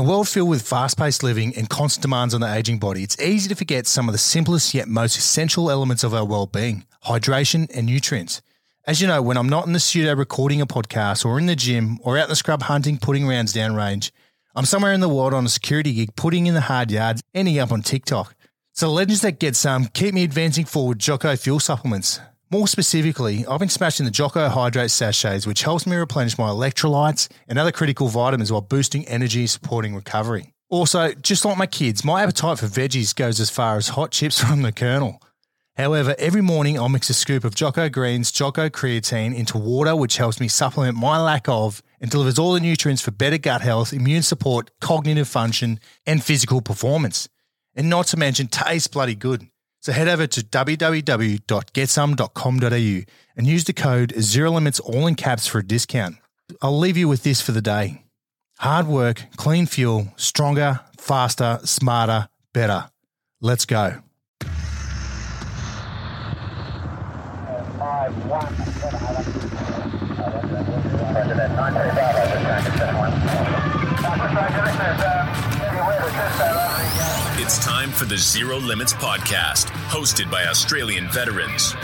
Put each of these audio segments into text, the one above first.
a world filled with fast paced living and constant demands on the aging body, it's easy to forget some of the simplest yet most essential elements of our well being hydration and nutrients. As you know, when I'm not in the studio recording a podcast or in the gym or out in the scrub hunting, putting rounds downrange, I'm somewhere in the world on a security gig, putting in the hard yards, ending up on TikTok. So legends that get some keep me advancing forward Jocko fuel supplements. More specifically, I've been smashing the Jocko Hydrate sachets, which helps me replenish my electrolytes and other critical vitamins while boosting energy, and supporting recovery. Also, just like my kids, my appetite for veggies goes as far as hot chips from the Colonel. However, every morning I'll mix a scoop of Jocko Greens, Jocko Creatine into water, which helps me supplement my lack of and delivers all the nutrients for better gut health, immune support, cognitive function, and physical performance. And not to mention, tastes bloody good. So head over to www.getsome.com.au and use the code Zero Limits all in caps for a discount. I'll leave you with this for the day. Hard work, clean fuel, stronger, faster, smarter, better. Let's go. Five, one, seven, It's time for the Zero Limits podcast, hosted by Australian veterans.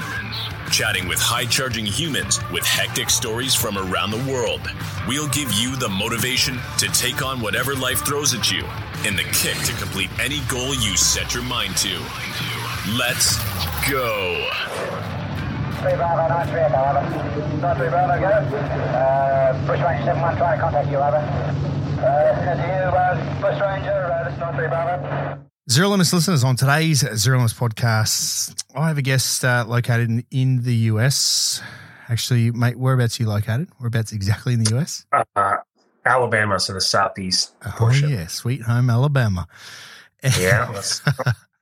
Chatting with high charging humans with hectic stories from around the world. We'll give you the motivation to take on whatever life throws at you and the kick to complete any goal you set your mind to. Let's go. Uh, to you, Bush Ranger, this is nine three Bravo. Zero Limits listeners, on today's Zero Limits podcast, I have a guest uh, located in, in the US. Actually, mate, whereabouts are you located? Whereabouts exactly in the US? uh, Alabama, so the southeast Oh, portion. yeah, sweet home Alabama. Yeah,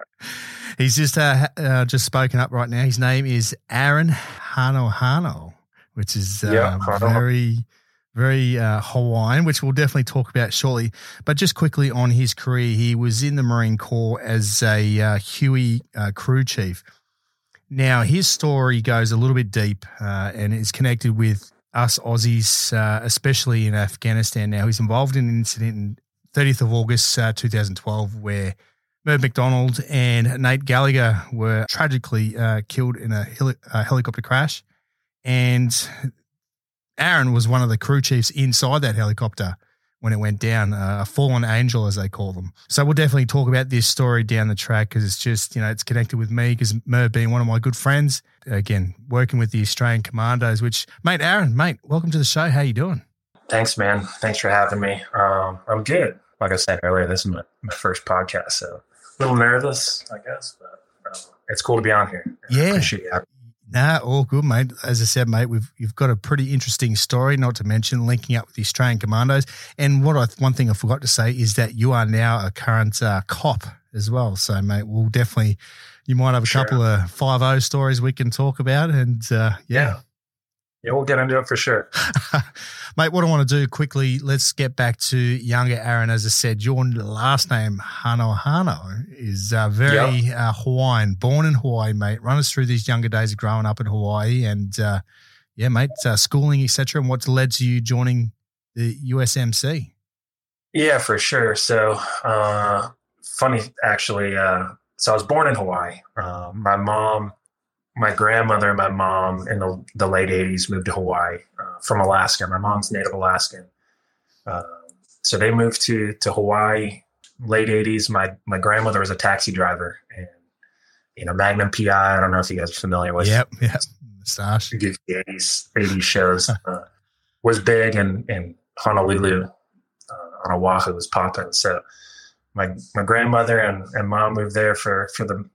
He's just uh, uh, just spoken up right now. His name is Arin Hanohano, which is uh, Yeah, Hano. very, very uh, Hawaiian, which we'll definitely talk about shortly. But just quickly on his career, he was in the Marine Corps as a uh, Huey uh, crew chief. Now, his story goes a little bit deep uh, and is connected with us Aussies, uh, especially in Afghanistan. Now, he's involved in an incident in 30th of August uh, 2012 where Merv McDonald and Nate Gallagher were tragically killed in a heli- uh, helicopter crash. And Arin was one of the crew chiefs inside that helicopter when it went down, uh, a fallen angel, as they call them. So we'll definitely talk about this story down the track because it's just, you know, it's connected with me because Merv being one of my good friends. Again, working with the Australian Commandos, which, mate, Arin, mate, welcome to the show. How you doing? Thanks, man. Thanks for having me. Um, I'm good. Like I said earlier, this is my, my first podcast, so a little nervous, I guess, but um, it's cool to be on here. Yeah. Nah, all good, mate. As I said, mate, we've you've got a pretty interesting story. Not to mention linking up with the Australian Commandos. And what I one thing I forgot to say is that you are now a current uh, cop as well. So, mate, we'll definitely you might have a Sure. couple of five O stories we can talk about. And uh, yeah, Yeah, we'll get into it for sure. mate, what I want to do quickly, let's get back to younger Arin. As I said, your last name Hanohano is uh, very uh, Hawaiian, born in Hawaii, mate. Run us through these younger days of growing up in Hawaii, and uh, yeah, mate, uh, schooling, etc., and what's led to you joining the USMC. Yeah, for sure. So, uh, funny actually. Uh, so I was born in Hawaii. My mom, my grandmother, and my mom in the, the late '80s moved to Hawaii uh, from Alaska. My mom's Native Alaskan, uh, so they moved to to Hawaii late '80s. My my grandmother was a taxi driver, and you know Magnum PI. I don't know if you guys are familiar with Yep, yep, moustache. goofy 80s 80s shows uh, was big in in Honolulu uh, on Oahu was popping. So my my grandmother and, and mom moved there for for the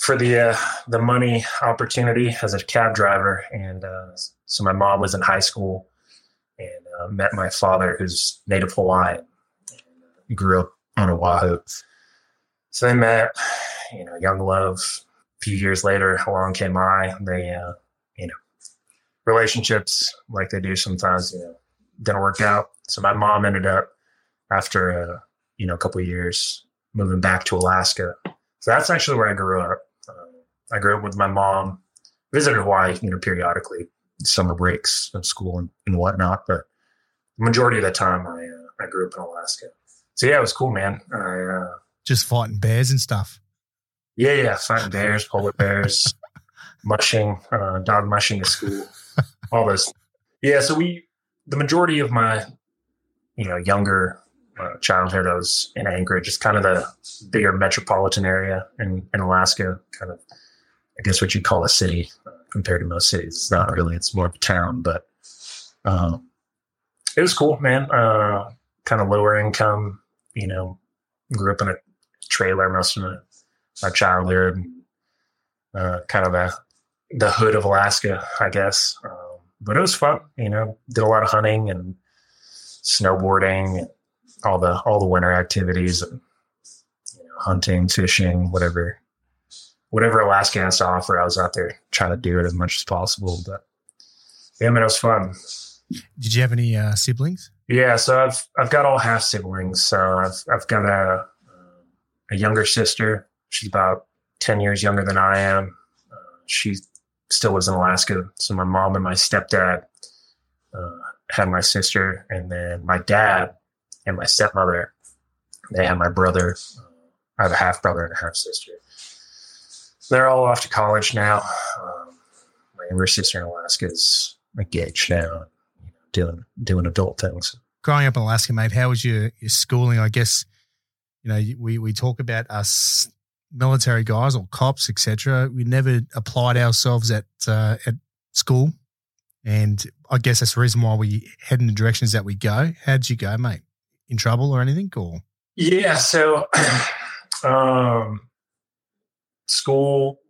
for the uh, the money opportunity as a cab driver, and uh, so my mom was in high school and uh, met my father, who's native Hawaiian, grew up on Oahu. So they met, you know, young love. A few years later, along came I. They, uh, you know, relationships like they do sometimes, you know, didn't work out. So my mom ended up after, uh, you know, a couple years moving back to Alaska. So that's actually where I grew up. I grew up with my mom, visited Hawaii, you know, periodically, summer breaks of school and, and whatnot. But the majority of the time, I, uh, I grew up in Alaska. So yeah, it was cool, man. I, uh, Just fighting bears and stuff. yeah, yeah, fighting bears, polar bears, mushing, uh, dog mushing at school, all this. Yeah, so we, the majority of my, you know, younger uh, childhood, I was in Anchorage, just kind of the bigger metropolitan area in, in Alaska, kind of, I guess what you'd call a city compared to most cities. It's not really, it's more of a town, but um, it was cool, man. Uh, kind of lower income, you know, grew up in a trailer most of my, childhood, uh, kind of the, the hood of Alaska, I guess. Um, but it was fun, you know, did a lot of hunting and snowboarding and all the, all the winter activities and, you know, hunting, fishing, whatever, whatever Alaska has to offer. I was out there trying to do it as much as possible, but yeah, man, it was fun. Did you have any uh, siblings? Yeah, so I've I've got all half siblings. So I've I've got a a younger sister. She's about ten years younger than I am. Uh, she still lives in Alaska. So my mom and my stepdad uh, had my sister, and then my dad and my stepmother. They had my brother. I have a half brother and a half sister. They're all off to college now. Um, my younger sister in Alaska is engaged now doing doing adult things. Growing up in Alaska, mate, how was your, your schooling? I guess, you know, we, we talk about us military guys or cops, etc. We never applied ourselves at uh, at school, and I guess that's the reason why we head in the directions that we go. How did you go, mate? In trouble or anything? Or yeah, so um, school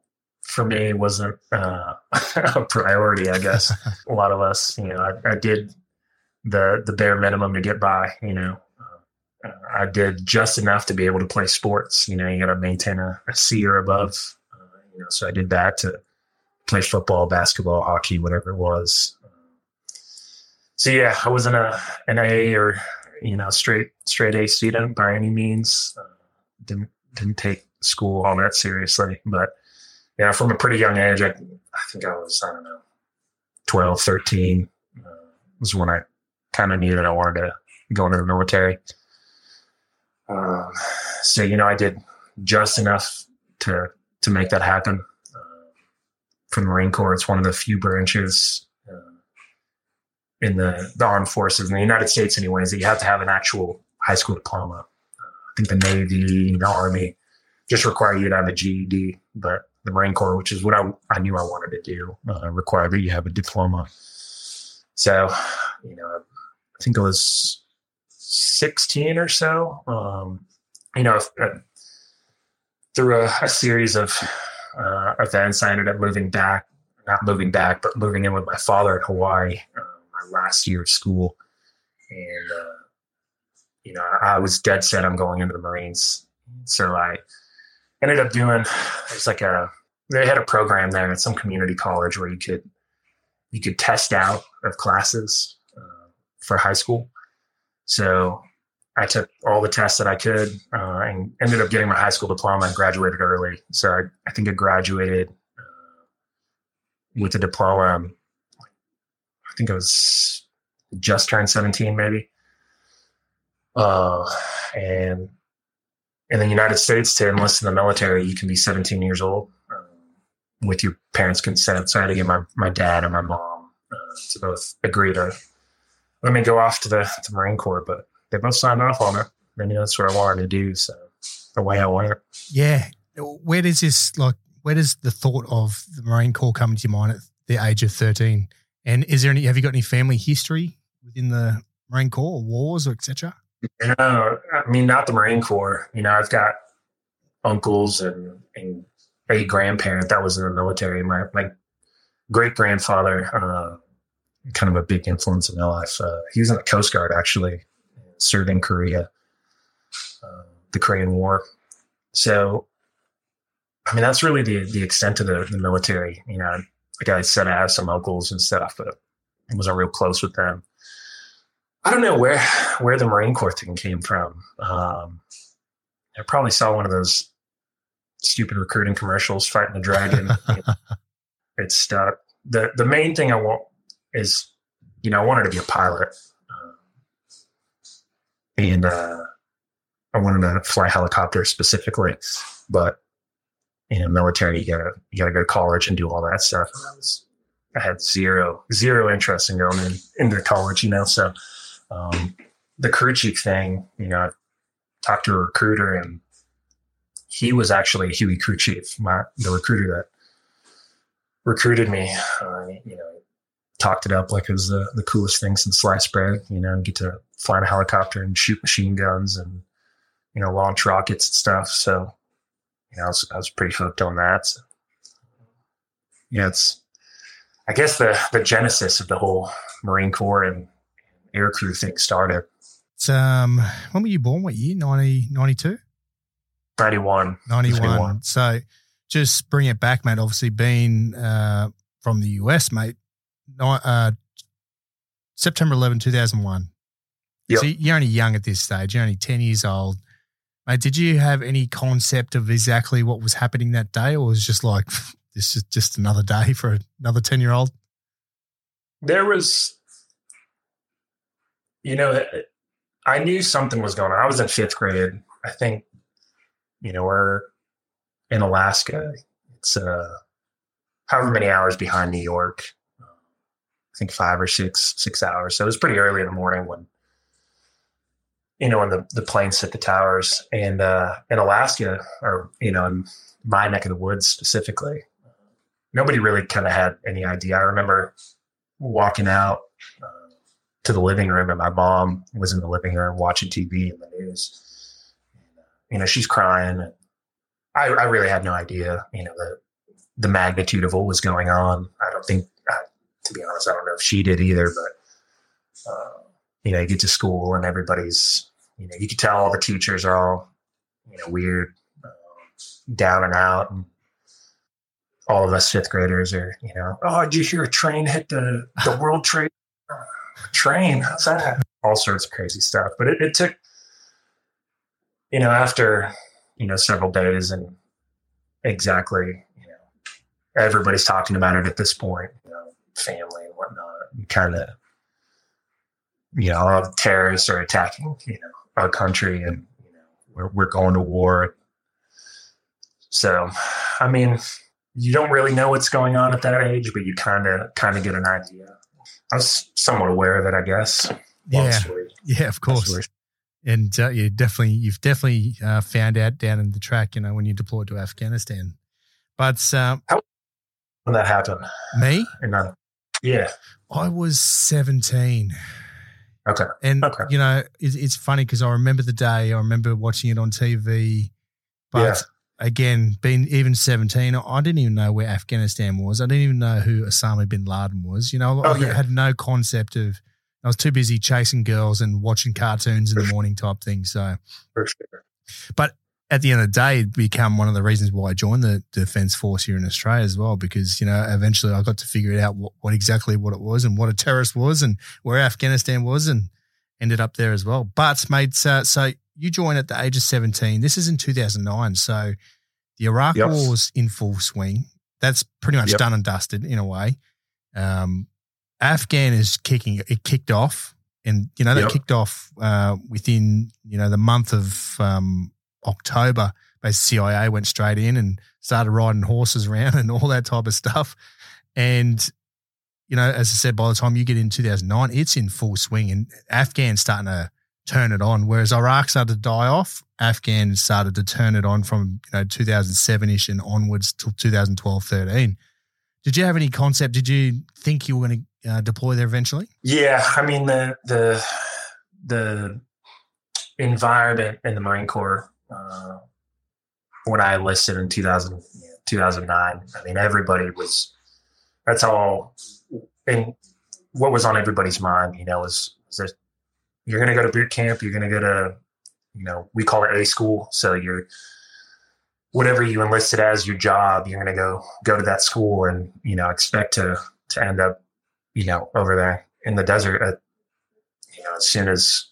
for me wasn't uh, a priority. I guess a lot of us, you know, I, I, did the the bare minimum to get by. You know, uh, I did just enough to be able to play sports. You know, you got to maintain a, a C or above. Uh, you know, so I did that to play football, basketball, hockey, whatever it was. So yeah, I wasn't a an A or you know straight straight A student by any means. Uh, didn't didn't take school all that seriously, but yeah, from a pretty young age, I, I think I was, I don't know, 12, 13 uh, was when I kind of knew that I wanted to go into the military. Um, so, you know, I did just enough to, to make that happen. Uh, for the Marine Corps, it's one of the few branches uh, in the, the armed forces in the United States, anyways, that you have to have an actual high school diploma. Uh, I think the Navy, the Army just require you to have a GED, but the Marine Corps, which is what I, I knew I wanted to do, uh, required that you have a diploma. So, you know, I think it was 16 or so. Um, you know, uh, through a, a, series of uh, events, I ended up moving back, not moving back, but moving in with my father in Hawaii uh, my last year of school. And, uh, you know, I was dead set on going into the Marines. So I, ended up doing it's like a they had a program there at some community college where you could you could test out of classes uh, for high school. So I took all the tests that I could uh, and ended up getting my high school diploma and graduated early. So I, I think I graduated uh, with a diploma. Um, I think I was just turned 17 maybe. Uh, and in the United States to enlist in the military, you can be 17 years old um, with your parents' consent. So I had to get my, my dad and my mom uh, to both agree to let me go off to the, to Marine Corps, but they both signed off on it. They knew that's what I wanted to do. So the way I wanted it. Yeah. Where does this, like, where does the thought of the Marine Corps come to your mind at the age of 13? And is there any, have you got any family history within the Marine Corps or wars or etc.? No, I mean not the Marine Corps. You know, I've got uncles and, and a grandparent that was in the military. My my great grandfather, uh, kind of a big influence in my life. Uh, he was in the Coast Guard actually, served in Korea, uh, the Korean War. So, I mean, that's really the the extent of the, the military. You know, like I said, I have some uncles and stuff, but I wasn't real close with them. I don't know where where the Marine Corps thing came from. Um, I probably saw one of those stupid recruiting commercials fighting the dragon. it stuck. the The main thing I want is, you know, I wanted to be a pilot. Uh, and uh, I wanted to fly helicopter specifically, but you know, military, you gotta you gotta go to college and do all that stuff. I was I had zero zero interest in going in, into college, you know. So um, the crew chief thing, you know, I talked to a recruiter and he was actually a Huey crew chief, my the recruiter that recruited me. Uh, you know, talked it up like it was the, the coolest thing since sliced bread. You know, get to fly in a helicopter and shoot machine guns and you know launch rockets and stuff. So you know, I was, I was pretty hooked on that. So, yeah, it's I guess the the genesis of the whole Marine Corps and air crew thing started. It's, um, when were you born? What year? 90, 92? 91. 91. 91. So just bring it back, mate. Obviously, being uh, from the US, mate, uh, September 11, 2001. Yep. So you're only young at this stage. You're only 10 years old. Mate, did you have any concept of exactly what was happening that day, or was it just like, this is just another day for another 10 year old? There was, you know, I knew something was going on. I was in fifth grade. I think, you know, we're in Alaska. It's uh, however many hours behind New York. I think five or six six hours. So it was pretty early in the morning when you know when the the planes hit the towers. And uh, in Alaska, or you know, in my neck of the woods specifically, nobody really kind of had any idea. I remember walking out uh, to the living room, and my mom was in the living room watching TV and the news. you know, she's crying. I, I really had no idea, you know, the the magnitude of what was going on. I don't think, uh, to be honest, I don't know if she did either. But uh, you know, you get to school and everybody's, you know, you can tell all the teachers are all, you know, weird, uh, down and out, and all of us fifth graders are, you know, oh, did you hear a train hit the the World Trade train? How's that? All sorts of crazy stuff. But it, it took, you know, after you know, several days and exactly, you know, everybody's talking about it at this point, you know, family and whatnot. Kind of, you know, terrorists are attacking, you know, our country and, you know, we're, we're going to war. So, I mean, you don't really know what's going on at that age, but you kind of, kind of get an idea. I was somewhat aware of it, I guess. yeah. Yeah, of course and uh, you definitely you've definitely uh, found out down in the track, you know, when you deployed to Afghanistan. But um, how when that happened? Me? And uh, yeah, I was seventeen. Okay, and okay. you know, it's, it's funny because I remember the day. I remember watching it on TV, but. Again, being even 17, I didn't even know where Afghanistan was. I didn't even know who Osama bin Laden was. You know, oh, okay. I had no concept of I was too busy chasing girls and watching cartoons in the morning type thing. So, for sure. But at the end of the day, it became one of the reasons why I joined the Defence Force here in Australia as well, because, you know, eventually I got to figure it out what, what exactly what it was and what a terrorist was and where Afghanistan was and ended up there as well. But, mate, so, so you joined at the age of 17. This is in 2009. So the Iraq yep. War was in full swing. That's pretty much yep. done and dusted in a way. Um, Afghan is kicking. It kicked off, and you know that yep. kicked off uh, within you know the month of um, October. Basically, CIA went straight in and started riding horses around and all that type of stuff. And you know, as I said, by the time you get in 2009, it's in full swing, and Afghan's starting to turn it on. Whereas Iraq started to die off, Afghan started to turn it on from you know 2007 ish and onwards till 2012, 13. Did you have any concept? Did you think you were going to uh, deploy there eventually? Yeah, I mean the the the environment in the Marine Corps uh, when I enlisted in 2000, 2009, I mean everybody was that's all and what was on everybody's mind, you know, was, was you're going to go to boot camp, you're going to go to you know, we call it A school, so you're whatever you enlisted as your job, you're going to go go to that school and you know expect to to end up you know, over there in the desert at, you know, as soon as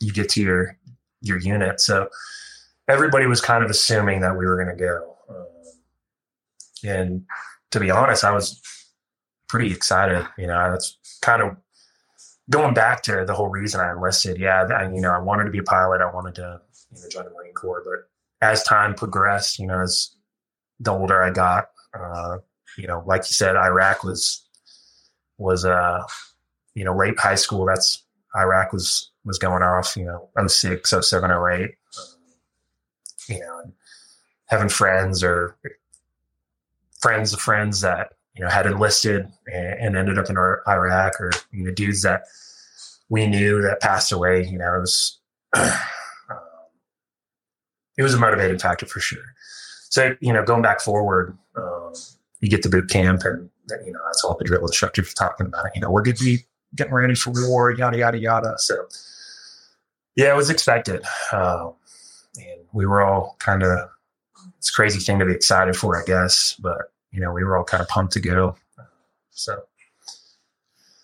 you get to your, your unit. So everybody was kind of assuming that we were going to go. Um, and to be honest, I was pretty excited. You know, that's kind of going back to the whole reason I enlisted, yeah, I, you know, I wanted to be a pilot. I wanted to you know, join the Marine Corps, but as time progressed, you know, as the older I got, uh, you know, like you said, Iraq was was uh, you know, late high school. That's Iraq was was going off, you know, 06, 07, 08. you know, having friends or friends of friends that you know had enlisted and, and ended up in Iraq, or you know, dudes that we knew that passed away. You know, it was um, it was a motivating factor for sure. So you know, going back forward, um, you get to boot camp, and you know that's all the drill instructors talking about. It. You know, we're going to be getting ready for war, yada yada yada. So yeah, it was expected, uh, and we were all kind of it's crazy thing to be excited for, I guess. But you know, we were all kind of pumped to go. So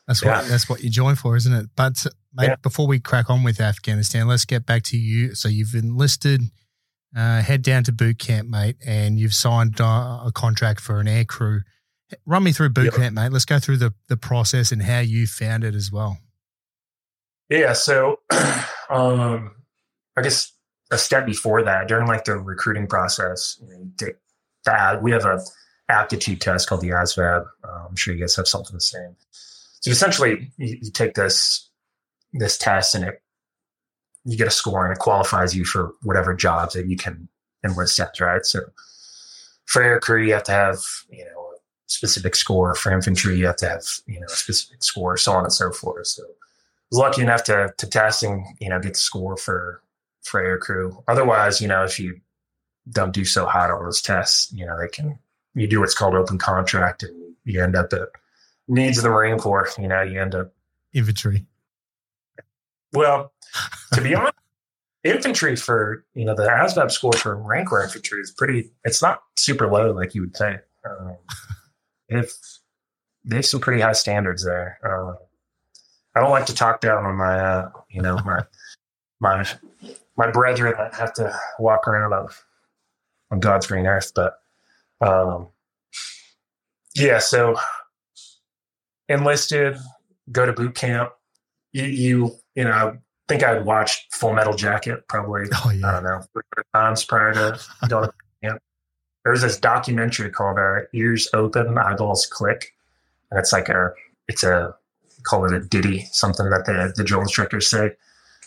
that's yeah. what that's what you join for, isn't it? But mate, yeah. before we crack on with Afghanistan, let's get back to you. So you've enlisted, uh, head down to boot camp, mate, and you've signed uh, a contract for an air crew. Run me through boot yep. camp, mate. Let's go through the the process and how you found it as well. Yeah, so um, I guess a step before that, during like the recruiting process, you know, you take that we have a aptitude test called the ASVAB. Uh, I'm sure you guys have something the same. So essentially, you, you, take this this test and it you get a score and it qualifies you for whatever jobs that you can enlist at, right? So for air crew, you have to have you know a specific score. For infantry, you have to have you know a specific score, so on and so forth. So I was lucky enough to to test and you know get the score for for air crew. Otherwise, you know, if you don't do so hot on those tests, you know, they can you do what's called open contract and you end up at needs of the Marine Corps. You know, you end up infantry. Well, to be honest, infantry for you know the ASVAB score for rank Corps infantry is pretty. It's not super low like you would think. Um, if they have some pretty high standards there. Uh, I don't like to talk down on my, uh, you know, my my my brethren that have to walk around on, on God's green earth, but um, yeah. So enlisted, go to boot camp. You, you, you know, I think I'd watched Full Metal Jacket probably, oh, yeah. I don't know, times prior to going to camp. There's this documentary called uh, Ears Open, Eyeballs Click. And it's like a, it's a, call it a ditty, something that the, the drill instructors say.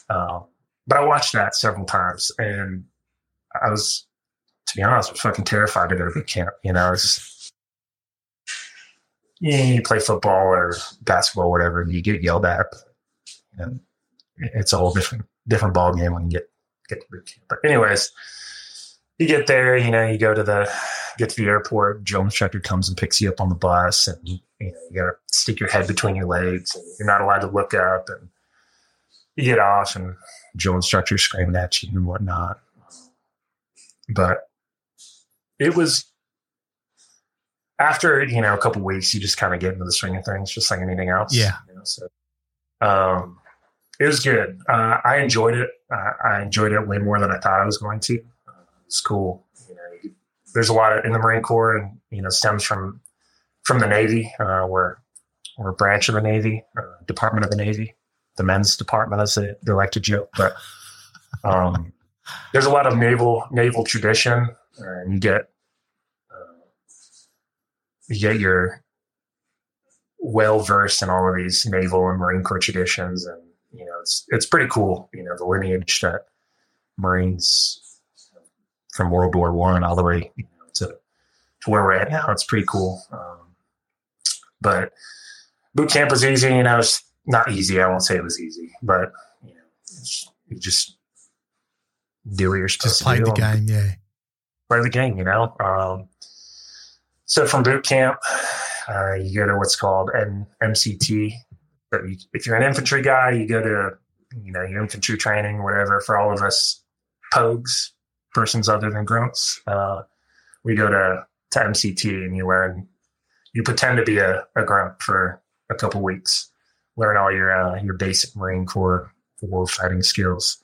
Uh, but I watched that several times and I was, to be honest, I was fucking terrified to go to boot camp. You know, it's you play football or basketball, or whatever, and you get yelled at. And it's a whole different different ball game when you get get to boot camp. But anyways, you get there, you know, you go to the get to the airport. Joe instructor comes and picks you up on the bus, and you know you gotta stick your head between your legs, and you're not allowed to look up. And you get off, and Joe instructor screaming at you and whatnot. But it was after you know a couple weeks, you just kind of get into the swing of things, just like anything else. Yeah. You know, so um, it was good. Uh, I enjoyed it. Uh, I enjoyed it way more than I thought I was going to. Uh, it's cool. You know, there's a lot of, in the Marine Corps, and you know, stems from from the Navy. Uh, we're we're a branch of the Navy, uh, Department of the Navy, the men's department, as they, they like to joke. But um, there's a lot of naval naval tradition, and you get you get your well versed in all of these naval and Marine Corps traditions, and you know it's it's pretty cool. You know the lineage that Marines from World War One all the way you know, to to where we're at now. It's pretty cool. Um, but boot camp was easy. You know, it's not easy. I won't say it was easy, but you know, you just do what you're supposed just to do. Just play the game, yeah. Play the game, you know. Um, so from boot camp, uh, you go to what's called an MCT. But you, if you're an infantry guy, you go to you know your infantry training, whatever. For all of us pogues, persons other than grunts, uh, we go to to MCT, and you learn you pretend to be a, a grunt for a couple weeks, learn all your uh, your basic Marine Corps war fighting skills.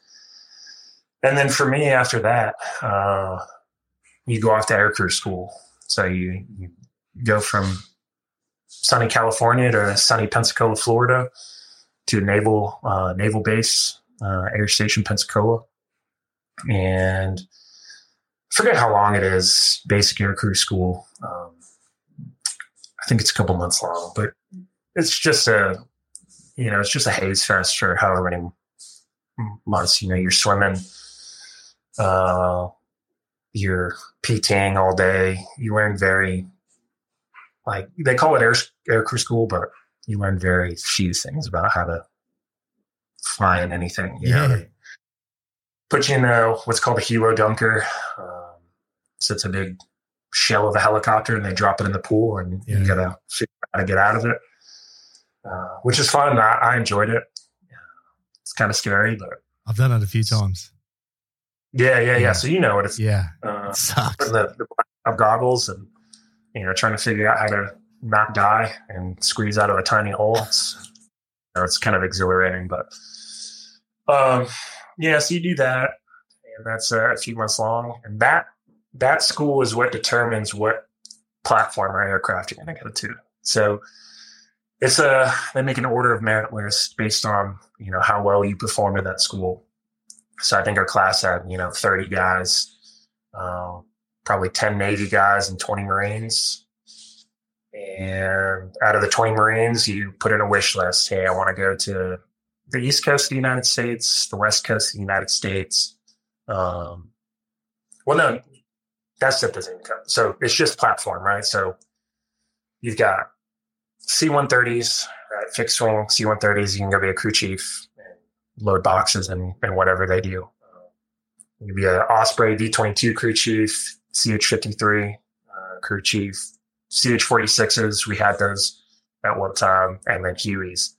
And then for me, after that, uh, you go off to air aircrew school. So you, you go from sunny California to sunny Pensacola, Florida to naval uh, naval base, uh, Air Station Pensacola, and I forget how long it is. Basic Air Crew School. Um, I think it's a couple months long, but it's just a you know it's just a haze fest for however many months. You know, you're swimming. Uh, you're PTing all day. You learn very, like they call it air air crew school, but you learn very few things about how to fly in anything. You Yeah. know, put you in a, what's called a helo dunker. Um, so it's a big shell of a helicopter, and they drop it in the pool, and Yeah. you gotta figure out how to get out of it, uh, which is fun. I, I enjoyed it. It's kind of scary, but I've done it a few times. Yeah, yeah, yeah. Yeah. So you know what it's Yeah, uh, it sucks. putting the, the goggles and you know trying to figure out how to not die and squeeze out of a tiny hole. It's you know, it's kind of exhilarating, but um, yeah. So you do that, and that's uh, a few months long, and that that school is what determines what platform or aircraft you're going to go to. So it's a they make an order of merit list based on you know how well you perform at that school. So I think our class had you know 30 guys, um, probably 10 Navy guys and 20 Marines. And out of the 20 Marines, you put in a wish list. Hey, I want to go to the East Coast of the United States, the West Coast of the United States. Um, well, no, that stuff doesn't count. So it's just platform, right? So you've got C 130s, right? Fixed wing C 130s. You can go be a crew chief load boxes and, and whatever they do. You can be an Osprey V 22 crew chief, CH 53 uh, crew chief, CH 46s. We had those at one time, and then Hueys.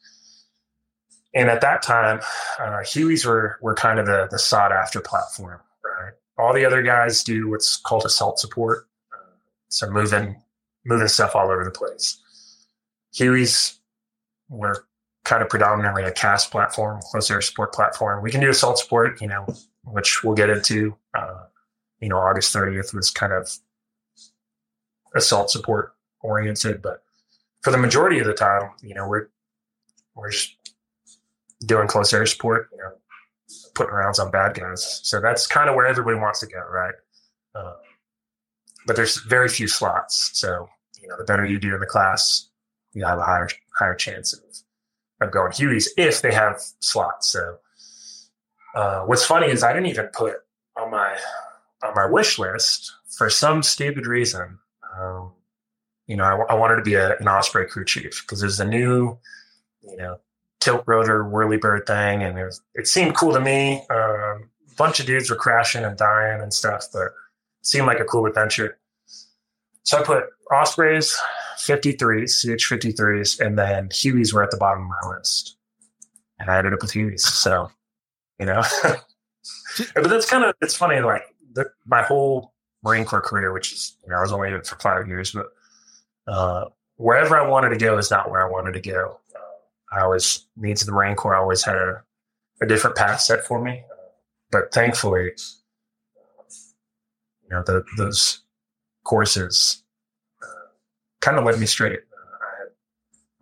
And at that time, uh, Hueys were, were kind of the, the sought after platform, right? All the other guys do what's called assault support. Uh, so moving, moving stuff all over the place. Hueys were kind of predominantly a CAS platform, close air support platform. We can do assault support, you know, which we'll get into. Uh, you know, August 30th was kind of assault support oriented, but for the majority of the time, you know, we're we're just doing close air support, you know, putting rounds on bad guys. So that's kind of where everybody wants to go, right? Uh, but there's very few slots. So you know, the better you do in the class, you have a higher higher chance of of going Hueys if they have slots. So uh, what's funny is I didn't even put on my on my wish list for some stupid reason. Um, you know, I, I wanted to be a, an Osprey crew chief because there's a new, you know, tilt rotor whirlybird thing, and it, was, it seemed cool to me. Um, a bunch of dudes were crashing and dying and stuff, but it seemed like a cool adventure. So I put Ospreys, 53s, CH 53s, and then Hueys were at the bottom of my list. And I ended up with Hueys. So, you know, but that's kind of, it's funny, like the, my whole Marine Corps career, which is, you know, I was only in it for five years, but uh, wherever I wanted to go is not where I wanted to go. Uh, I always, needs of the Marine Corps, I always had a, a different path set for me. but thankfully, you know, the, those courses kind of led me straight. Uh, I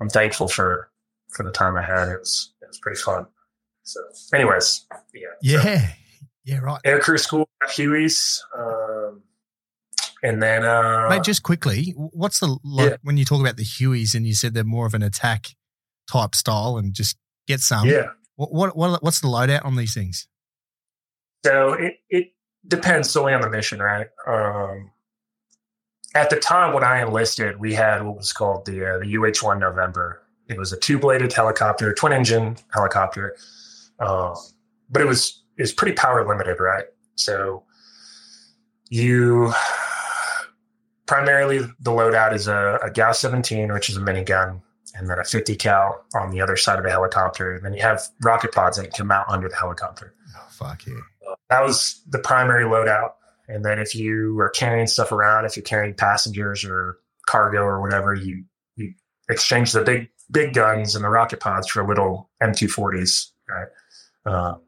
I'm thankful for for the time I had. It was it was pretty fun. So, anyways, yeah, so Yeah. Yeah, right. air crew school at Huey's, um, and then uh, Mate, just quickly, what's the like Yeah. when you talk about the Hueys and you said they're more of an attack type style and just get some? yeah. What, what, what what's the loadout on these things? So it it depends solely on the mission, right? Um, at the time when I enlisted, we had what was called the uh, the UH one November. It was a two bladed helicopter, twin engine helicopter, uh, but it was it was pretty power limited, right? So you primarily the loadout is a, a GAU-17, which is a minigun, and then a 50 cal on the other side of the helicopter. And then you have rocket pods that can mount under the helicopter. Oh, fuck yeah. That was the primary loadout. And then if you are carrying stuff around, if you're carrying passengers or cargo or whatever, you you exchange the big big guns and the rocket pods for little M240s, right? Um,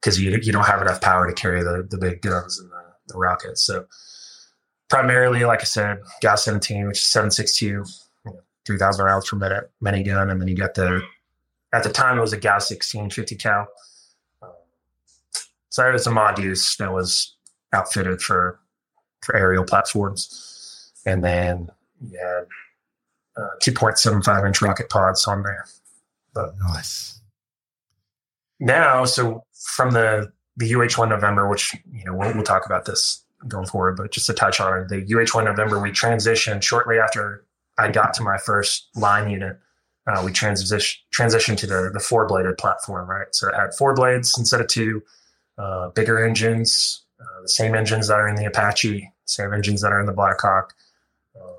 because you you don't have enough power to carry the the big guns and the, the rockets. So primarily, like I said, GAU-17, which is 762, you know, 3,000 rounds per minute mini gun, and then you got the at the time it was a GAU-16 50 cal. So it was a Ma Deuce that was outfitted for for aerial platforms, and then yeah, uh, 2.75 inch rocket pods on there. But Nice. now, so from the the UH1 November, which you know we'll, we'll talk about this going forward, but just to touch on the UH1 November, we transitioned shortly after I got to my first line unit. Uh, we transition transitioned to the the four bladed platform, right? So it had four blades instead of two, uh, bigger engines, uh, the same engines that are in the Apache, same engines that are in the Blackhawk. Uh,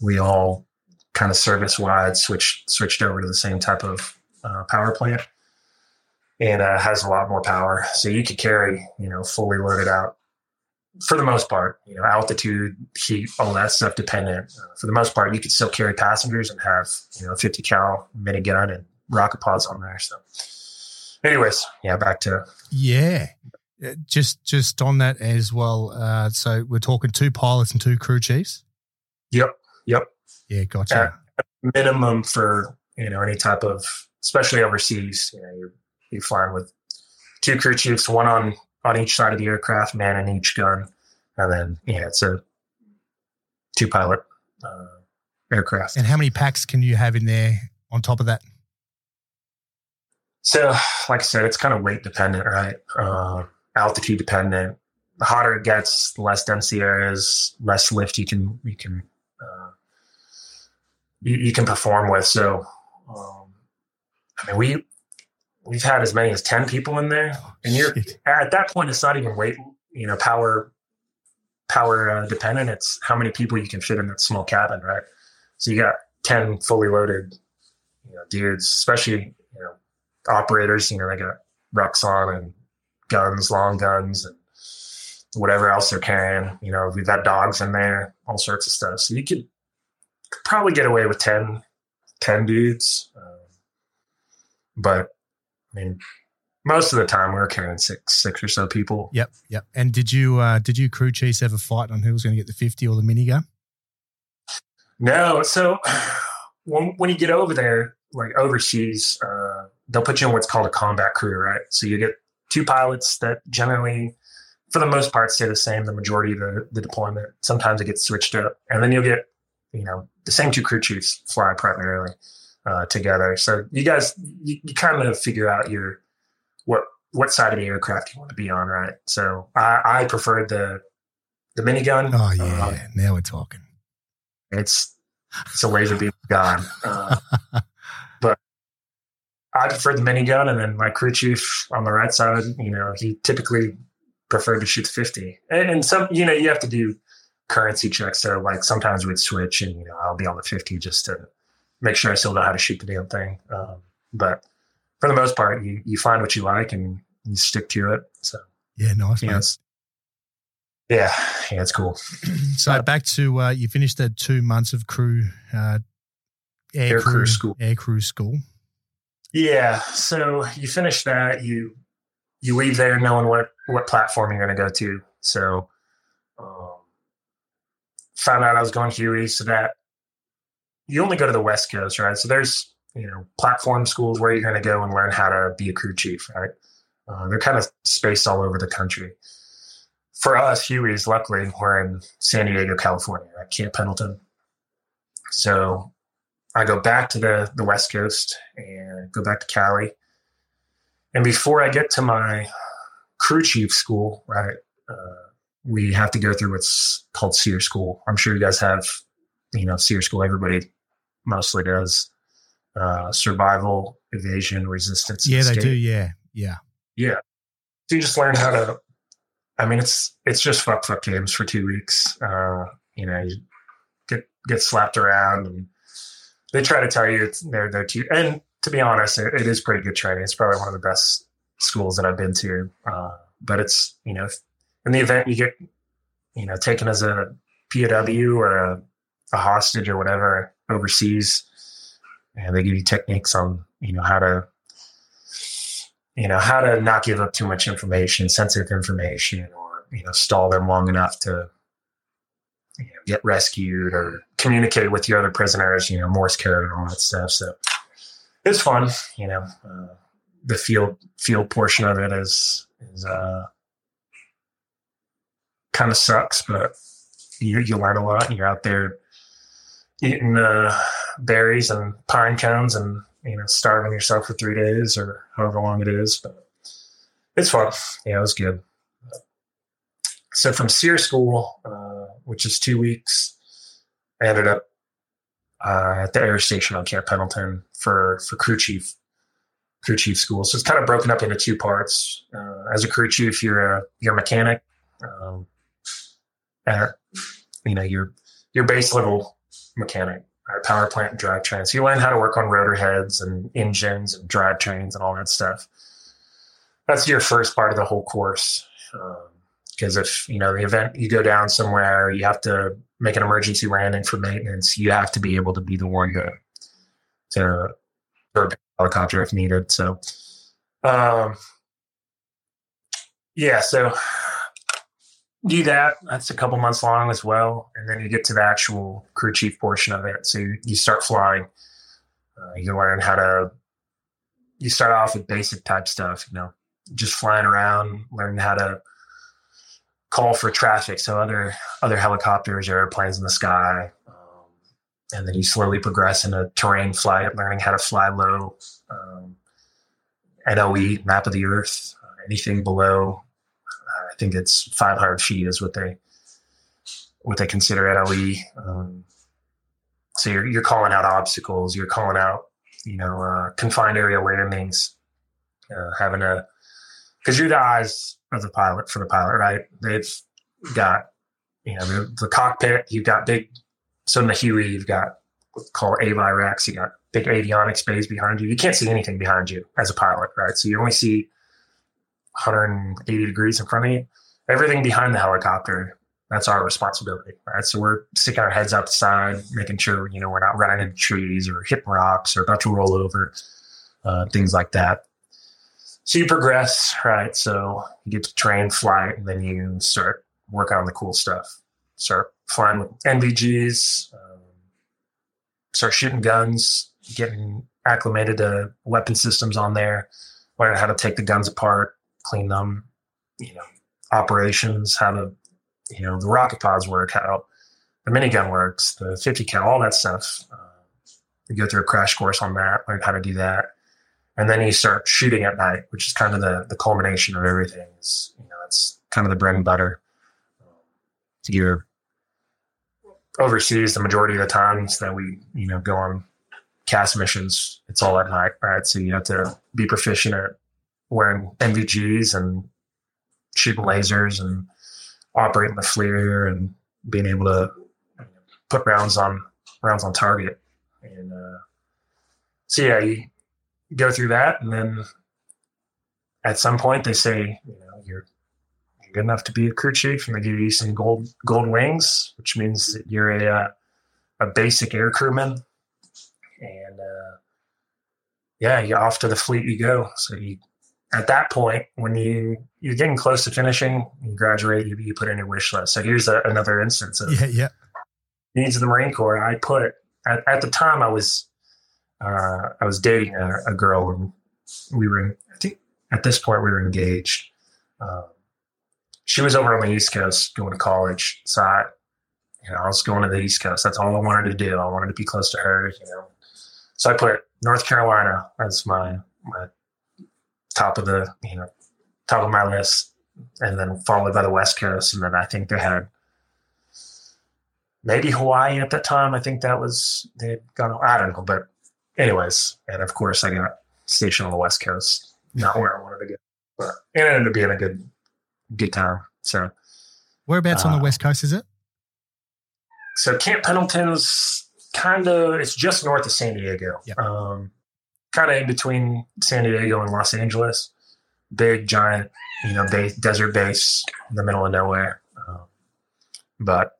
we all kind of service wide switched switched over to the same type of uh, power plant and uh, has a lot more power. So you could carry, you know, fully loaded out for the most part, you know, altitude, heat, all that stuff dependent. Uh, for the most part, you could still carry passengers and have, you know, 50 cal minigun and rocket pods on there. So, anyways, yeah, back to Yeah. Uh, Just just on that as well. Uh, so we're talking two pilots and two crew chiefs. yep, yep. Yeah, gotcha. Minimum for you know any type of, especially overseas. You know, you're you're flying with two crew chiefs, one on on each side of the aircraft, man in each gun, and then yeah, it's a two pilot uh, aircraft. And how many packs can you have in there on top of that? So, like I said, it's kind of weight dependent, right? Uh, altitude dependent. The hotter it gets, the less density there is, less lift you can you can uh, you, you can perform with. So, um, I mean, we we've had as many as ten people in there, and you're at that point. It's not even weight, you know, power power uh, dependent. It's how many people you can fit in that small cabin, right? So you got ten fully loaded, you know, dudes, especially you know operators, you know, they got rucks on and guns, long guns, and whatever else they're carrying. You know, we've got dogs in there, all sorts of stuff. So you could probably get away with 10, 10 dudes. Um, but I mean, most of the time we were carrying six, six or so people. Yep, yep. And did you uh, did you crew chiefs ever fight on who was going to get the fifty or the minigun? No, so when when you get over there, like overseas, uh, they'll put you in what's called a combat crew, right? So you get two pilots that generally, for the most part, stay the same the majority of the, the deployment. Sometimes it gets switched up, and then you'll get, you know, the same two crew chiefs fly primarily uh, together. So you guys, you, you kind of figure out your what what side of the aircraft you want to be on, right? So I, I prefer the the minigun. Oh yeah, Uh, now we're talking. it's it's a laser beam gun. Uh, I preferred the minigun, and then my crew chief on the right side, you know, he typically preferred to shoot the 50. And, and some, you know, you have to do currency checks. So, like, sometimes we'd switch, and, you know, I'll be on the 50 just to make sure I still know how to shoot the damn thing. Um, but for the most part, you, you find what you like and you stick to it. So, Yeah, nice. mate. it's, yeah, yeah, it's cool. so back to uh, you finished the two months of crew uh, air, Air crew school. Air crew school. Yeah. So you finish that, you you leave there knowing what what platform you're going to go to. So um, found out I was going Huey, so that you only go to the West Coast, right? So there's you know platform schools where you're going to go and learn how to be a crew chief, right? Uh, they're kind of spaced all over the country. For us, Huey's, luckily, we're in San Diego, California, at Camp Pendleton. So I go back to the, the West Coast and go back to Cali. And before I get to my crew chief school, right, uh, we have to go through what's called SERE school. I'm sure you guys have, you know, SERE school. Everybody mostly does. Uh, survival, evasion, resistance. Yeah, they do. Yeah, yeah. Yeah. So you just learn how to. I mean, it's it's just fuck fuck games for two weeks. Uh, you know, you get get slapped around, and they try to tell you it's they're they're too. And to be honest, it, it is pretty good training. It's probably one of the best schools that I've been to. Uh, but it's you know, in the event you get you know taken as a POW or a, a hostage or whatever overseas, and they give you techniques on you know how to you know how to not give up too much information sensitive information or you know stall them long enough to you know, get rescued or communicate with your other prisoners you know morse code and all that stuff so it's fun, you know. Uh, the field field portion of it is is uh, kind of sucks, but you you learn a lot. You're out there eating uh, berries and pine cones, and you know starving yourself for three days or however long it is. But it's fun. Yeah, it was good. So from SERE school, uh, which is two weeks, I ended up uh, at the air station on Camp Pendleton for for crew chief crew chief school. So it's kind of broken up into two parts. Uh, as a crew chief, you're a you're a mechanic, um, and you know you're your base level mechanic, power plant and drivetrain. So you learn how to work on rotor heads and engines and drivetrains and all that stuff. That's your first part of the whole course. Because if you know the event, you go down somewhere, you have to make an emergency landing for maintenance. You have to be able to be the one to to helicopter if needed. So, um, yeah, so do that. That's a couple months long as well, and then you get to the actual crew chief portion of it. So you, you start flying. Uh, you learn how to. You start off with basic type stuff, you know, just flying around, learn how to call for traffic, so other other helicopters airplanes in the sky, and then you slowly progress into terrain flight, learning how to fly low. Um, NOE, nap of the Earth, uh, anything below, uh, I think it's 500 feet is what they what they consider NOE. Um, so you're you're calling out obstacles, you're calling out you know uh, confined area landings, uh, having a because you're the eyes of the pilot for the pilot, right? They've got you know the, the cockpit, you've got big so in the Huey, you've got called AVIREX. You got big avionics bays behind you. You can't see anything behind you as a pilot, right? So you only see 180 degrees in front of you. Everything behind the helicopter, that's our responsibility, right? So we're sticking our heads out the side, making sure, you know, we're not running into trees or hitting rocks or about to roll over, uh, things like that. So you progress, right? So you get to train flight and then you start working on the cool stuff. Start flying with NVGs, um, start shooting guns, getting acclimated to weapon systems on there, learn how to take the guns apart, clean them, you know, operations, how to, you know, the rocket pods work, how the minigun works, the 50 cal, all that stuff. Uh, you go through a crash course on that, learn how to do that. And then you start shooting at night, which is kind of the, the culmination of everything. Is, you know, it's kind of the bread and butter. You're overseas the majority of the times that we you know go on CAS missions it's all at night right so you have to be proficient at wearing nvgs and shooting lasers and operating the FLIR and being able to put rounds on rounds on target and uh, so yeah you go through that and then at some point they say you know you're good enough to be a crew chief, and they give you some gold gold wings, which means that you're a uh, a basic air crewman. And uh, yeah, you're off to the fleet you go. So you at that point when you you're getting close to finishing, you graduate, you, you put in your wish list. So here's a, another instance of yeah, yeah. needs of the Marine Corps. I put at, at the time I was uh, I was dating a, a girl and we were I think at this point we were engaged. Um, she was over on the East Coast going to college. So I, you know, I was going to the East Coast. That's all I wanted to do. I wanted to be close to her, you know. So I put North Carolina as my my top of the you know top of my list, and then followed by the West Coast, and then I think they had maybe Hawaii at that time. I think that was they had gone. I don't know, but anyways, and of course I got stationed on the West Coast, not where I wanted to get, but it ended up being a good good time. So, whereabouts uh, on the uh, west coast is it? So Camp Pendleton's kind of it's just north of San Diego. Yep. Um, kind of in between San Diego and Los Angeles. Big giant, you know, base, desert base in the middle of nowhere. Um, but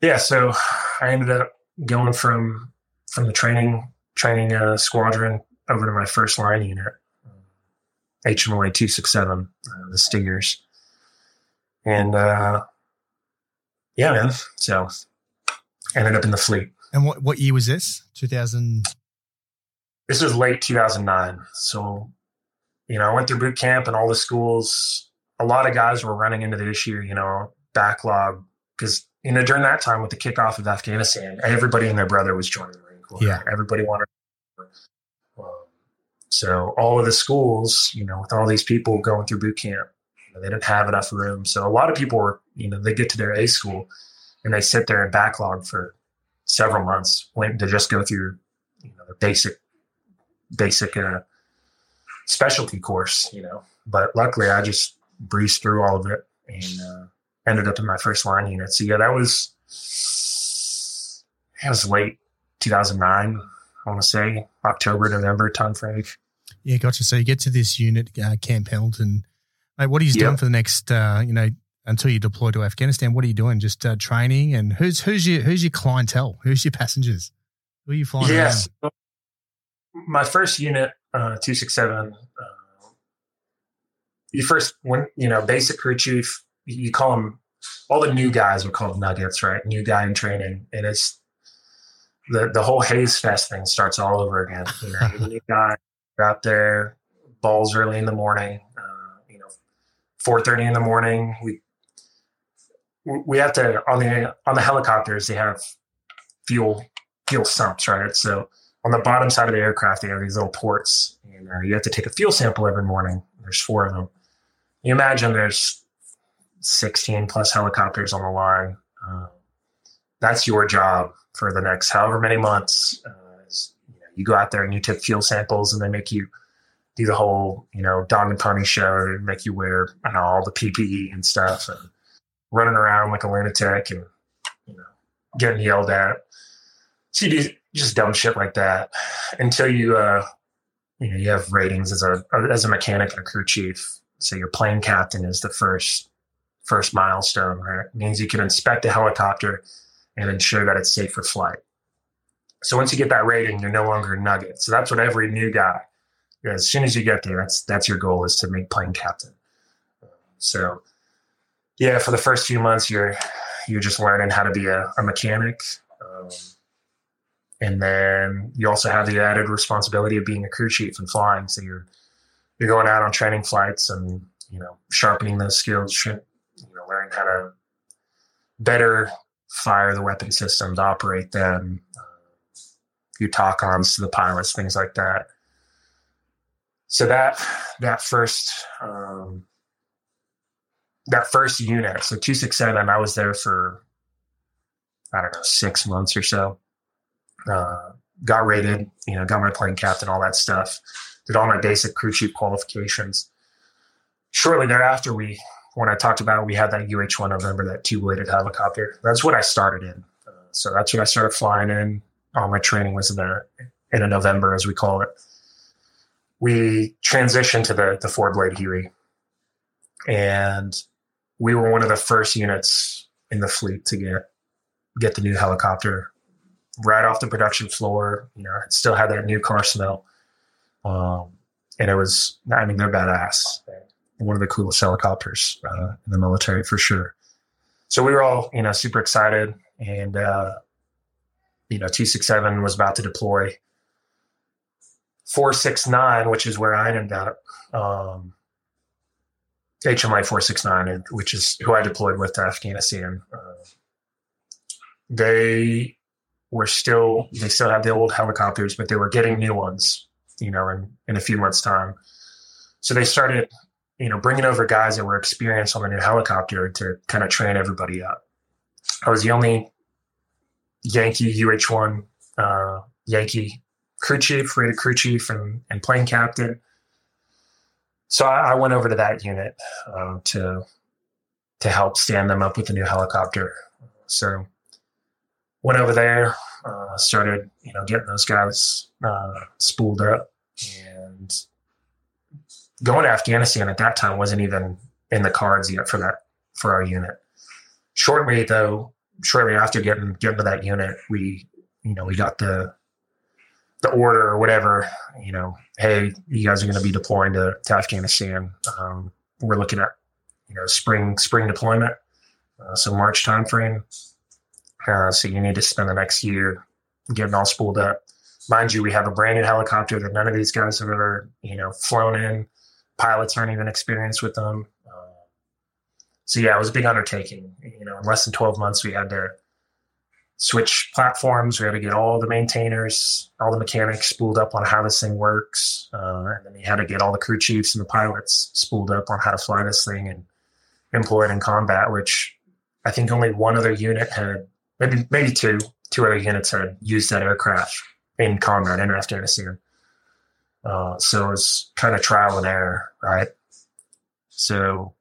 yeah, so I ended up going from from the training training uh, squadron over to my first line unit, HMLA 267, uh, the Stingers. And uh, yeah, man. So ended up in the fleet. And what, what year was this? 2000? this was late 2009. So, you know, I went through boot camp and all the schools. A lot of guys were running into the issue, you know, backlog because you know during that time with the kickoff of Afghanistan, everybody and their brother was joining the Marine Corps. Yeah. everybody wanted. Um, so all of the schools, you know, with all these people going through boot camp, you know, they didn't have enough room. So a lot of people were, you know, they get to their A school and they sit there and backlog for several months waiting to just go through, you know, the basic, basic uh, specialty course, you know. But luckily, I just breezed through all of it and uh, ended up in my first line unit. So yeah, that was it was late 2009. I want to say October, November time frame. Yeah, gotcha. So you get to this unit, uh, Camp Pendleton. Mate, what are you doing for the next, uh, you know, until you deploy to Afghanistan? What are you doing? Just uh, training, and who's who's your who's your clientele? Who's your passengers? Who are you flying? Yes. My first unit, uh, 267, uh, you first, when, you know, basic crew chief, you call them, all the new guys would call them nuggets, right? New guy in training. And it's the, the whole haze fest thing starts all over again. You know, new guy, you're out there, balls early in the morning, uh, you know, 4.30 in the morning. We, we have to, on the, on the helicopters, they have fuel fuel sumps, right? So on the bottom side of the aircraft, they have these little ports, and uh, you have to take a fuel sample every morning. There's four of them. You imagine there's 16 plus helicopters on the line. Uh, that's your job for the next however many months. Uh, you, know, you go out there and you take fuel samples, and they make you do the whole, you know, dog and pony show, and make you wear you know, all the PPE and stuff, and running around like a lunatic, and you know, getting yelled at. So you do just dumb shit like that until you, uh, you know, you have ratings as a as a mechanic and a crew chief. So your plane captain is the first first milestone. Right? It means you can inspect a helicopter and ensure that it's safe for flight. So once you get that rating, you're no longer a nugget. So that's what every new guy. As soon as you get there, that's that's your goal is to make plane captain. So, yeah, for the first few months, you're you're just learning how to be a, a mechanic. Um, and then you also have the added responsibility of being a crew chief and flying. So you're you're going out on training flights and you know sharpening those skills, you know, learning how to better fire the weapon systems, operate them, uh, few talk-ons to the pilots, things like that. So that that first um, that first unit, so two six seven, I was there for I don't know six months or so uh, got rated, you know, got my plane captain, all that stuff. Did all my basic crew chief qualifications. Shortly thereafter, we, when I talked about, we had that UH one November, that two bladed helicopter. That's what I started in. Uh, so that's what I started flying in. All my training was in the in a November, as we call it. We transitioned to the the four blade Huey, and we were one of the first units in the fleet to get get the new helicopter right off the production floor. You know, it still had that new car smell. Um, and it was, I mean, they're badass. One of the coolest helicopters uh, in the military for sure. So we were all, you know, super excited. And, uh, you know, 267 was about to deploy. 469, which is where I ended up, um, HMI 469, which is who I deployed with to Afghanistan. Uh, they were still they still had the old helicopters, but they were getting new ones, you know, in, in a few months' time. So they started, you know, bringing over guys that were experienced on the new helicopter to kind of train everybody up. I was the only Yankee UH-1 uh, Yankee crew chief, rated crew chief, and, and plane captain. So I, I went over to that unit uh, to to help stand them up with the new helicopter. So went over there, uh, started, you know, getting those guys uh, spooled up, and going to Afghanistan at that time wasn't even in the cards yet for that for our unit. Shortly though, shortly after getting getting to that unit, we, you know, we got the the order or whatever, you know, hey, you guys are going to be deploying to, to Afghanistan. Um, we're looking at, you know, spring spring deployment, uh, so March timeframe. Uh, so you need to spend the next year getting all spooled up. mind you, we have a brand new helicopter that none of these guys have ever, you know, flown in. Pilots aren't even experienced with them. Uh, so yeah, it was a big undertaking. You know, in less than 12 months, we had to switch platforms. We had to get all the maintainers, all the mechanics spooled up on how this thing works. Uh, and then we had to get all the crew chiefs and the pilots spooled up on how to fly this thing and employ it in combat, which I think only one other unit had, maybe, maybe two, two other units had used that aircraft in combat in Afghanistan. Uh, so it was kind of trial and error, right? So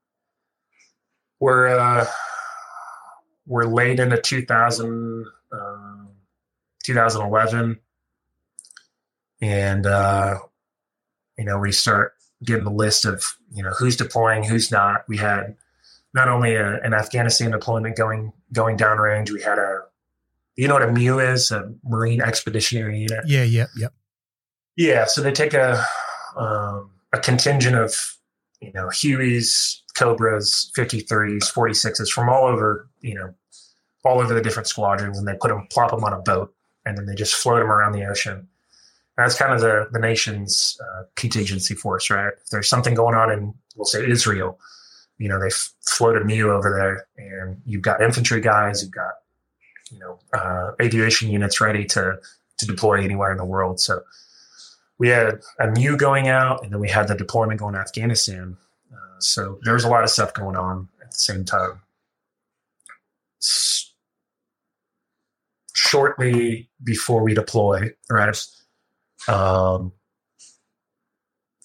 we're, uh, we're late into 2000, um, 2011 and uh, you know we start getting the list of you know who's deploying who's not we had not only a, an afghanistan deployment going going downrange we had a you know what a MEU is a marine expeditionary unit Yeah, yeah, yeah. yeah so they take a um, a contingent of you know hueys cobras 53s 46s from all over you know all over the different squadrons and they put them plop them on a boat and then they just float them around the ocean that's kind of the, the nation's uh, contingency force, right? If there's something going on in, we'll say Israel, you know, they f- float a MEU over there and you've got infantry guys, you've got, you know, uh, aviation units ready to, to deploy anywhere in the world. So we had a MEU going out and then we had the deployment going to Afghanistan. Uh, so there was a lot of stuff going on at the same time. S- shortly before we deploy, right? um,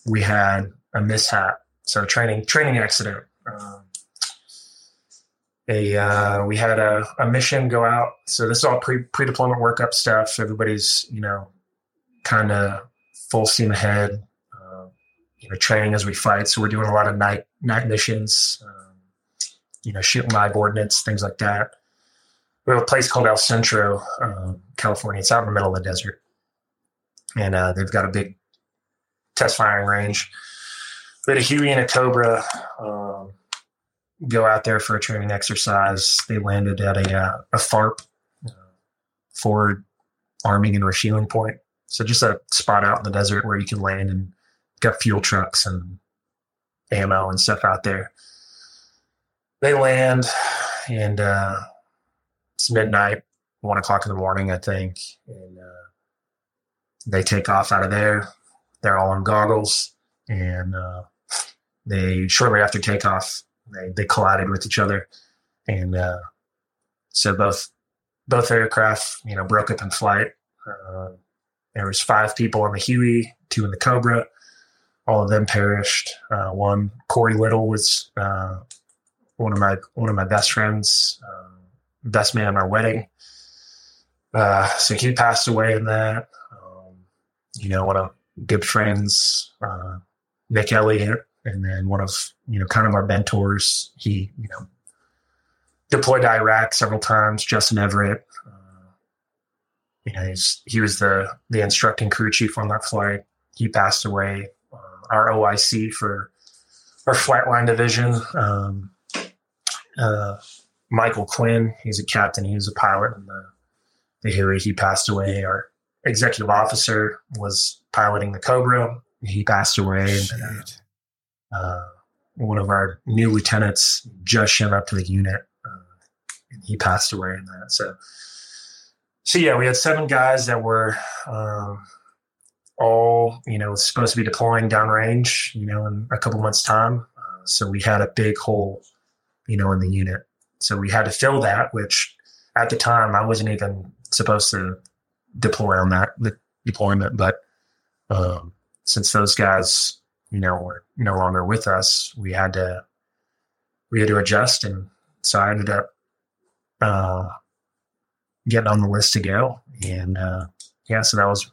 we had a mishap. So training training accident. Um, a uh, we had a, a mission go out. So this is all pre pre deployment workup stuff. Everybody's you know kind of full steam ahead. Uh, you know, training as we fight. So we're doing a lot of night night missions. Um, you know, shooting live ordnance, things like that. We have a place called El Centro, uh, California. It's out in the middle of the desert and uh, they've got a big test firing range. We had a Huey and a Cobra um, go out there for a training exercise. They landed at a, uh, a FARP, uh, forward arming and refueling point. So just a spot out in the desert where you can land and got fuel trucks and ammo and stuff out there. They land and uh, it's midnight, one o'clock in the morning, I think. And uh, they take off out of there. They're all in goggles, and uh, they shortly after takeoff they they collided with each other, and uh, so both both aircraft you know broke up in flight. Uh, there was five people on the Huey, two in the Cobra. All of them perished. Uh, one Corey Little was uh, one of my one of my best friends, uh, best man at our wedding. so he passed away in that you know, one of good friends, uh, Nick Elliott, and then one of, you know, kind of our mentors. He, you know, deployed to Iraq several times, Justin Everett. Uh, you know, he's, he was the, the instructing crew chief on that flight. He passed away. Uh, our OIC for our flightline division, um, uh, Michael Quinn, he's a captain. He was a pilot in the, the Huey. He passed away. Our executive officer was piloting the Cobra. He passed away. And, uh, one of our new lieutenants just showed up to the unit, uh, and he passed away in that. So, so yeah, we had seven guys that were um, all you know supposed to be deploying downrange, you know, in a couple months' time. Uh, so we had a big hole, you know, in the unit. So we had to fill that, which at the time I wasn't even supposed to deploy on that deployment. But um, since those guys, you know, were no longer with us, we had to we had to adjust, and so I ended up uh, getting on the list to go, and uh, yeah, so that was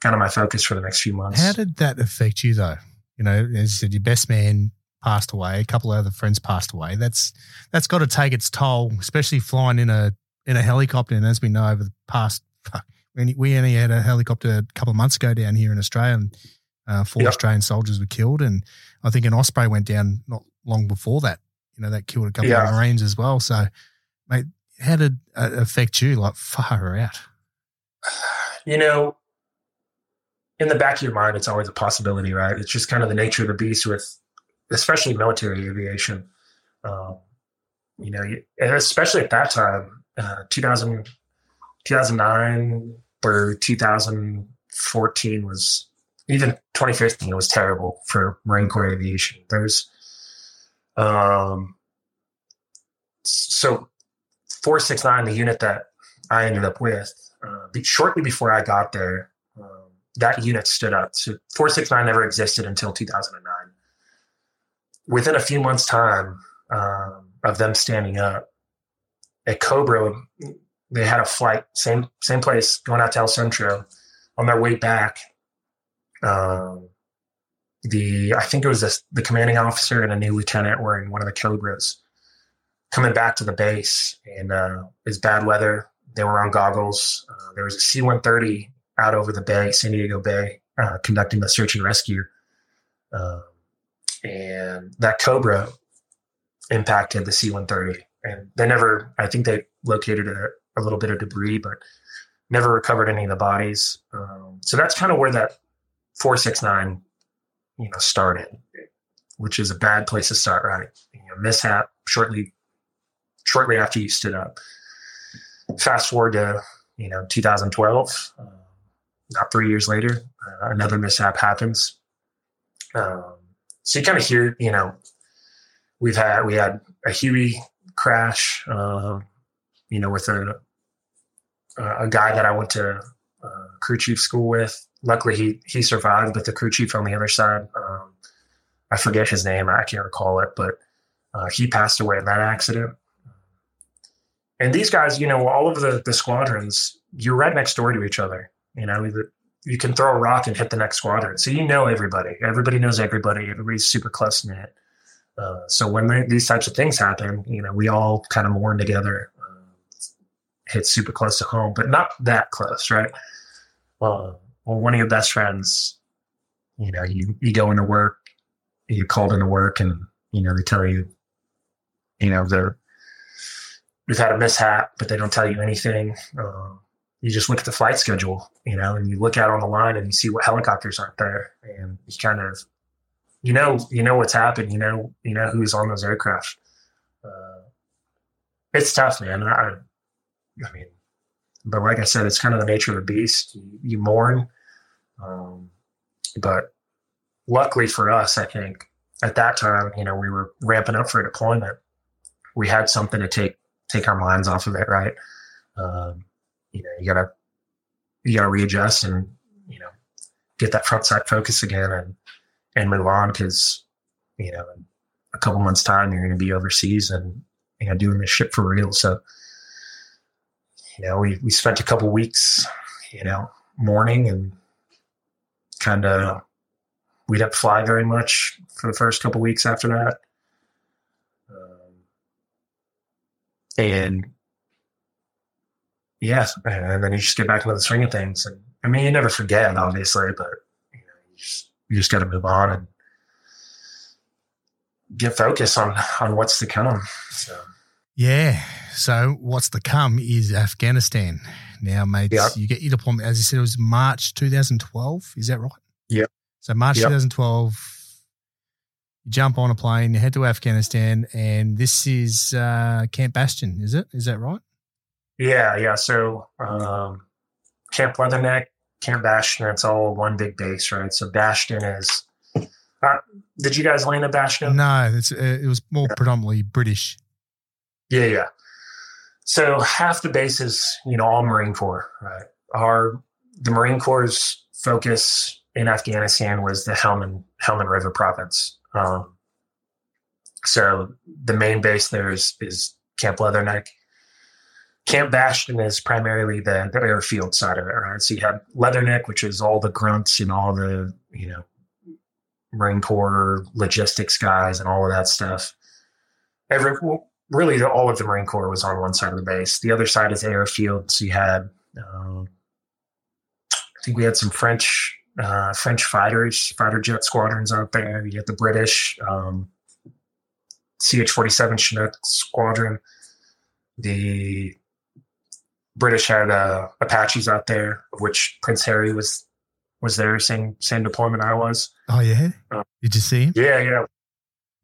kind of my focus for the next few months. How did that affect you, though? You know, as you said, your best man passed away, a couple of other friends passed away. That's that's got to take its toll, especially flying in a in a helicopter. And as we know, over the past we only had a helicopter a couple of months ago down here in Australia, and uh, four yep. Australian soldiers were killed, and I think an Osprey went down not long before that. You know, that killed a couple yeah. of Marines as well. So, mate, how did it affect you? Like far out. You know, in the back of your mind, it's always a possibility, right? It's just kind of the nature of the beast with, especially military aviation. Um, you know, and especially at that time, uh, 2000, 2009 or 2014 was even 2015 was terrible for Marine Corps aviation. There's, um, so 469, the unit that I ended up with, uh, shortly before I got there, um, that unit stood up. So 469 never existed until 2009. Within a few months' time um, of them standing up, at Cobra, they had a flight, same same place, going out to El Centro. On their way back, um, the I think it was the commanding officer and a new lieutenant were in one of the Cobras coming back to the base, and uh, it's bad weather. They were on goggles. Uh, there was a C 130 out over the bay, San Diego Bay, uh, conducting the search and rescue. Um, and that Cobra impacted the C 130. And they never, I think they located a, a, little bit of debris, but never recovered any of the bodies. Um, so that's kind of where that 469, you know, started, which is a bad place to start, right? You know, mishap shortly shortly after you stood up. Fast forward to you know 2012, uh, not three years later, uh, another mishap happens. Um, so you kind of hear, you know, we've had we had a Huey crash, uh, you know, with a a guy that I went to uh, crew chief school with. Luckily, he he survived, but the crew chief on the other side, um, I forget his name, I can't recall it, but uh, he passed away in that accident. And these guys, you know, all of the the squadrons, you're right next door to each other. You know, you can throw a rock and hit the next squadron, so you know everybody. Everybody knows everybody. Everybody's super close knit. Uh, so when they, these types of things happen, you know, we all kind of mourn together. Uh, hit super close to home, but not that close, right? Well, well, one of your best friends, you know, you you go into work, you're called into work, and you know they tell you, you know, they're we've had a mishap, but they don't tell you anything. Um, you just look at the flight schedule, you know, and you look out on the line and you see what helicopters aren't there, and you kind of, you know, you know what's happened. You know, you know who's on those aircraft. Uh, it's tough, man. I, I mean, but like I said, it's kind of the nature of the beast. You, you mourn, um, but luckily for us, I think at that time, you know, we were ramping up for a deployment. We had something to take take our minds off of it, right? Um, you know, you gotta you gotta readjust and you know get that front side focus again and and move on because you know in a couple months time you're to be overseas and you know doing this shit for real. So you know we we spent a couple weeks you know mourning and kind of we didn't fly very much for the first couple weeks after that. And yeah, and then you just get back into the swing of things. And I mean, you never forget, obviously, but you know, you just, you just got to move on and get focused on on what's to come. So. Yeah. So what's to come is Afghanistan. Now, mate, yep. you get your deployment. As you said, it was March 2012. Is that right? Yeah. So March yep. 2012 you jump on a plane, you head to Afghanistan, and this is uh, Camp Bastion, is it? Is that right? Yeah, yeah. So um, Camp Leatherneck, Camp Bastion, it's all one big base, right? So Bastion is. Uh, did you guys land at Bastion? No, it's, uh, it was more yeah. predominantly British. Yeah, yeah. So half the base is, you know, all Marine Corps, right? Our the Marine Corps' focus in Afghanistan was the Helmand Helmand River province. Um, so the main base there is, is Camp Leatherneck. Camp Bastion is primarily the, the airfield side of it, right? So you have Leatherneck, which is all the grunts and all the, you know, Marine Corps logistics guys and all of that stuff. Every, well, really, all of the Marine Corps was on one side of the base. The other side is airfield. So you had, um, I think we had some French uh, French fighters, fighter jet squadrons out there. You get the British um, CH-47 Chinook squadron. The British had uh, Apaches out there, of which Prince Harry was was there, same same deployment I was. Oh yeah. Uh, Did you see him? Yeah, yeah,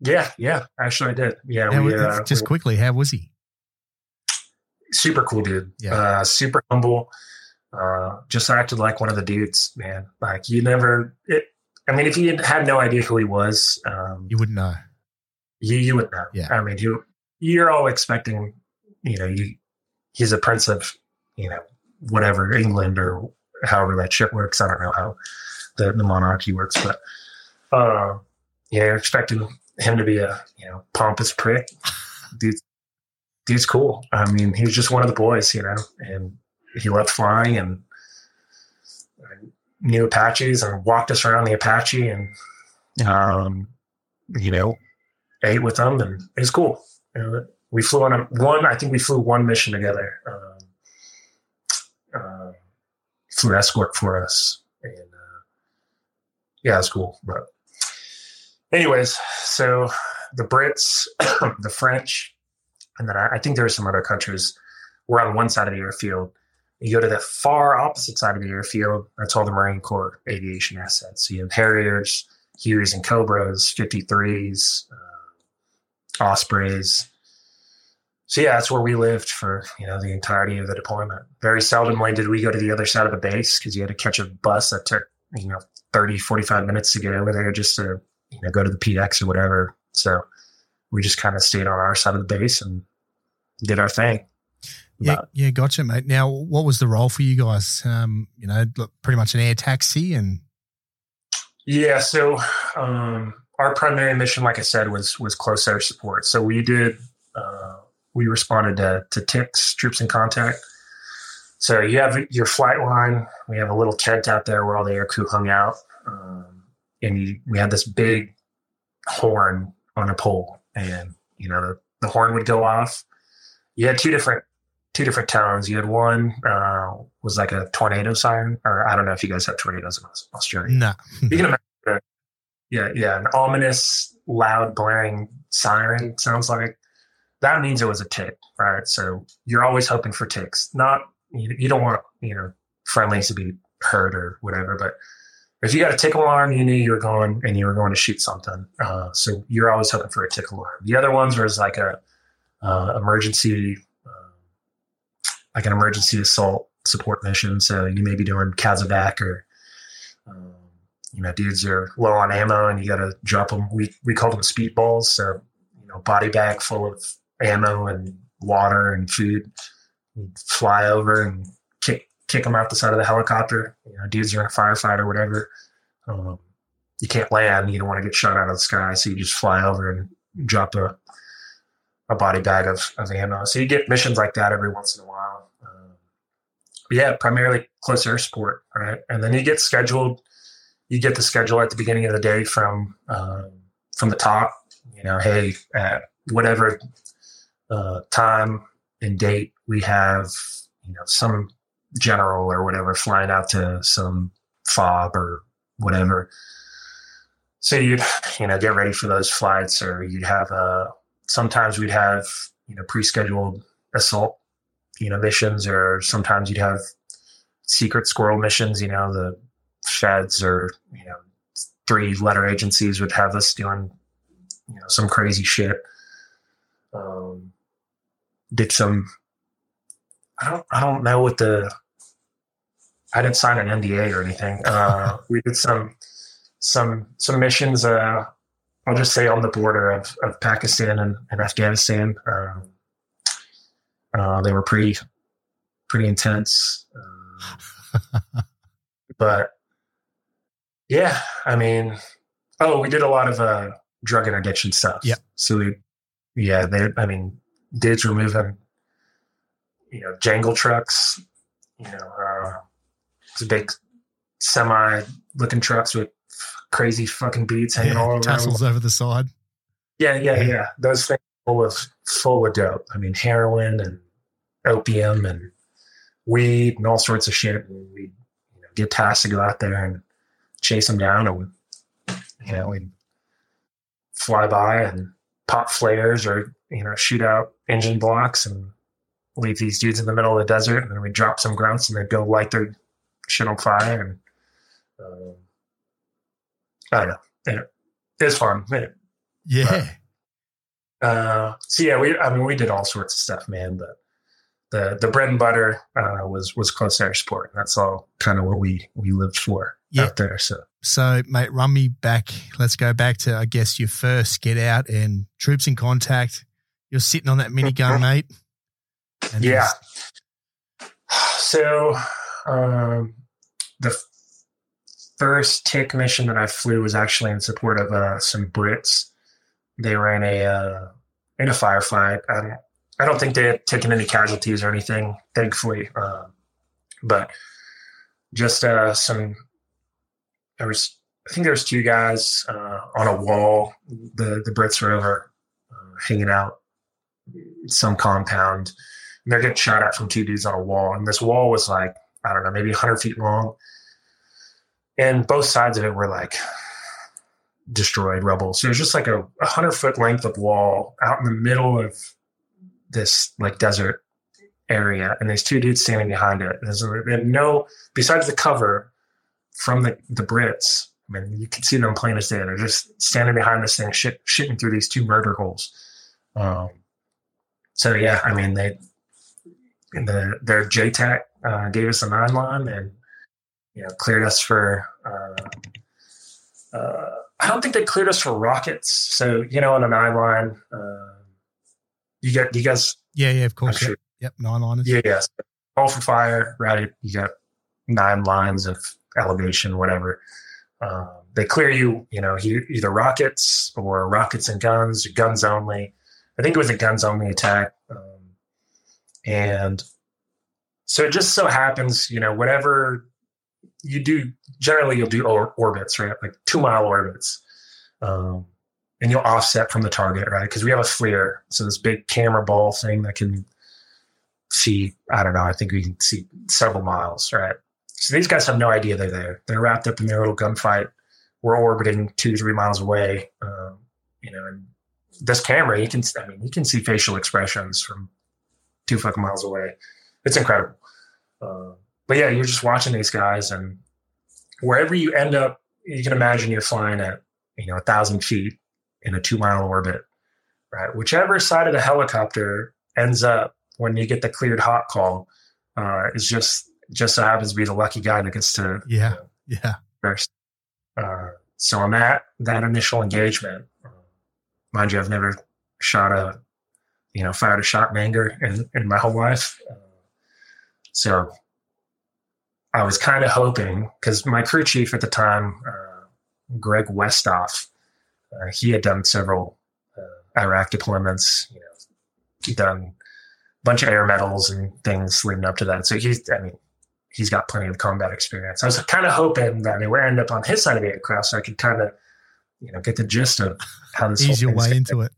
yeah, yeah. Actually, I did. Yeah, we, uh, just we- quickly, how was he? super cool dude. Yeah. Uh, super humble. Uh, just acted like one of the dudes, man. Like you never. It, I mean, if you had no idea who he was, um, You wouldn't know. you you would know. Yeah. I mean, you you're all expecting, you know, you he's a prince of, you know, whatever England or however that shit works. I don't know how the, the monarchy works, but uh, yeah, you're expecting him to be a you know pompous prick. Dude, dude's cool. I mean, he was just one of the boys, you know, and he loved flying and knew Apaches and walked us around the Apache and um, you know, ate with them and it was cool. You know, we flew on a one, I think we flew one mission together. Um, uh, flew escort for us. And uh, yeah, it's cool. But anyways, so the Brits, the French, and then I, I think there were some other countries were on one side of the airfield. You go to the far opposite side of the airfield, that's all the Marine Corps aviation assets. So you have Harriers, Hueys and Cobras, 53s, uh, Ospreys. So yeah, that's where we lived for you know the entirety of the deployment. Very seldomly did we go to the other side of the base because you had to catch a bus that took you know 30, 45 minutes to get over there just to you know go to the PX or whatever. So we just kind of stayed on our side of the base and did our thing. Yeah, But- yeah, gotcha, mate. Now, what was the role for you guys? Um, you know, pretty much an air taxi, and Yeah, so um, our primary mission, like I said, was was close air support. So we did uh, we responded to to ticks, troops in contact. So you have your flight line. We have a little tent out there where all the air crew hung out, um, and you, we had this big horn on a pole, and you know the, the horn would go off. You had two different two different tones. You had one uh, was like a tornado siren, or I don't know if you guys have tornadoes in Aus- Australia. nah, You can imagine, yeah, yeah, an ominous, loud, blaring siren sounds like that means it was a tick, right? So you're always hoping for ticks. Not you, you don't want you know friendlies to be hurt or whatever, but if you got a tick alarm, you knew you were going and you were going to shoot something. Uh, so you're always hoping for a tick alarm. The other ones was like a uh, emergency, like an emergency assault support mission. So you may be doing CASEVAC or um, you know, dudes are low on ammo and you got to drop them. We, we call them speedballs. So, you know, body bag full of ammo and water and food. You'd fly over and kick, kick them out the side of the helicopter. You know, dudes are in a firefight or whatever. Um, you can't land. You don't want to get shot out of the sky. So you just fly over and drop a, a body bag of, of ammo. So you get missions like that every once in a while. Yeah, primarily close air support, right? And then you get scheduled you get the schedule at the beginning of the day from um, from the top. You know, hey, at whatever uh, time and date we have, you know, some general or whatever flying out to some fob or whatever. So you'd you know get ready for those flights, or you'd have uh, sometimes we'd have you know pre-scheduled assault you know missions, or sometimes you'd have secret squirrel missions. You know the feds or you know three letter agencies would have us doing you know some crazy shit um did some i don't i don't know what the i didn't sign an nda or anything uh we did some some some missions uh i'll just say on the border of, of pakistan and, and afghanistan um uh they were pretty pretty intense um, but yeah, I mean, oh, we did a lot of uh, drug interdiction stuff. Yeah. So we, yeah, they, I mean, dudes were moving, you know, jingle trucks, you know, uh, it's big semi-looking trucks with crazy fucking beats hanging all yeah, around. tassels over the side. Yeah, yeah, Yeah. yeah. Those things full of full of dope. I mean, heroin and opium and weed and all sorts of shit. And we you know, get tasked to go out there and chase them down, and we, you know, we fly by and pop flares or you know shoot out engine blocks and leave these dudes in the middle of the desert, and then we drop some grunts and they'd go light their shit on fire and Um, I don't know. It, it's fun. It, Yeah. uh, so yeah, we I mean we did all sorts of stuff, man. But the the bread and butter uh, was was close air sport. That's all kind of what we we lived for Yeah. out there. So So, mate, run me back. Let's go back to, I guess, your first get out and troops in contact. You're sitting on that minigun, mate. And yeah. So um, the first tick mission that I flew was actually in support of uh, some Brits. They were in a uh, in a firefight. I don't, I don't think they had taken any casualties or anything, thankfully. Uh, but just uh, some. There was, I think there was two guys uh, on a wall. The the Brits were over uh, hanging out some compound and they're getting shot at from two dudes on a wall. And this wall was like, I don't know, maybe 100 feet long. And both sides of it were like destroyed rubble. So it was just like a 100 foot length of wall out in the middle of this like desert area. And there's two dudes standing behind it. There's no, besides the cover from the, the Brits, I mean, you can see them plain as day. They're just standing behind this thing, shit, shitting through these two murder holes. Um, so yeah, I mean, they, the their JTAC uh, gave us a nine line and you know cleared us for. Uh, uh, I don't think they cleared us for rockets. So you know, on a nine line, uh, you get you guys. yeah, yeah, of course. sure, Yep, yep nine liners. yeah, yes. All for fire, right? You got nine lines of elevation, whatever. Um, they clear you, you know, either rockets or rockets and guns, or guns only. I think it was a guns only attack. Um, and so it just so happens, you know, whatever you do, generally you'll do or- orbits, right? Like two mile orbits. Um, and you'll offset from the target, right? Because we have a FLIR. So this big camera ball thing that can see, I don't know, I think we can see several miles, right? So these guys have no idea they're there. They're wrapped up in their little gunfight. We're orbiting two, three miles away. Um, you know, and this camera, you can, I mean, you can see facial expressions from two fucking miles away. It's incredible. Uh, but yeah, you're just watching these guys, and wherever you end up, you can imagine you're flying at you know a thousand feet in a two mile orbit, right? Whichever side of the helicopter ends up when you get the cleared hot call uh, is just just so happens to be the lucky guy that gets to Yeah. Yeah. first. Uh, so on that that initial engagement, mind you, I've never shot a, you know, fired a shot in anger in, in my whole life. Uh, so I was kind of hoping because my crew chief at the time, uh, Greg Westoff, uh, he had done several uh, Iraq deployments. You know, done a bunch of air medals and things leading up to that. So he's, I mean, he's got plenty of combat experience. I was kind of hoping that it would end up on his side of the aircraft, so I could kind of, you know, get the gist of how this Ease your way into it.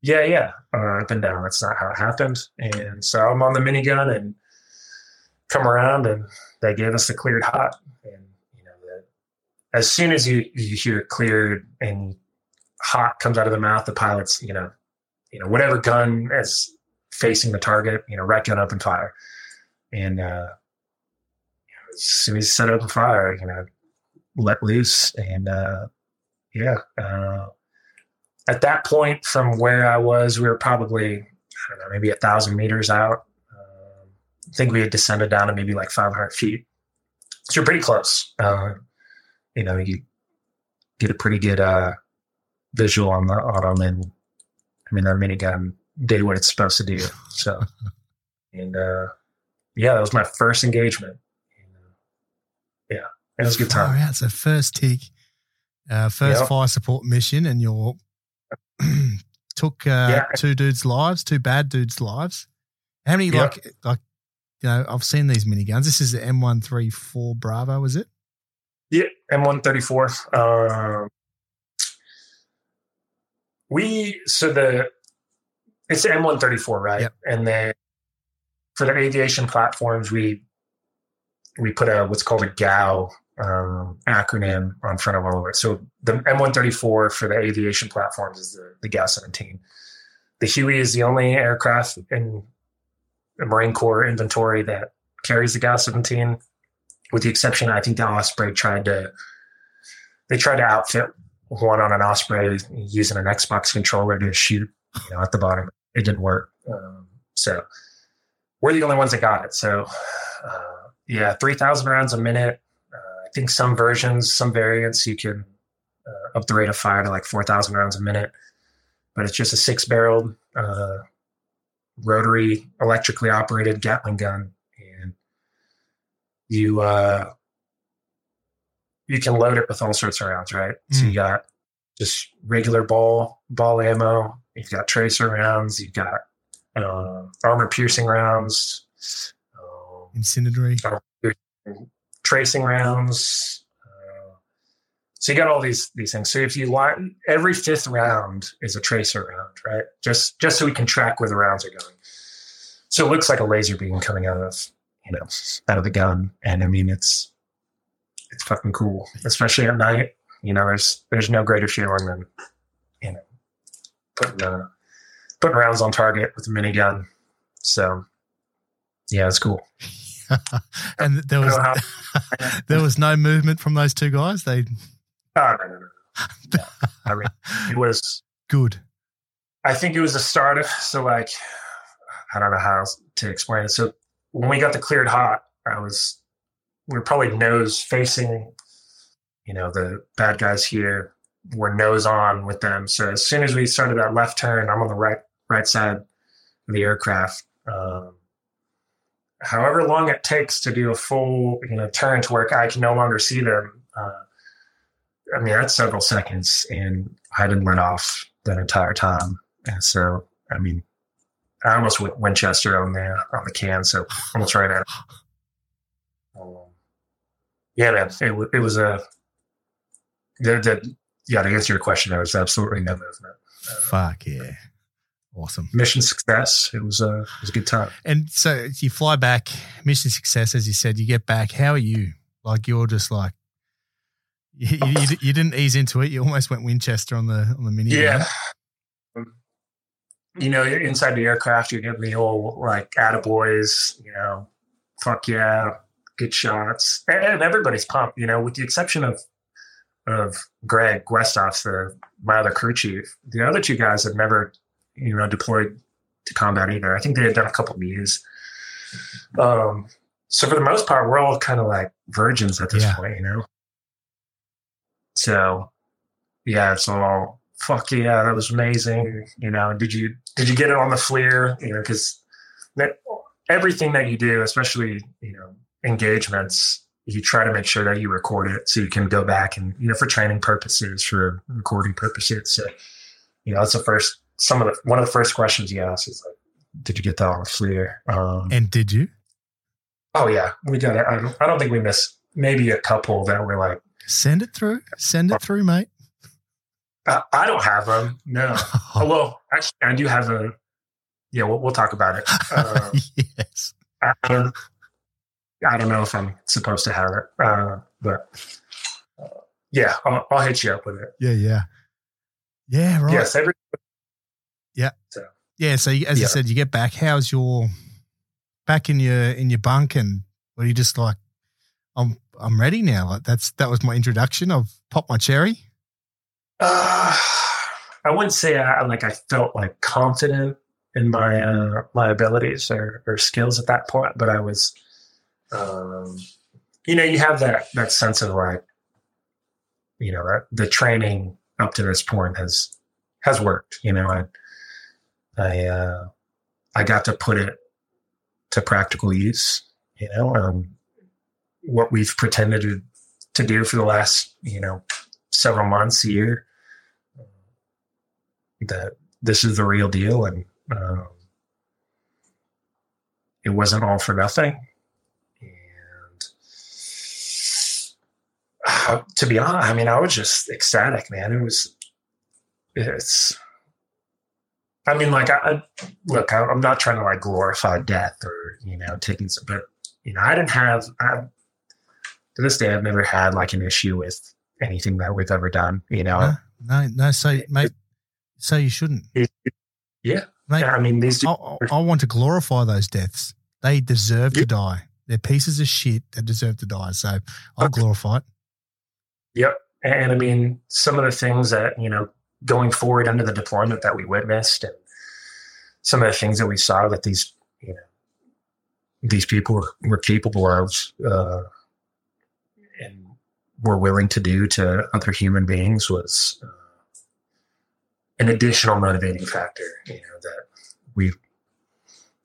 Yeah, yeah, uh, up and down. That's not how it happened. And so I'm on the minigun and come around, and they gave us the cleared hot. And you know, the, as soon as you you hear cleared and hot comes out of the mouth, the pilot's you know, you know, whatever gun is facing the target, you know, right gun up and fire. And uh, as soon as you set up a fire, you know, let loose and uh, yeah. Uh, at that point, from where I was, we were probably I don't know, maybe a thousand meters out. Um, I think we had descended down to maybe like 500 feet. So you're pretty close. Uh, you know, you get a pretty good uh, visual on the autumn, and I mean, our minigun did what it's supposed to do. So, and uh, yeah, that was my first engagement. And, uh, yeah, it was a good time. Far out. So first tick, uh, first Yep. fire support mission, and you're took uh, Yeah. two dudes' lives, two bad dudes' lives. How many Yep. like like you know? I've seen these miniguns. This is the M one three four Bravo, is it? Yeah, M134. Um, we so the it's the M134, right? Yep. And then for the aviation platforms, we we put a what's called a GAU um, acronym on front of all of it. So the M134 for the aviation platforms is the, the GAU 17. The Huey is the only aircraft in the Marine Corps inventory that carries the GAU 17. with the exception, I think the Osprey tried to they tried to outfit one on an Osprey using an Xbox controller to shoot, you know, at the bottom. It didn't work. Um, so we're the only ones that got it. So uh, yeah, three thousand rounds a minute. Uh, I think some versions, some variants, you can uh, up the rate of fire to like four thousand rounds a minute. But it's just a six-barreled uh, rotary, electrically operated Gatling gun, and you uh, you can load it with all sorts of rounds, right? Mm. So you got just regular ball ball ammo. You've got tracer rounds. You've got uh, armor piercing rounds, um, incendiary, tracing rounds. Uh, so you got all these these things. So if you like, every fifth round is a tracer round, right? Just just so we can track where the rounds are going. So it looks like a laser beam coming out of you know out of the gun, and I mean it's it's fucking cool, especially at night. You know, there's there's no greater feeling than you know putting uh, putting rounds on target with a minigun. So yeah, it's cool. and there was there was no movement from those two guys. They oh, no, no, no. no. I mean, it was good. I think it was a start. Of, so like, I don't know how to explain it. So when we got the cleared hot, I was we are probably nose facing, you know, the bad guys here. We're nose on with them. So as soon as we started that left turn, I'm on the right right side of the aircraft. Um, however long it takes to do a full you know turn to where I can no longer see them. Uh, I mean that's several seconds, and I didn't let off that entire time. And so I mean, I almost went Winchester on the on the can, so almost right at it. Yeah, man, it, it was a. The, the, yeah, to answer your question, there was absolutely no movement. Uh, Fuck yeah. Awesome. Mission success. It was a it was a good time. And so you fly back, mission success, as you said. You get back. How are you? Like you're just like you, you, you didn't ease into it. You almost went Winchester on the on the mini. Yeah. You know, you're inside the aircraft, you get the whole like attaboys, you know, fuck yeah, good shots, and everybody's pumped. You know, with the exception of of Greg Westoff, the my other crew chief. The other two guys have never, you know, deployed to combat either. I think they had done a couple of MEUs. Um, so for the most part, we're all kind of like virgins at this yeah. point, you know. So, yeah, it's all fuck yeah, that was amazing. You know, did you did you get it on the FLIR? You know, because that everything that you do, especially you know engagements, you try to make sure that you record it so you can go back and, you know, for training purposes, for recording purposes. So, you know, that's the first, some of the, one of the first questions you ask is like, did you get that on the FLIR? Um, and did you? Oh yeah, we got it. I don't, I don't think we missed maybe a couple that were like, send it through, send it through, mate. Uh, I don't have them. No. oh, well, actually, I do have a. Yeah, we'll, we'll talk about it. Um, yes. I don't, I don't know if I'm supposed to have it, uh, but uh, yeah, I'll, I'll, hit you up with it. Yeah, yeah, yeah. Right. Yes, every. Yeah. So. Yeah. So as yeah. I said, you get back. How's your back in your in your bunk, and were you just like, I'm I'm ready now? Like that's that was my introduction. I've popped my cherry. Uh, I wouldn't say I like I felt like confident in my uh, my abilities or, or skills at that point, but I was um, you know, you have that that sense of like, you know, that the training up to this point has has worked. You know, I I uh, I got to put it to practical use. You know, um, what we've pretended to, to do for the last you know several months, a year. That this is the real deal, and um, it wasn't all for nothing. To be honest, I mean, I was just ecstatic, man. It was, it's, I mean, like, I, I look, I, am not trying to like glorify death or, you know, taking some, but, you know, I didn't have, I, to this day, I've never had like an issue with anything that we've ever done, you know? No, no, no so, mate, so you shouldn't. It, yeah. Mate, yeah. I mean, these, I, I, want to glorify those deaths. They deserve yeah. to die. They're pieces of shit that deserve to die. So I'll glorify it. Yep. And I mean, some of the things that, you know, going forward under the deployment that we witnessed and some of the things that we saw that these, you know, these people were, were capable of uh, and were willing to do to other human beings was uh, an additional motivating factor, you know, that we,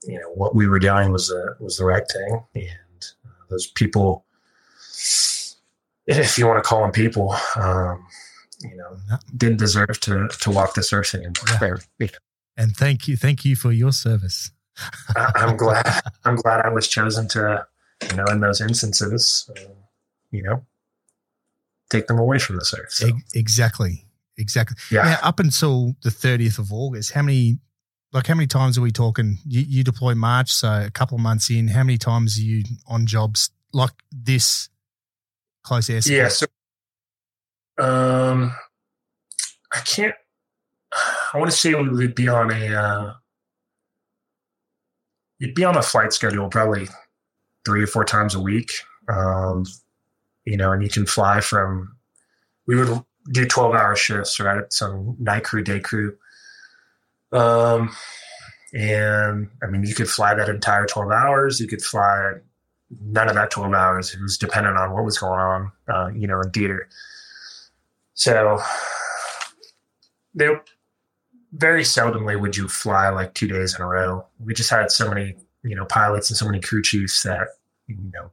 you know, what we were doing was the, was the right thing. And uh, those people, if you want to call them people, um, you know, didn't deserve to to walk this earth anymore. Yeah. And thank you, thank you for your service. I, am glad. I'm glad I was chosen to, you know, in those instances, uh, you know, take them away from this earth. So. Exactly. Exactly. Yeah. Now, up until the 30th of August, how many, like, how many times are we talking? You, you deploy March, so a couple of months in. How many times are you on jobs like this close air? Yeah. So, um, I can't. I want to say we would be on a. Uh, you'd be on a flight schedule probably three or four times a week. Um, you know, and you can fly from. We would do twelve hour shifts, right? Some night crew, day crew. Um, and I mean, you could fly that entire twelve hours. You could fly none of that 12 hours. It was dependent on what was going on, uh, you know, in theater. So they very seldomly would you fly like two days in a row. We just had so many, you know, pilots and so many crew chiefs that, you know,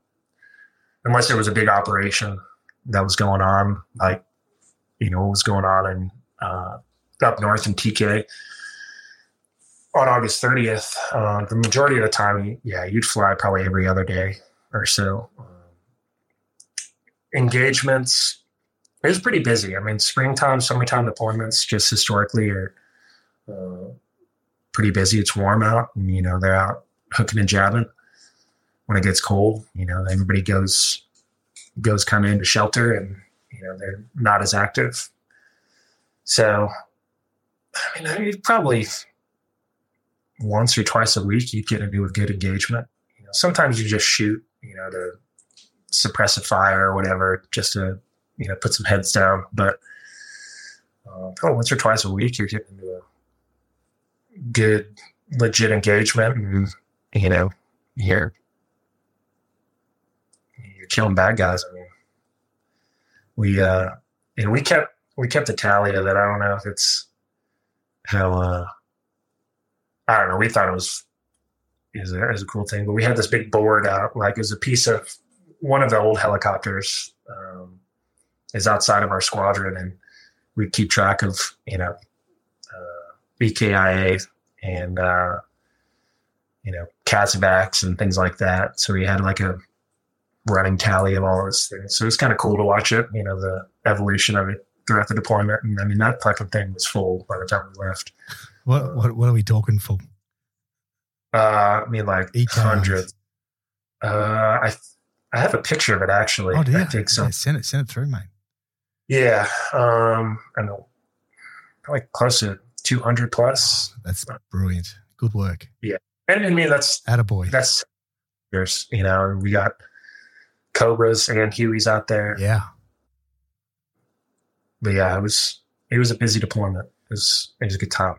unless there was a big operation that was going on, like, you know, what was going on in uh, up north in TK on August 30th, uh, the majority of the time, yeah, you'd fly probably every other day or so. Um, engagements, was pretty busy. I mean, springtime, summertime deployments just historically are uh, pretty busy. It's warm out, and you know they're out hooking and jabbing. When it gets cold, you know everybody goes goes kind of into shelter, and you know they're not as active. So, I mean, probably once or twice a week you get into a good engagement. You know, sometimes you just shoot, you know, to suppress a fire or whatever, just to you know put some heads down. But uh, probably once or twice a week you're getting into a good, legit engagement, and you know you're you're killing bad guys. I mean, we uh, and we kept we kept a tally of it. I don't know if it's how. Uh, I don't know. We thought it was is a, is a cool thing, but we had this big board out, like it was a piece of one of the old helicopters um, is outside of our squadron, and we keep track of you know uh, EKIA and uh, you know CASEVACs and things like that. So we had like a running tally of all those things. So it was kind of cool to watch it. You know the evolution of it throughout the deployment, and I mean that fucking thing was full by the time we left. What what what are we talking for? Uh, I mean, like Each hundreds. Uh, I I have a picture of it actually. Oh, yeah. I think so. Yeah, send it, send it through, mate. Yeah, um, I know, probably close to two hundred plus. That's brilliant. Good work. Yeah, and I mean that's Attaboy. That's there's you know we got Cobras and Hueys out there. Yeah, but yeah, it was it was a busy deployment. It was it was a good time.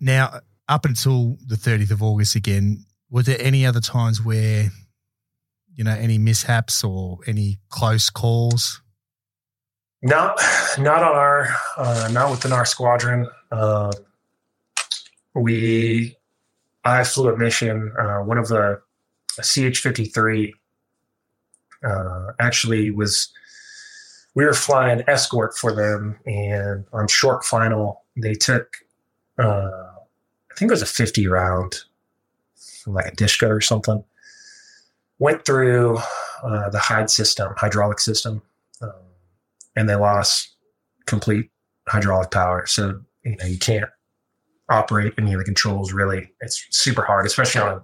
Now, up until the 30th of August again, were there any other times where, you know, any mishaps or any close calls? No, not on our, uh, not within our squadron. Uh, we, I flew a mission, uh, one of the CH 53 uh, actually was, we were flying escort for them and on short final, they took, uh, I think it was a 50 round, like a Dishka or something. Went through uh, the HIDE system, hydraulic system, um, and they lost complete hydraulic power. So, you know, you can't operate any of the controls really. It's super hard, especially on a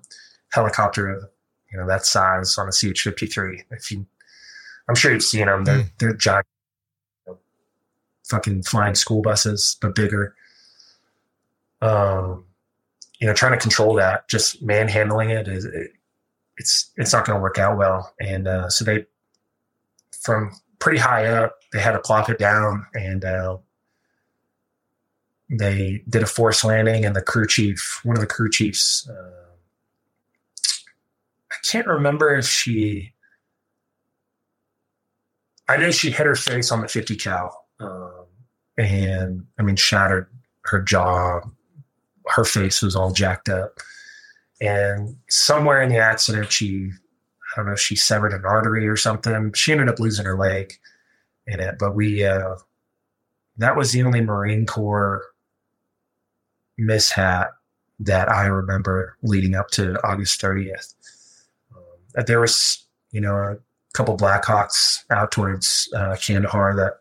helicopter of, you know, that size on a CH-53. If you, I'm sure you've seen them. They're, mm. they're giant, fucking flying school buses, but bigger. Um, you know, trying to control that, just manhandling it is, it, it's it's not going to work out well. And uh, so they, from pretty high up, they had to plop it down, and uh, they did a forced landing. And the crew chief, one of the crew chiefs, uh, I can't remember if she. I know she hit her face on the 50 cal, um, and I mean shattered her jaw. Her face was all jacked up and somewhere in the accident, she, I don't know, she severed an artery or something. She ended up losing her leg in it. But we, uh, that was the only Marine Corps mishap that I remember leading up to August 30th. Um, there was, you know, a couple Blackhawks out towards uh, Kandahar that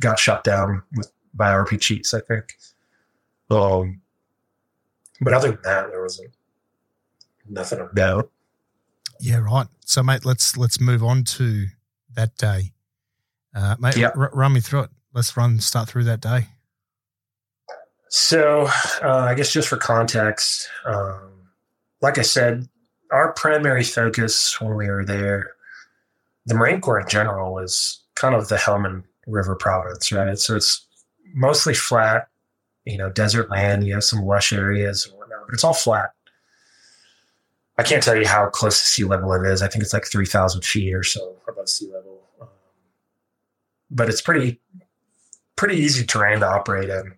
got shot down with by RPGs, I think. Um, but other than that, there wasn't nothing of note. Yeah, right. So, mate, let's let's move on to that day. Uh, mate, yep. r- run me through it. Let's run start through that day. So, uh, I guess just for context, um, like I said, our primary focus when we were there, the Marine Corps in general, was kind of the Helmand River province, right? So it's mostly flat, you know, desert land. You have some lush areas and whatnot, but it's all flat. I can't tell you how close to sea level it is. I think it's like 3,000 feet or so above sea level. Um, but it's pretty, pretty easy terrain to operate in.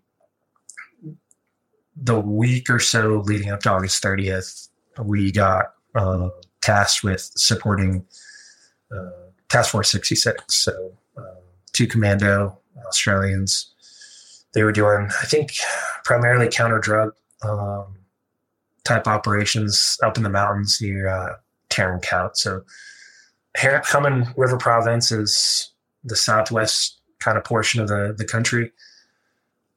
The week or so leading up to August 30th, we got uh, tasked with supporting uh, Task Force 66. So, uh, two commando Australians. They were doing, I think, primarily counter drug um, type operations up in the mountains near uh, Tarin Kowt. So Helmand River Province is the southwest kind of portion of the, the country.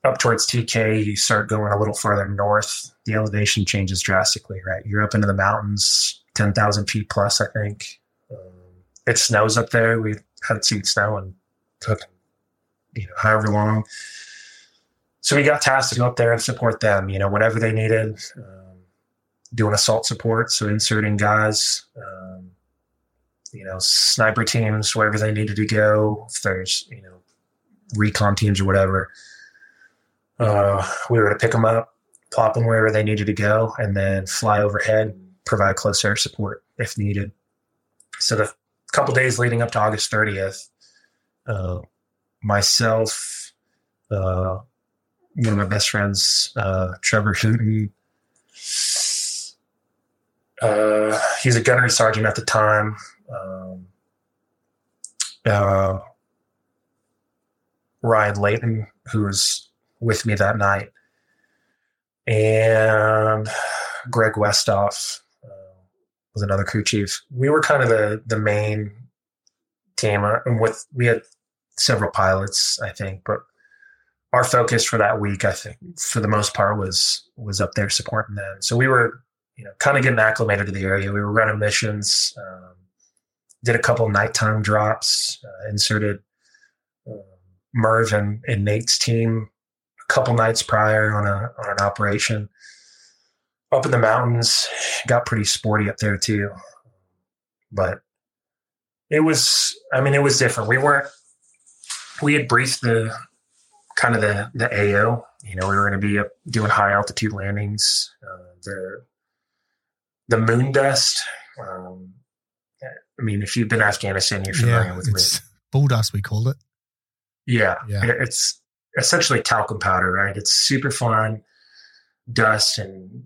Up towards TK, you start going a little farther north. The elevation changes drastically, right? You're up into the mountains, 10,000 feet plus, I think. Um, it snows up there. We hadn't seen snow and took, you know, however long. So we got tasked to go up there and support them, you know, whatever they needed. Uh, doing assault support, so inserting guys, um, you know, sniper teams wherever they needed to go. If there's you know recon teams or whatever, uh, we were to pick them up, plop them wherever they needed to go, and then fly overhead, provide close air support if needed. So the couple days leading up to August 30th, uh, myself, uh, one of my best friends, uh, Trevor Hooten, uh, he's a gunnery sergeant at the time. Um, uh, Ryan Layton, who was with me that night, and Greg Westoff uh, was another crew chief. We were kind of the the main team, uh, and with we had several pilots, I think, but our focus for that week, I think, for the most part, was was up there supporting them. So we were you know, kind of getting acclimated to the area. We were running missions, um, did a couple nighttime drops, uh, inserted uh, Merv and, and, Nate's team a couple nights prior on a on an operation up in the mountains. Got pretty sporty up there too, but it was. I mean, it was different. We weren't. We had briefed the kind of the the AO. You know, we were going to be up doing high altitude landings. Uh, the the moon dust. Um, I mean, if you've been to Afghanistan, you're familiar yeah, with it's moon. bull dust. We called it. Yeah, yeah. It's essentially talcum powder, right? It's super fine dust, and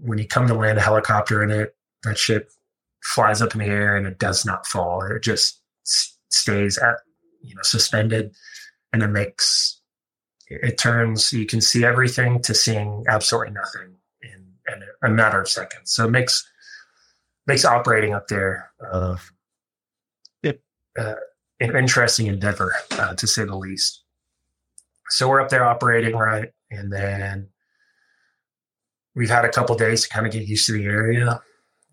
when you come to land a helicopter in it, that ship flies up in the air and it does not fall. It just stays at you know suspended, and it makes it turns. You can see everything to seeing absolutely nothing in a matter of seconds. So it makes makes operating up there uh, it, uh, an interesting endeavor, uh, to say the least. So we're up there operating right, and then we've had a couple days to kind of get used to the area,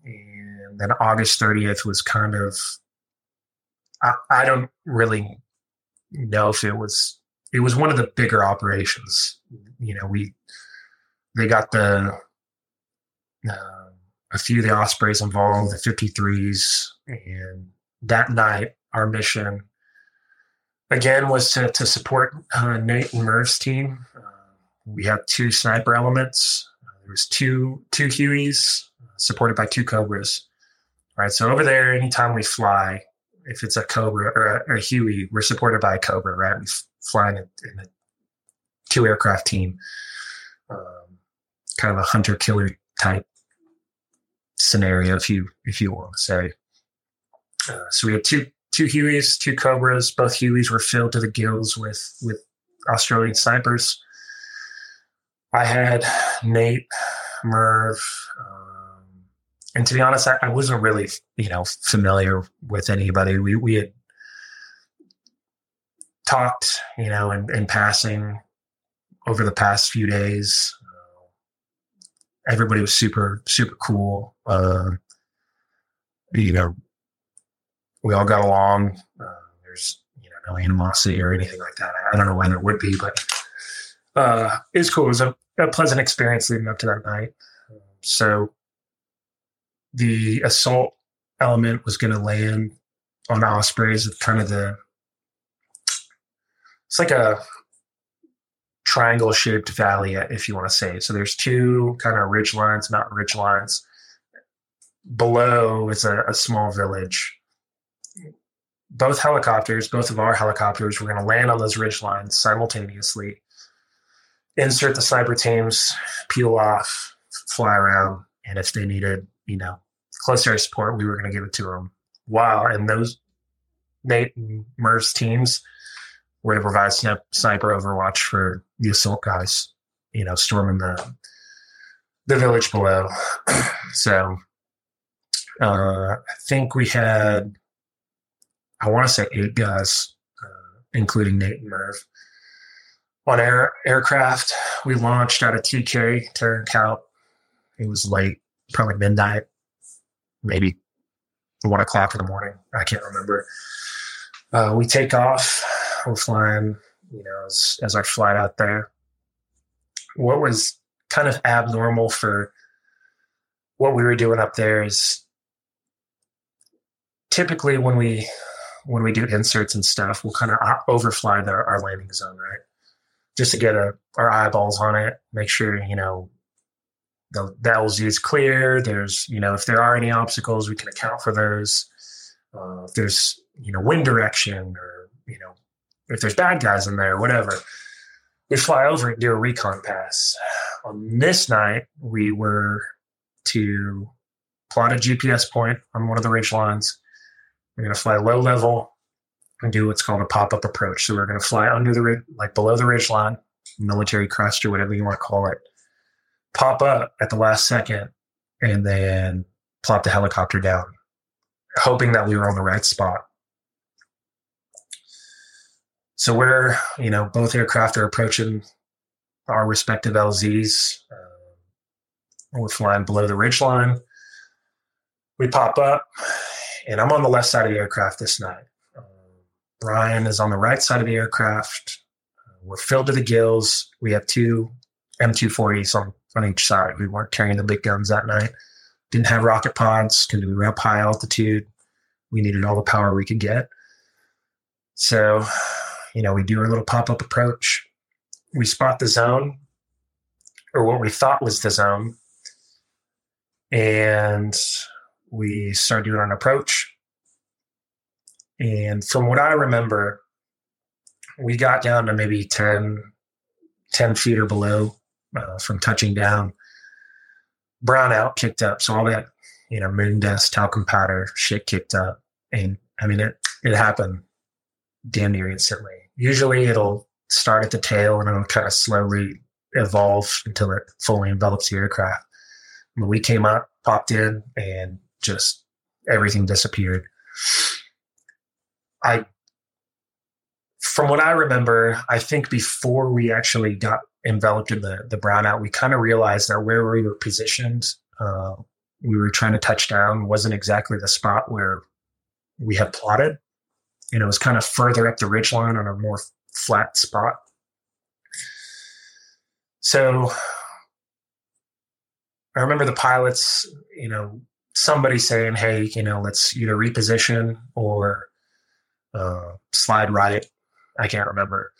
and then August 30th was kind of I, I don't really know if it was it was one of the bigger operations. You know, we they got the uh, a few of the Ospreys involved, the 53s. And that night, our mission again was to, to support uh, Nate and Merv's team. Uh, we had two sniper elements. There was two two Hueys supported by two Cobras. Right. So over there, anytime we fly, if it's a Cobra or a, a Huey, we're supported by a Cobra. Right. We fly in a, in a two aircraft team, um, kind of a hunter killer type scenario, if you if you want to say. Uh, so we had two two Hueys, two Cobras. Both Hueys were filled to the gills with with Australian snipers. I had Nate, Merv, um, and to be honest, I, I, wasn't really you know familiar with anybody. We we had talked, you know, in, in passing over the past few days. Everybody was super super cool. Uh, you know, we all got along. Uh, there's you know no animosity or anything like that. I don't know when there would be, but uh, it was cool. It was a, a pleasant experience leading up to that night. So the assault element was going to land on Ospreys kind of the it's like a triangle shaped valley, if you want to say. So there's two kind of ridge lines, not ridge lines. Below is a, a small village both helicopters, both of our helicopters, were going to land on those ridge lines simultaneously, insert the sniper teams, peel off, fly around, and if they needed, you know, close air support, we were going to give it to them. Wow, and those Nate and Merv's teams were to provide sniper overwatch for the assault guys, you know, storming the the village below. so uh, I think we had I want to say eight guys, uh, including Nate and Merv. On air aircraft, we launched out of TK, Tarin Kowt. It was late, probably midnight, maybe one o'clock in the morning. I can't remember. Uh, we take off. We're flying, you know, as, as our flight out there. What was kind of abnormal for what we were doing up there is typically when we when we do inserts and stuff, we'll kind of overfly the, our landing zone, right? Just to get a, our eyeballs on it, make sure, you know, the, the LZ is clear. There's, you know, if there are any obstacles, we can account for those. Uh, if there's, you know, wind direction or, you know, if there's bad guys in there, whatever, we fly over and do a recon pass. On this night, we were to plot a GPS point on one of the ridge lines we're going to fly low level and do what's called a pop up approach. So we're going to fly under the ridge, like below the ridge line, military crest or whatever you want to call it, pop up at the last second, and then plop the helicopter down, hoping that we were on the right spot. So we're, you know, both aircraft are approaching our respective LZs. Uh, we're flying below the ridge line. We pop up and I'm on the left side of the aircraft this night. Brian is on the right side of the aircraft. Uh, we're filled to the gills. We have two M240s on, on each side. We weren't carrying the big guns that night. Didn't have rocket pods because we were up high altitude. We needed all the power we could get. So, you know, we do our little pop up approach. We spot the zone, or what we thought was the zone. And we start doing an approach. And from what I remember, we got down to maybe 10, 10 feet or below uh, from touching down. Brownout kicked up. So all that, you know, moon dust, talcum powder, shit kicked up. And I mean, it, it happened damn near instantly. Usually it'll start at the tail and it'll kind of slowly evolve until it fully envelops the aircraft. When we came up, popped in, and just everything disappeared. I, from what I remember, I think before we actually got enveloped in the the brownout, we kind of realized that where we were positioned, uh, we were trying to touch down wasn't exactly the spot where we had plotted. Know, it was kind of further up the ridge line on a more flat spot. So I remember the pilots, you know, somebody saying, "Hey, you know, let's either reposition or uh, slide right." I can't remember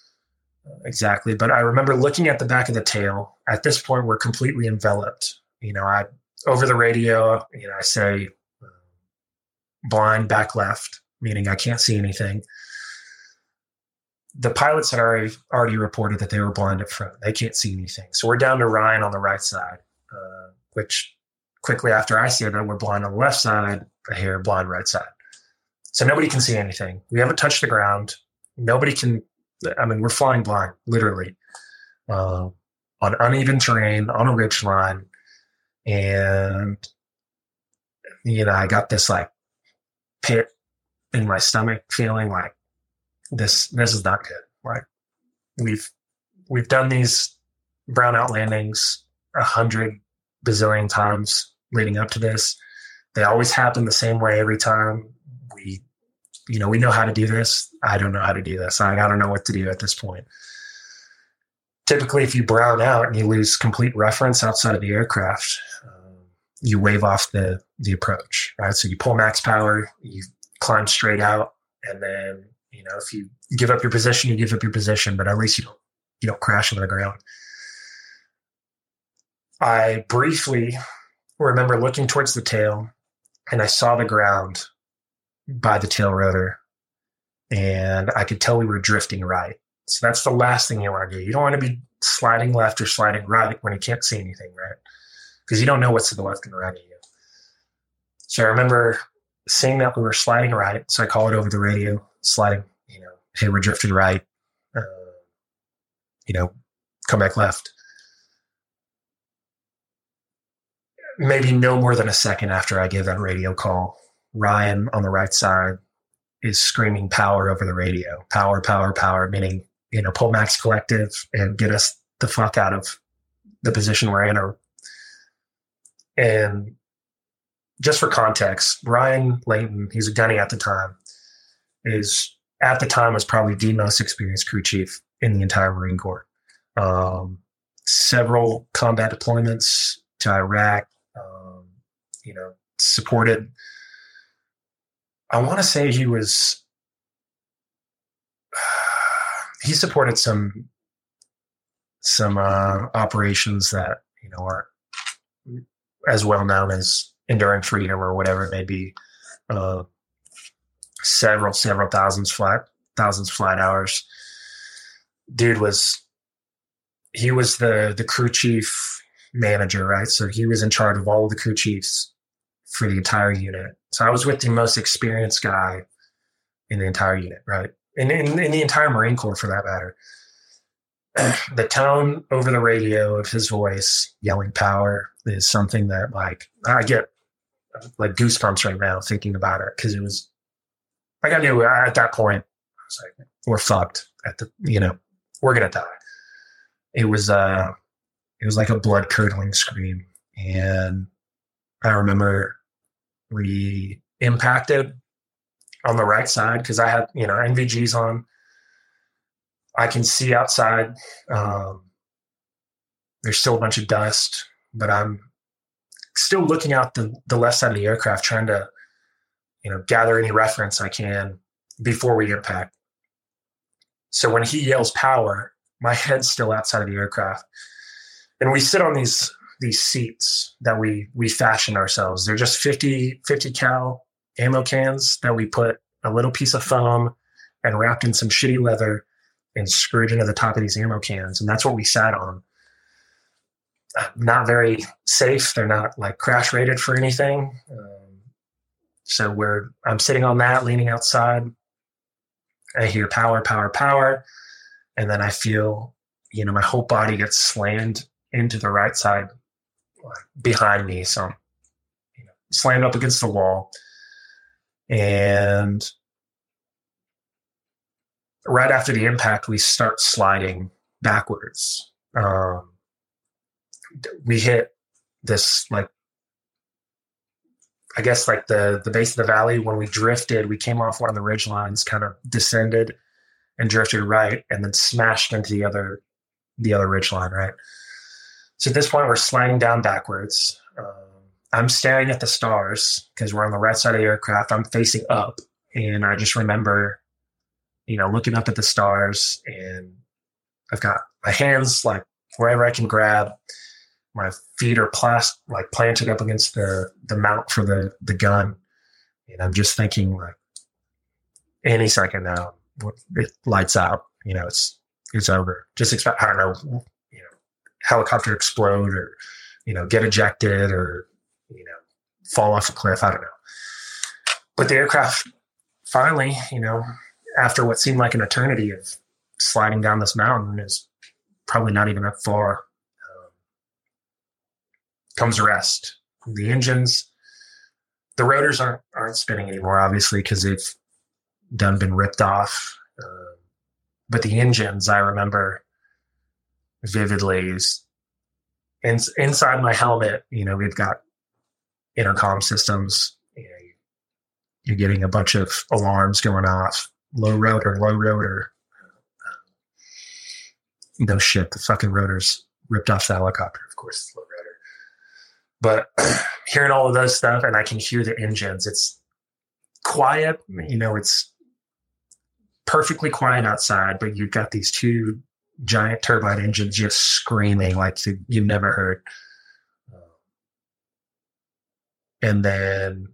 exactly, but I remember looking at the back of the tail. At this point, we're completely enveloped. You know, I over the radio, you know, I say blind back left, meaning I can't see anything. The pilots had already already reported that they were blind up front; they can't see anything. So we're down to Ryan on the right side, uh, which quickly after I see that we're blind on the left side, I hear blind right side. So nobody can see anything. We haven't touched the ground. Nobody can. I mean, we're flying blind, literally, uh, on uneven terrain on a ridge line, and you know, I got this like pit in my stomach, feeling like this. This is not good. Like we've we've done these brownout landings a hundred bazillion times leading up to this. They always happen the same way every time. We, you know, we know how to do this. I don't know how to do this. I, I don't know what to do at this point. Typically, if you brown out and you lose complete reference outside of the aircraft, um, you wave off the the approach, right? So you pull max power, you climb straight out, and then you know if you give up your position, you give up your position, but at least you don't you don't crash into the ground. I briefly remember looking towards the tail and I saw the ground by the tail rotor and I could tell we were drifting right. So that's the last thing you want to do. You don't want to be sliding left or sliding right when you can't see anything, right? Because you don't know what's to the left and right of you. So I remember seeing that we were sliding right. So I call it over the radio, sliding, you know, hey, we're drifting right. Uh, you know, come back left. maybe no more than a second after I give that radio call, Ryan on the right side is screaming power over the radio. Power, power, power, meaning, you know, pull max collective and get us the fuck out of the position we're in. Or, and just for context, Ryan Layton, he's a gunny at the time, is at the time was probably the most experienced crew chief in the entire Marine Corps. Um, several combat deployments to Iraq, you know, supported. I want to say he was. He supported some some uh, operations that you know are as well known as Enduring Freedom or whatever it may be. Uh, several several thousands flight thousands flight hours. Dude was he was the the crew chief manager, right? So he was in charge of all of the crew chiefs for the entire unit. So I was with the most experienced guy in the entire unit, right? And in, in the entire Marine Corps for that matter. the tone over the radio of his voice yelling power is something that like I get like goosebumps right now thinking about it because it was like I knew at that point I was like we're fucked at the you know we're gonna die. It was uh it was like a blood curdling scream and I remember we impacted on the right side because I had, you know, NVGs on. I can see outside. Um, there's still a bunch of dust, but I'm still looking out the, the left side of the aircraft, trying to, you know, gather any reference I can before we impact. So when he yells power, my head's still outside of the aircraft. And we sit on these these seats that we we fashion ourselves. They're just 50 50 cal ammo cans that we put a little piece of foam and wrapped in some shitty leather and screwed into the top of these ammo cans, and that's what we sat on. Not very safe. They're not like crash rated for anything. Um, so we're I'm sitting on that, leaning outside. I hear power, power, power, and then I feel, you know, my whole body gets slammed into the right side behind me. So you know, slammed up against the wall. And right after the impact, we start sliding backwards. Um, we hit this like I guess like the the base of the valley when we drifted, we came off one of the ridge lines, kind of descended and drifted right, and then smashed into the other the other ridge line, right? So at this point, we're sliding down backwards. I'm staring at the stars because we're on the right side of the aircraft. I'm facing up, and I just remember, you know, looking up at the stars, and I've got my hands like wherever I can grab. My feet are plas- like planted up against the the mount for the the gun, and I'm just thinking like, any second now, it lights out. You know, it's it's over. Just expect I don't know, you know, helicopter explode or you know get ejected or you know fall off a cliff. I don't know. But the aircraft finally, you know, after what seemed like an eternity of sliding down this mountain, is probably not even that far. Um, comes rest. The engines, the rotors aren't aren't spinning anymore, obviously, because they've done been ripped off. Um, but the engines, I remember vividly, is in, inside my helmet. You know, we've got intercom systems. You know, you're getting a bunch of alarms going off. Low rotor, low rotor. Um, no shit, the fucking rotors ripped off the helicopter. Of course, it's low rotor. But hearing all of those stuff, and I can hear the engines. It's quiet. You know, it's perfectly quiet outside, but you've got these two giant turbine engines just screaming like you've never heard. Um, and then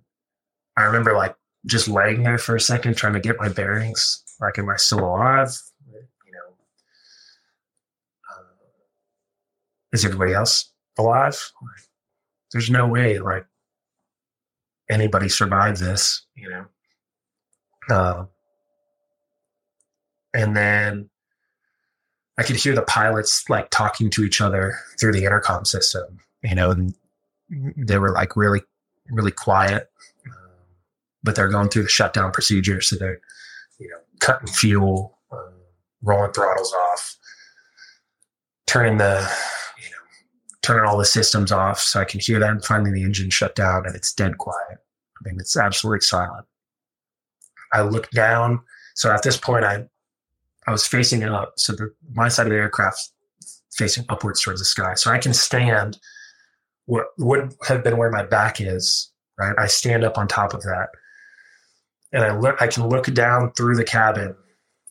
I remember like just laying there for a second, trying to get my bearings. Like, am I still alive? You know, uh, is everybody else alive? There's no way like anybody survived this, you know. Uh, and then I could hear the pilots like talking to each other through the intercom system, you know, and they were like really, really quiet, but they're going through the shutdown procedure. So they're, you know, cutting fuel, um, rolling throttles off, turning the, you know, turning all the systems off. So I can hear that and finally the engine shut down and it's dead quiet. I mean, it's absolutely silent. I look down. So at this point, I I was facing up, so the, my side of the aircraft facing upwards towards the sky. So I can stand what would have been where my back is, right? I stand up on top of that. And I look I can look down through the cabin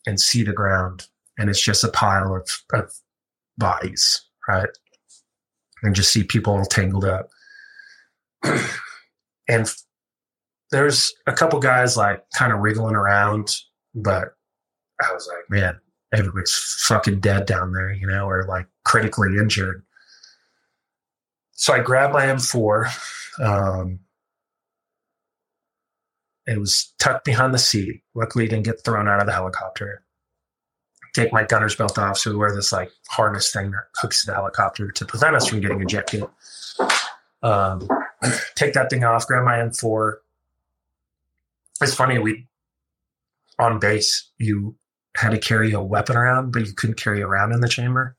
and see the ground. And it's just a pile of, of bodies, right? And just see people all tangled up. and there's a couple guys like kind of wriggling around, but I was like, man, everybody's fucking dead down there, you know, or like critically injured. So I grabbed my M4. Um, it was tucked behind the seat. Luckily, it didn't get thrown out of the helicopter. Take my gunner's belt off. So we wear this like harness thing that hooks to the helicopter to prevent us from getting ejected. Um, take that thing off, grab my M4. It's funny, we on base, you had to carry a weapon around, but you couldn't carry around in the chamber.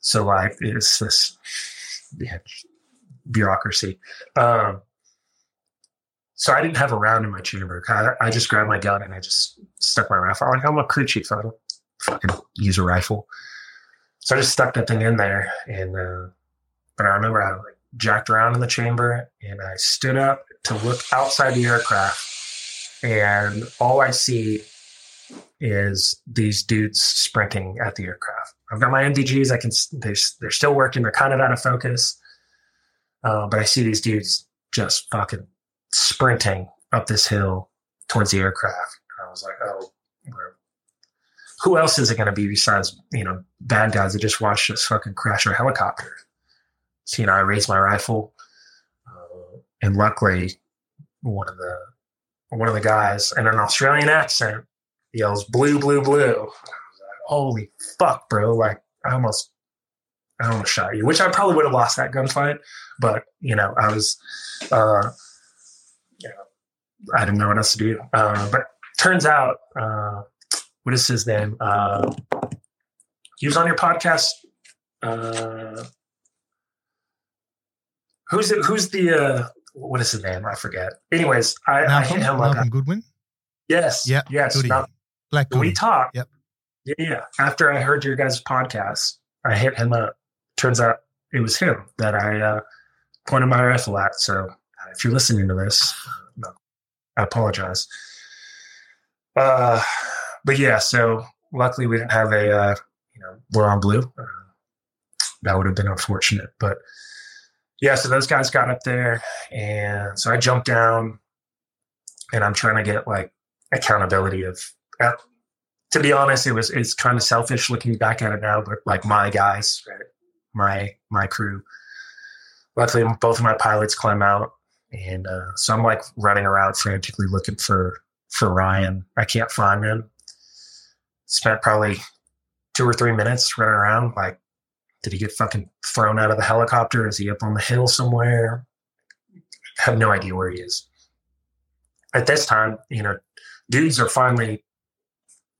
So like it's this yeah, bureaucracy. Um, so I didn't have a round in my chamber. I, I, just grabbed my gun and I just stuck my rifle. Like I'm a crew chief, I don't fucking use a rifle. So I just stuck that thing in there, and uh, but I remember I like jacked around in the chamber and I stood up to look outside the aircraft, and all I see is these dudes sprinting at the aircraft. I've got my NVGs. I can they, they're still working. They're kind of out of focus, uh, but I see these dudes just fucking sprinting up this hill towards the aircraft. And I was like, oh, who else is it going to be besides you know bad guys that just watched us fucking crash our helicopter? So you know, I raised my rifle, uh, and luckily, one of the one of the guys in an Australian accent yells blue, blue, blue. Holy fuck, bro. Like I almost I almost shot you, which I probably would have lost that gunfight, but you know, I was uh I didn't know what else to do. Uh, but turns out uh what is his name? Uh he was on your podcast. Uh who's it who's the uh what is his name? I forget. Anyways, I, Malcolm, I hit him Malcolm like Goodwin. Yes. Yeah. Yes. Malcolm, Black we talked. Yep. Yeah, yeah. After I heard your guys' podcast, I hit him up. Turns out it was him that I uh, pointed my rifle at. So if you're listening to this, I apologize. Uh, but yeah, so luckily we didn't have a, uh, you know, we're on blue. Uh, that would have been unfortunate. But yeah, so those guys got up there. And so I jumped down and I'm trying to get like accountability of, uh, to be honest, it was, it's kind of selfish looking back at it now, but like my guys, right? My, my crew. Luckily, both of my pilots climb out. And uh, so I'm like running around frantically looking for, for Ryan. I can't find him. Spent probably two or three minutes running around like did he get fucking thrown out of the helicopter? Is he up on the hill somewhere? I have no idea where he is. At this time, you know, dudes are finally,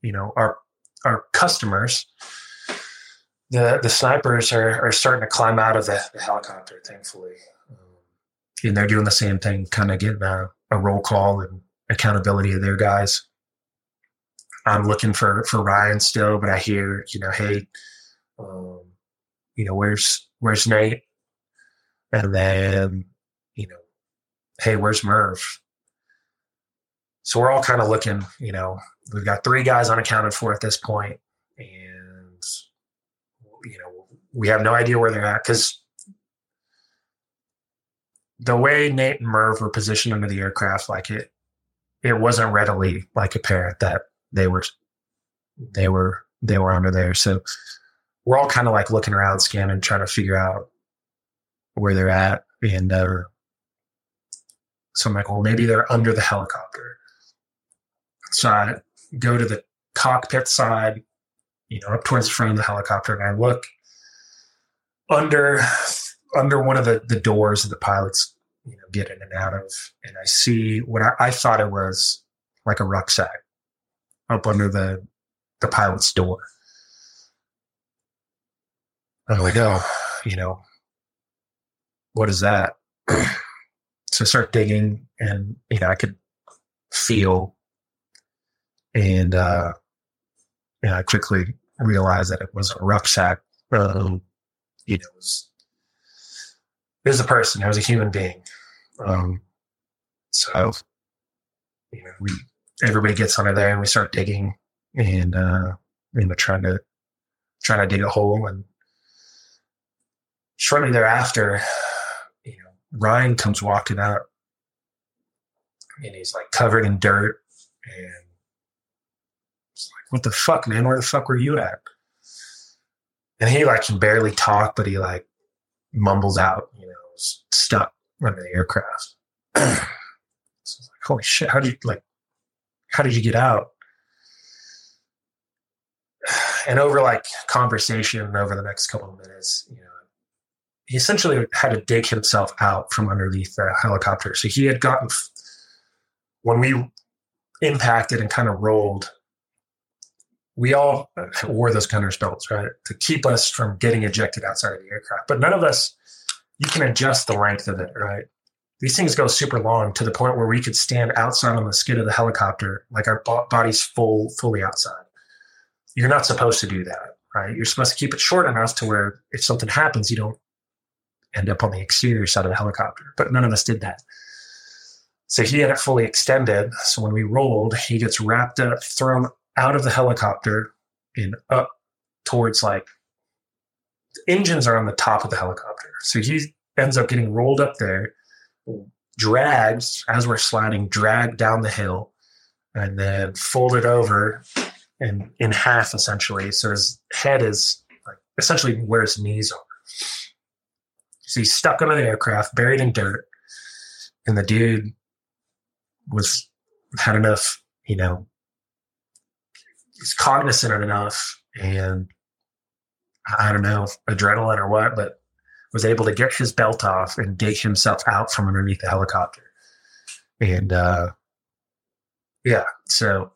you know, our our customers. The the snipers are, are starting to climb out of the, the helicopter, thankfully. And they're doing the same thing, kind of getting a, a roll call and accountability of their guys. I'm looking for for Ryan still, but I hear, you know, hey, um, you know, where's where's Nate? And then, you know, hey, where's Merv? So we're all kind of looking, you know, we've got three guys unaccounted for at this point, and you know, we have no idea where they're at because the way Nate and Merv were positioned under the aircraft, like it, it wasn't readily like apparent that they were, they were, they were under there. So we're all kind of like looking around, scanning, trying to figure out where they're at. And uh, so I'm like, well, maybe they're under the helicopter. So I go to the cockpit side, you know, up towards the front of the helicopter, and I look under under one of the, the doors that the pilots, you know, get in and out of, and I see what I, I thought it was like a rucksack up under the the pilot's door. I'm like, oh, you know, what is that? so I start digging and, you know, I could feel and, uh, and I quickly realized that it was a rucksack. Um, you know, it was, it was a person, it was a human being. Um, so, you know, we, everybody gets under there and we start digging and, uh, you know, trying to, trying to dig a hole and, shortly thereafter, you know, Ryan comes walking out and he's like covered in dirt and it's like, what the fuck, man? Where the fuck were you at? And he like can barely talk, but he like mumbles out, you know, stuck under the aircraft. so like, holy shit, how did you like how did you get out? And over like conversation over the next couple of minutes, you know, he essentially had to dig himself out from underneath the helicopter. So he had gotten, when we impacted and kind of rolled, we all uh, wore those gunner's belts, right? To keep us from getting ejected outside of the aircraft. But none of us, you can adjust the length of it, right? These things go super long to the point where we could stand outside on the skid of the helicopter, like our body's full, fully outside. You're not supposed to do that, right? You're supposed to keep it short enough to where if something happens, you don't end up on the exterior side of the helicopter. But none of us did that. So he had it fully extended. So when we rolled, he gets wrapped up, thrown out of the helicopter and up towards like engines are on the top of the helicopter. So he ends up getting rolled up there, drags as we're sliding, dragged down the hill, and then folded over and in half essentially. So his head is like essentially where his knees are. So he's stuck under the aircraft, buried in dirt. And the dude was had enough, you know, he's cognizant enough and I don't know, adrenaline or what, but was able to get his belt off and dig himself out from underneath the helicopter. And uh yeah, so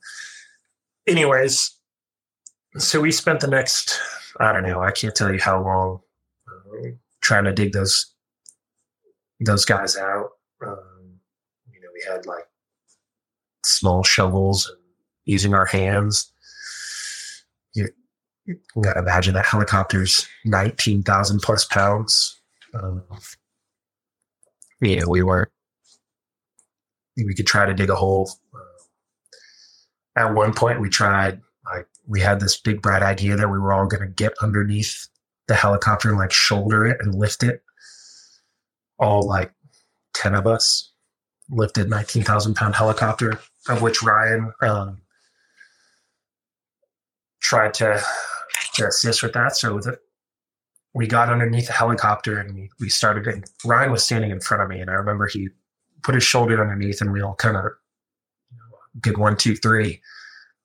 anyways, so we spent the next I don't know, I can't tell you how long trying to dig those those guys out. Um, you know, we had like small shovels and using our hands. You, you got to imagine that helicopter's nineteen thousand plus pounds. Um, know, we weren't, we could try to dig a hole. Uh, at one point, we tried, like, we had this big bright idea that we were all going to get underneath the helicopter and like shoulder it and lift it. All like 10 of us lifted 19,000 pound helicopter, of which Ryan um, tried to, to assist with that. So the, we got underneath the helicopter and we, we started and Ryan was standing in front of me and I remember he put his shoulder underneath and we all kind of did one, two, three.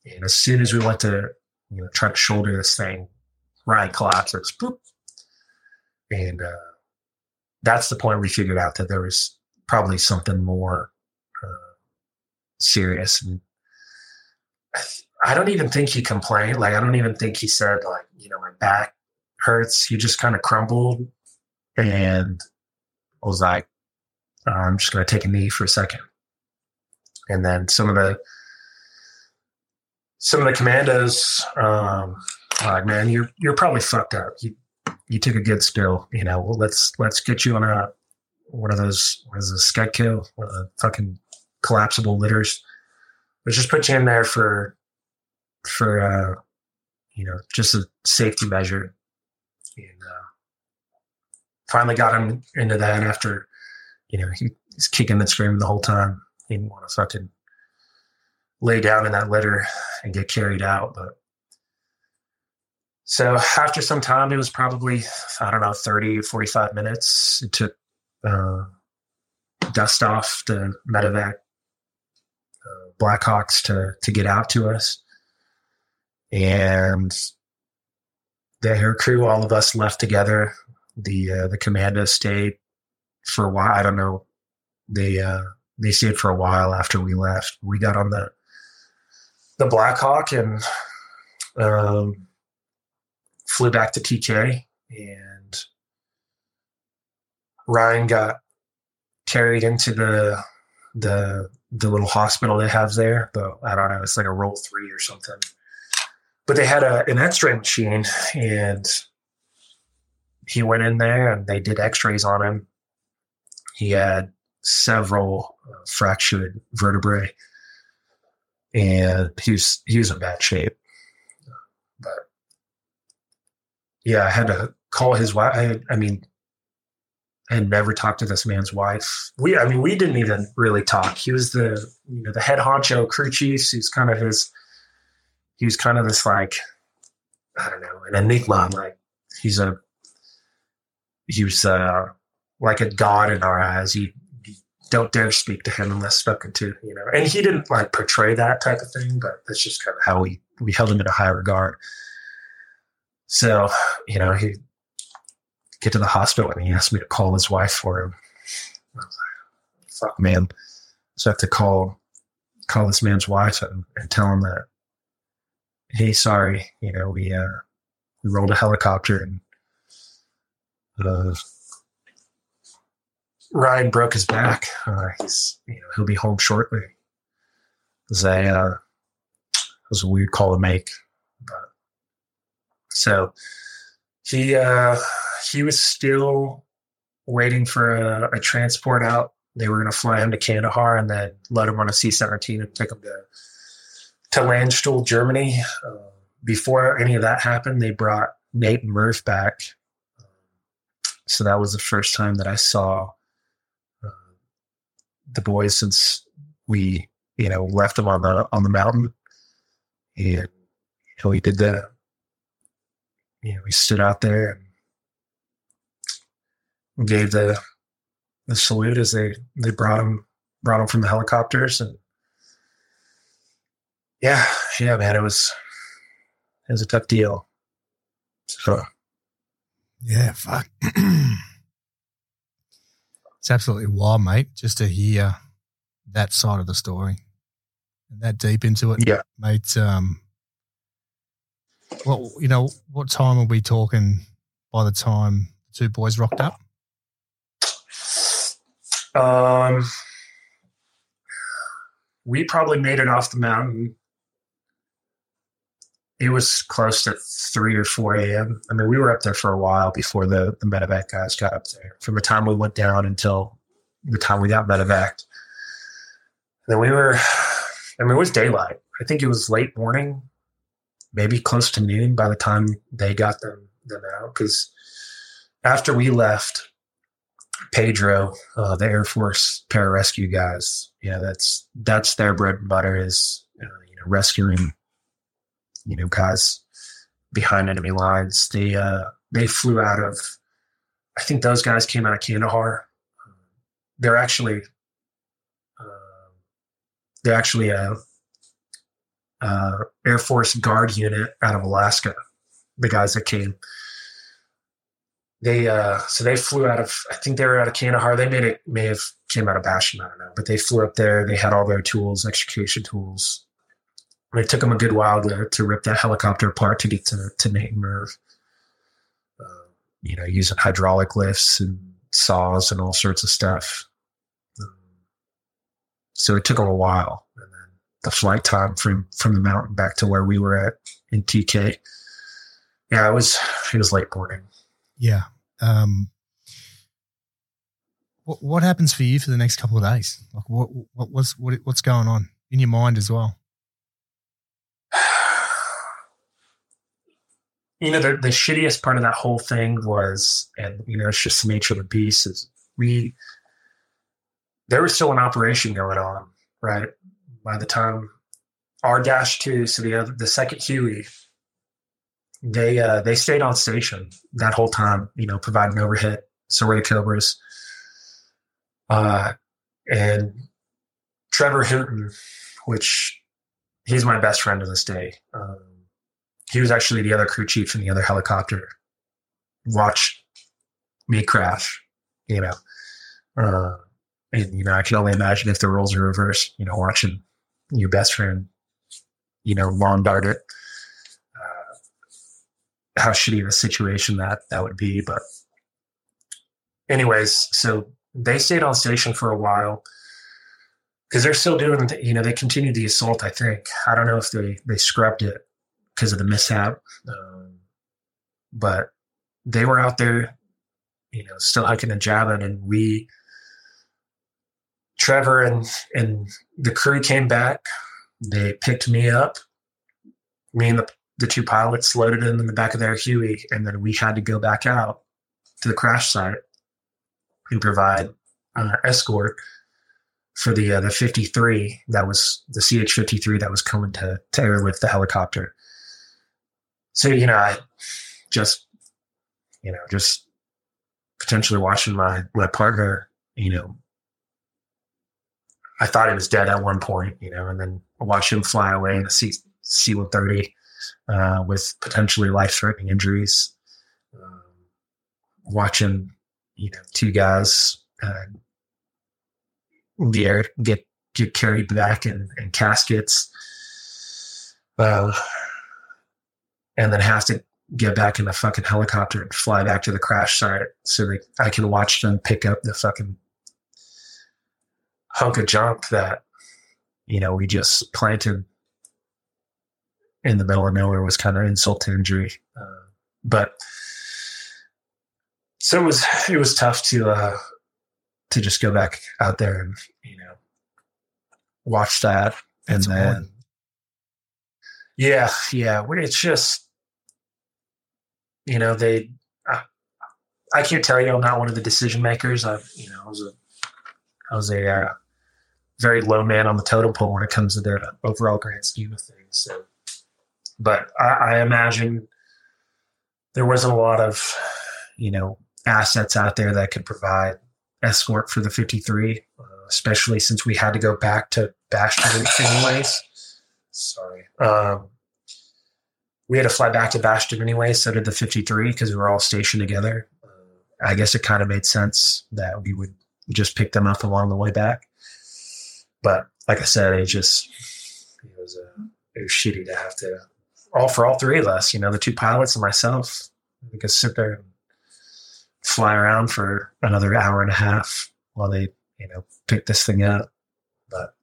And as soon as we went to you know try to shoulder this thing, Ryan collapses. Boop. And uh, that's the point we figured out that there was probably something more uh, serious. And I don't even think he complained. Like, I don't even think he said, like, you know, my back hurts. He just kind of crumbled and was like, I'm just going to take a knee for a second. And then some of the, some of the commandos, um, like, man, you're, you're probably fucked up. You, you took a good spill, you know, well, let's, let's get you on a, one of those, what is a Skedco, one of the fucking collapsible litters. Let's just put you in there for, for, uh, you know, just a safety measure. And, uh, finally got him into that after, you know, he, he's kicking and screaming the whole time. He didn't want to fucking lay down in that litter and get carried out. But so after some time, it was probably, I don't know, 30, 45 minutes. It took uh, dust off the medevac uh, Blackhawks to, to get out to us. And the air crew, all of us left together. The uh, the commando stayed for a while. I don't know. They uh, they stayed for a while after we left. We got on the the Blackhawk and um, flew back to TK, and Ryan got carried into the the the little hospital they have there. But I don't know, it's like a role three or something. But they had a, an X-ray machine, and he went in there, and they did X-rays on him. He had several uh, fractured vertebrae and he was he was in bad shape. But yeah, I had to call his wife. I, I mean, I had never talked to this man's wife. We, I mean, we didn't even really talk. He was the you know the head honcho crew chief. He's kind of his. He was kind of this like, I don't know, an enigma. Like he's a. He was uh, like a god in our eyes. You don't dare speak to him unless spoken to, you know. And he didn't like portray that type of thing, but that's just kind of how we we held him in a high regard. So, you know, he get to the hospital and he asked me to call his wife for him. I was like, fuck man. So I have to call call this man's wife and, and tell him that, hey, sorry, you know, we uh we rolled a helicopter and uh Ryan broke his back. Uh, he's you know he'll be home shortly. It was a uh, it was a weird call to make, but so he uh, he was still waiting for a, a transport out. They were going to fly him to Kandahar and then let him on a C seventeen and take him to to Landstuhl, Germany. Uh, before any of that happened, they brought Nate and Merv back. So that was the first time that I saw the boys since we you know left them on the on the mountain and you know we did the you know we stood out there and gave the the salute as they they brought them brought them from the helicopters and yeah yeah man it was it was a tough deal so yeah fuck It's absolutely wild, mate, just to hear that side of the story and that deep into it. Yeah. Mate, um, well, you know, what time are we talking by the time the two boys rocked up? Um, we probably made it off the mountain. It was close to three or four a.m. I mean, we were up there for a while before the the medevac guys got up there. From the time we went down until the time we got medevac. then we were, I mean, it was daylight. I think it was late morning, maybe close to noon by the time they got them them out. Because after we left, Pedro, uh, the Air Force pararescue guys, you know, that's that's their bread and butter is uh, you know rescuing you know guys behind enemy lines. They uh, they flew out of, I think those guys came out of Kandahar. They're actually uh, they're actually a, a Air Force Guard unit out of Alaska. The guys that came they uh so they flew out of I think they were out of Kandahar. They made it may have came out of Bastion, I don't know. But they flew up there. They had all their tools, extrication tools. And it took them a good while to, to rip that helicopter apart to get to to Nate Merv. Uh, you know, using hydraulic lifts and saws and all sorts of stuff. Um, so it took them a while. And then the flight time from from the mountain back to where we were at in TK. Yeah, it was it was late morning. Yeah. Um, what, what happens for you for the next couple of days? Like what, what what's what, what's going on in your mind as well? You know, the, the shittiest part of that whole thing was, and you know, it's just the nature of the beast is we there was still an operation going on, right? By the time our dash two, so the other, the second Huey they uh, they stayed on station that whole time, you know, providing overhead. So Cobras. Uh, and Trevor Hooton, which he's my best friend to this day. Um, he was actually the other crew chief in the other helicopter. Watch me crash, you know. Uh, and you know, I can only imagine if the roles are reversed. You know, watching your best friend, you know, lawn dart it how shitty of a situation that that would be. But, anyways, so they stayed on station for a while because they're still doing. You know, they continued the assault. I think I don't know if they they scrubbed it because of the mishap, um, but they were out there, you know, still hiking and jabbing, and we. Trevor and and the crew came back. They picked me up. Me and the the two pilots loaded in the back of their Huey, and then we had to go back out to the crash site and provide uh, escort for the uh, the 53 that was the CH 53 that was coming to, to airlift the helicopter. So you know, I just you know just potentially watching my my partner, you know. I thought he was dead at one point, you know, and then watch him fly away in a C C one thirty uh, with potentially life threatening injuries. Um, watching, you know, two guys uh, the air get get carried back in, in caskets, uh, and then have to get back in the fucking helicopter and fly back to the crash site so that I can watch them pick up the fucking hunk of junk that you know we just planted in the middle of nowhere was kind of insult to injury. Uh, but so it was it was tough to uh, to just go back out there and you know watch that and That's then yeah yeah it's just you know they I, I, can't tell you I'm not one of the decision makers I you know I was a I was a uh, very low man on the totem pole when it comes to their overall grand scheme of things so but I, I imagine there wasn't a lot of, you know, assets out there that could provide escort for the 53, uh, especially since we had to go back to Bastion anyways. Sorry. Um, we had to fly back to Bastion anyway, so did the 53 because we were all stationed together. I guess it kind of made sense that we would just pick them up along the way back. But like I said, it just it was, uh, it was shitty to have to all for all three of us, you know, the two pilots and myself. We could sit there and fly around for another hour and a half while they, you know, pick this thing up. But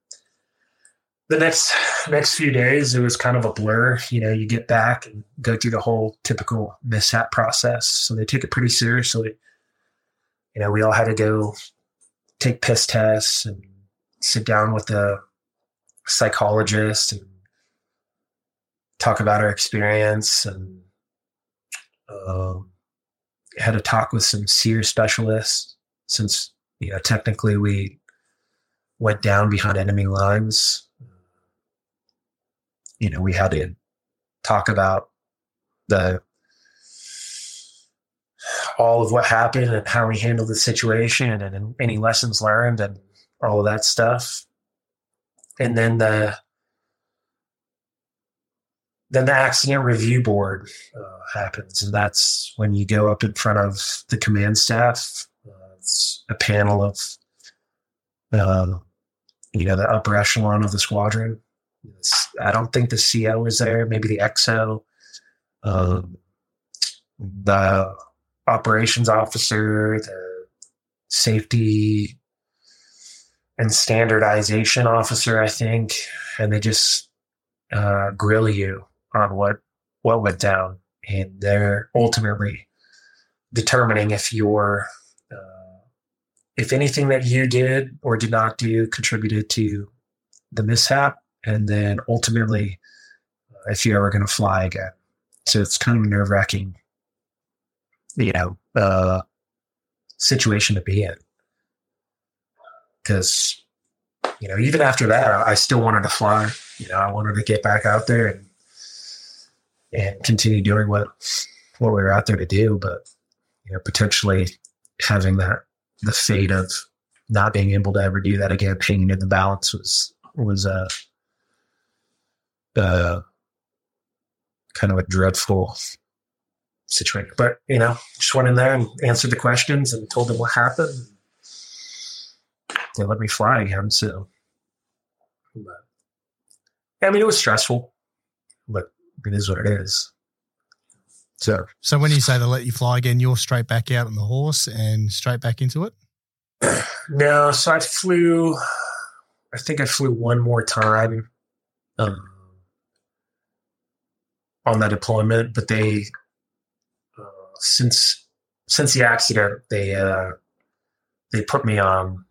the next next few days it was kind of a blur. You know, you get back and go through the whole typical mishap process. So they take it pretty seriously. You know, we all had to go take piss tests and sit down with the psychologist and talk about our experience and um, had a talk with some SERE specialists since you know technically we went down behind enemy lines you know we had to talk about the all of what happened and how we handled the situation and, and any lessons learned and all of that stuff and then the then the accident review board uh, happens, and that's when you go up in front of the command staff. Uh, it's a panel of, uh, you know, the upper echelon of the squadron. I don't think the CO is there. Maybe the XO, um, the operations officer, the safety and standardization officer, I think, and they just uh, grill you on what what went down, and they're ultimately determining if your uh, if anything that you did or did not do contributed to the mishap, and then ultimately if you're ever going to fly again. So it's kind of a nerve wracking, you know, uh, situation to be in. Because, you know, even after that, I still wanted to fly. You know, I wanted to get back out there and and continue doing what what we were out there to do. But you know, potentially having that the fate of not being able to ever do that again, hanging in the balance was was a uh, uh, kind of a dreadful situation. But you know, just went in there and answered the questions and told them what happened. They let me fly again. So, but, I mean, it was stressful, but it is what it is. So, So when you say they let you fly again, you're straight back out on the horse and straight back into it. no, so I flew. I think I flew one more time um, on that deployment, but they uh, since since the accident they uh, they put me on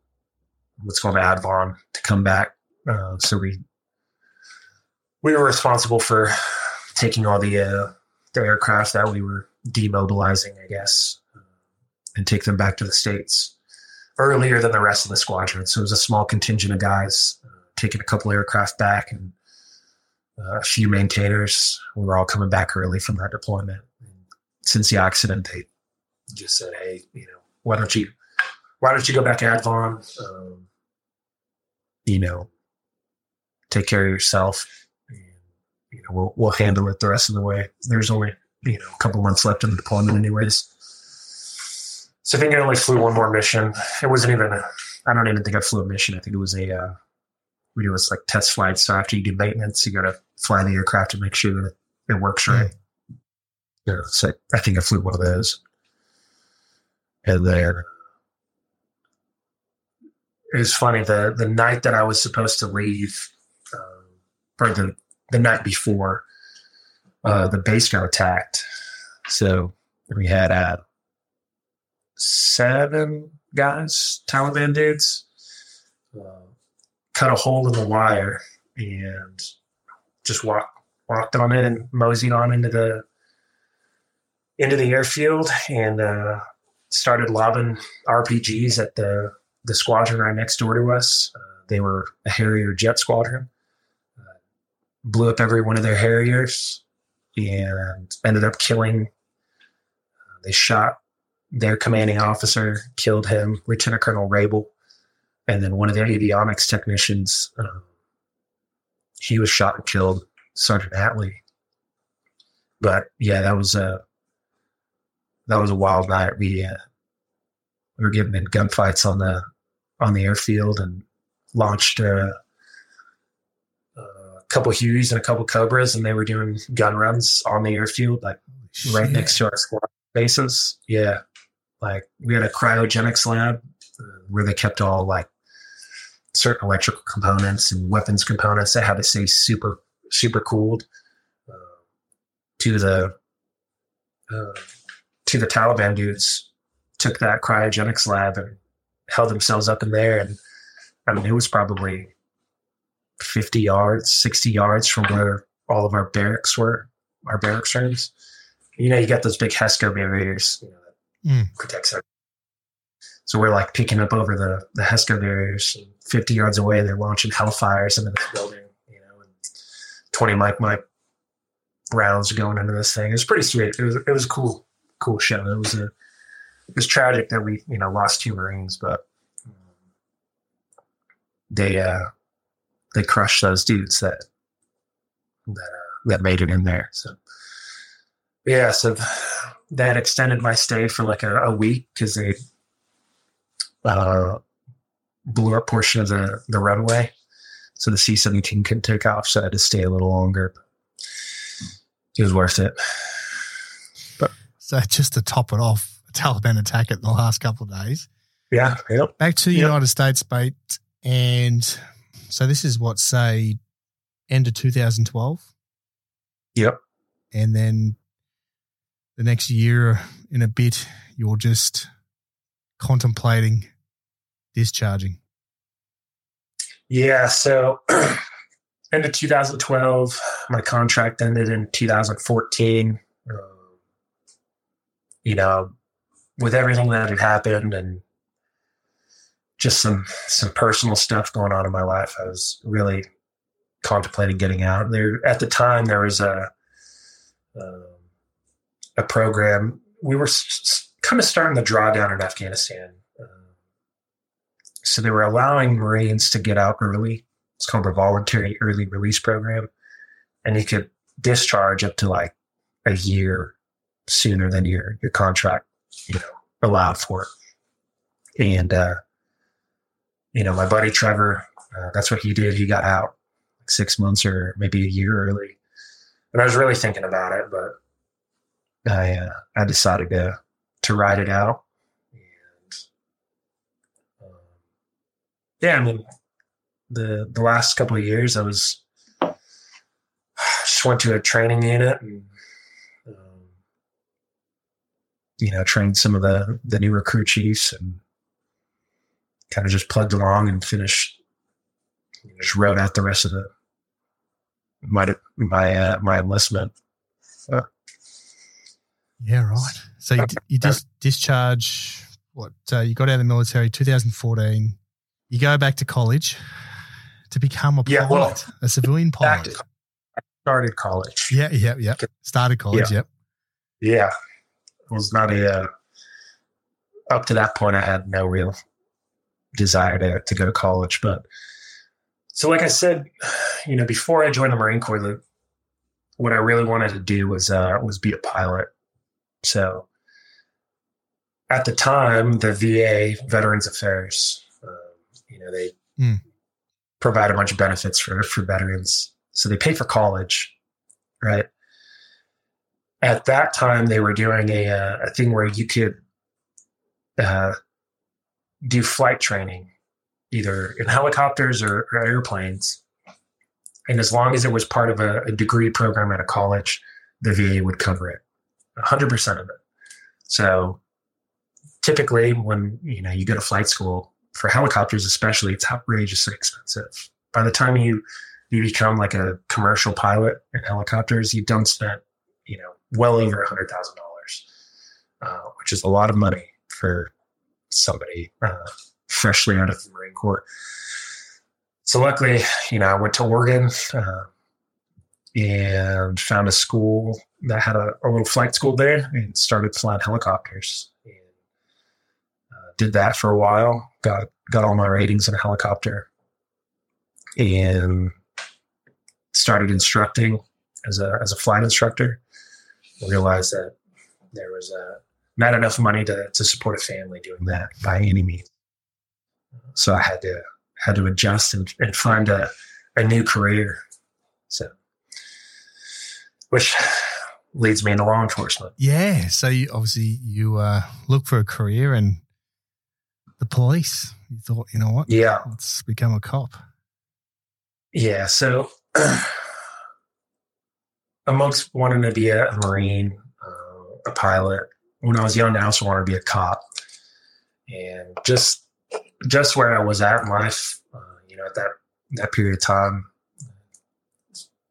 what's called Advon to come back. Uh, so we we were responsible for taking all the uh, the aircraft that we were demobilizing, I guess, and take them back to the states earlier than the rest of the squadron. So it was a small contingent of guys uh, taking a couple aircraft back and uh, a few maintainers. We were all coming back early from that deployment. Since the accident, they just said, "Hey, you know, why don't you why don't you go back to Advon? Um, you know, take care of yourself." you know, we'll we'll handle it the rest of the way. There's only you know a couple months left in the deployment, anyways. So I think I only flew one more mission. It wasn't even. I don't even think I flew a mission. I think it was a. Uh, we do this like test flights. So after you do maintenance, you got to fly the aircraft to make sure that it works right. Mm. Yeah, so I think I flew one of those, and there, it was funny the the night that I was supposed to leave, um, or the the night before uh, the base got attacked. So we had uh, seven guys, Taliban dudes, cut a hole in the wire and just walked walked on it and moseyed on into the into the airfield and uh, started lobbing RPGs at the the squadron right next door to us. Uh, they were a Harrier jet squadron blew up every one of their Harriers and ended up killing. Uh, they shot their commanding officer, killed him, Lieutenant Colonel Raible, and then one of their avionics technicians. Uh, he was shot and killed, Sergeant Hatley. But yeah, that was a that was a wild night. We uh, we were getting in gunfights on the on the airfield and launched a couple Hueys and a couple Cobras, and they were doing gun runs on the airfield, like Shit. right next to our squad bases. Yeah, like we had a cryogenics lab uh, where they kept all like certain electrical components and weapons components that had to stay super super cooled uh, to the uh, to the Taliban dudes. Took that cryogenics lab and held themselves up in there. And I mean, it was probably 50 yards, 60 yards from where all of our barracks were, our barracks rooms. You know, you got those big HESCO barriers, you know, that Mm. protects everything. So we're like picking up over the, the HESCO barriers. And 50 yards away, they're launching Hellfires into this building, you know, and 20 mic mic rounds going into this thing. It was pretty sweet. It was, it was a cool, cool show. It was a, it was tragic that we, you know, lost two Marines, but um, they, uh, they crushed those dudes that, that, uh, that made it in there. So, yeah, so that extended my stay for like a, a week because they uh, blew up portion of the, the runway. So the C 17 couldn't take off. So I had to stay a little longer. It was worth it. So just to top it off, a Taliban attack it in the last couple of days. Yeah. Yep. Back to the Yep. United States, mate. And so this is what, say, end of 2012? Yep. And then the next year in a bit, you're just contemplating discharging. Yeah. So end of 2012, my contract ended in 2014. Um, you know, with everything that had happened and just some some personal stuff going on in my life, I was really contemplating getting out. There at the time there was a um, a program. We were s- kind of starting the drawdown in Afghanistan. So they were allowing Marines to get out early. It's called the Voluntary Early Release Program. And you could discharge up to like a year sooner than your, your contract, you know, allowed for. And, uh, you know, my buddy Trevor, uh, that's what he did. He got out like six months or maybe a year early. And I was really thinking about it, but I, uh, I decided to, to ride it out. And, um, yeah, I mean, the the last couple of years, I was just went to a training unit and um, you know trained some of the the new recruit chiefs and kind of just plugged along and finished. Just wrote out the rest of the my my uh, my enlistment. Yeah, right. So you, you just discharge what? Uh, you got out of the military 2014. You go back to college to become a pilot, Yeah, well, a civilian pilot. to, I started college. Yeah, yeah, yeah. Started college. Yep. Yeah, it was not a. Uh, up to that point, I had no real desire to to go to college, but so like I said, you know, before I joined the Marine Corps, the, what I really wanted to do was uh, was be a pilot. So at the time, the VA Veterans Affairs, you know, they Hmm. provide a bunch of benefits for for veterans. So they pay for college, right? At that time, they were doing a uh, a thing where you could uh, do flight training, either in helicopters or, or airplanes. And as long as it was part of a, a degree program at a college, the VA would cover it, 100% of it. So typically when, you know, you go to flight school for helicopters, especially, it's outrageously expensive. By the time you, you become like a commercial pilot in helicopters, you've done spent, you know, well over a hundred thousand dollars, uh, which is a lot of money for somebody uh, freshly out of the Marine Corps. So luckily, you know, I went to Oregon uh, and found a school that had a, a little flight school there and started flying helicopters. And did that for a while. Got got all my ratings in a helicopter, and started instructing as a as a flight instructor. Realized that there was a, not enough money to to support a family doing that by any means. So I had to had to adjust and, and find a, a new career. So, which leads me into law enforcement. Yeah. So you, obviously you uh, look for a career and the police. You thought, you know what? Yeah, Let's become a cop. yeah. So, amongst wanting to be a, a marine, uh, a pilot, when I was young, I also wanted to be a cop, and just just where I was at in life, uh, you know, at that that period of time,